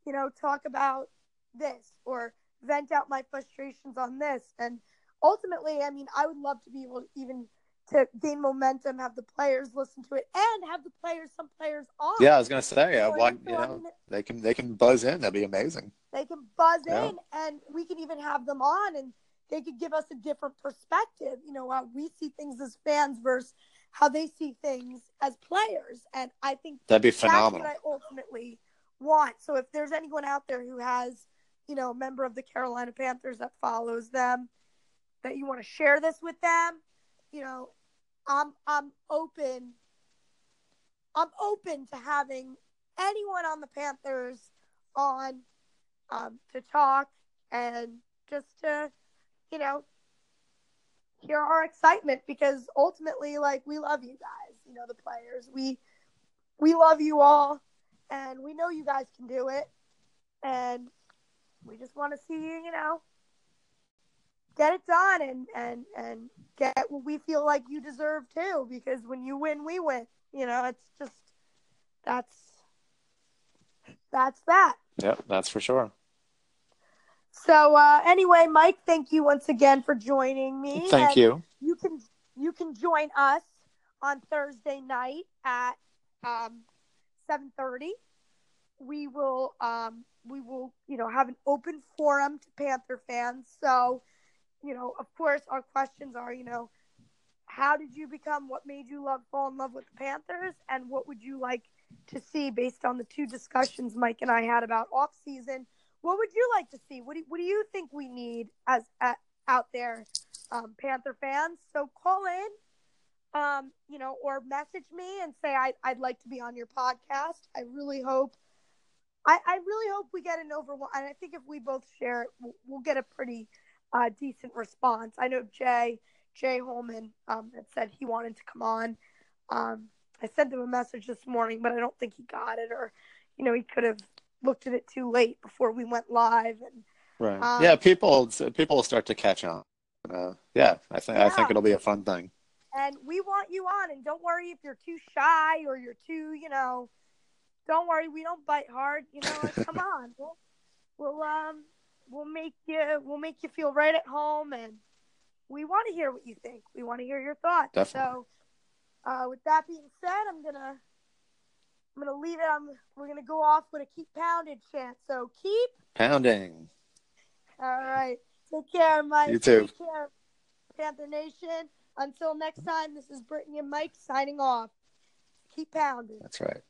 you know, talk about this or vent out my frustrations on this. And ultimately, I mean, I would love to be able to even to gain momentum, have the players listen to it, and have the players, some players on.
Yeah, I was gonna say,
Or
what you know, they can they can buzz in. That'd be amazing.
they can buzz
Yeah.
in, and we can even have them on, and they could give us a different perspective. You know, how we see things as fans versus how they see things as players. And I think
That'd be
that's
phenomenal.
what I ultimately want. So if there's anyone out there who has, you know, a member of the Carolina Panthers that follows them, that you want to share this with them, you know, I'm I'm open. I'm open to having anyone on the Panthers on um, to talk and just to, you know, hear our excitement because ultimately, like, we love you guys. You know, the players. We we love you all, and we know you guys can do it, and we just want to see you. You know, get it done and and and get what we feel like you deserve too. Because when you win, we win. You know, it's just that's that's that.
Yep, that's for sure.
So uh, anyway, Mike, thank you once again for joining me.
Thank
And
you.
You can you can join us on Thursday night at um, seven thirty. We will um, we will you know have an open forum to Panther fans. So you know, of course, our questions are you know, how did you become? What made you love fall in love with the Panthers? And what would you like to see based on the two discussions Mike and I had about off season? What would you like to see? What do, what do you think we need as out there, um, Panther fans? So call in, um, you know, or message me and say I, I'd like to be on your podcast. I really hope. I, I really hope we get an over. And I think if we both share it, we'll, we'll get a pretty uh, decent response. I know Jay Jay Holman um, had said he wanted to come on. Um, I sent him a message this morning, but I don't think he got it, or you know, he could have looked at it too late before we went live. And
Right.
Um,
yeah, people people will start to catch on. Uh, yeah, I think I think it'll be a fun thing.
and we want you on. And don't worry if you're too shy or you're too, you know, don't worry. We don't bite hard. You know, like, come on. We'll, we'll um we'll make you we'll make you feel right at home, and we want to hear what you think. We want to hear your thoughts.
Definitely.
So, uh, with that being said, I'm gonna I'm gonna leave it. I'm we're gonna go off with a keep pounding chant. So keep.
Pounding.
All right. Take care, Mike.
You too.
Take care, Panther Nation. Until next time, this is Brittany and Mike signing off. Keep pounding.
That's right.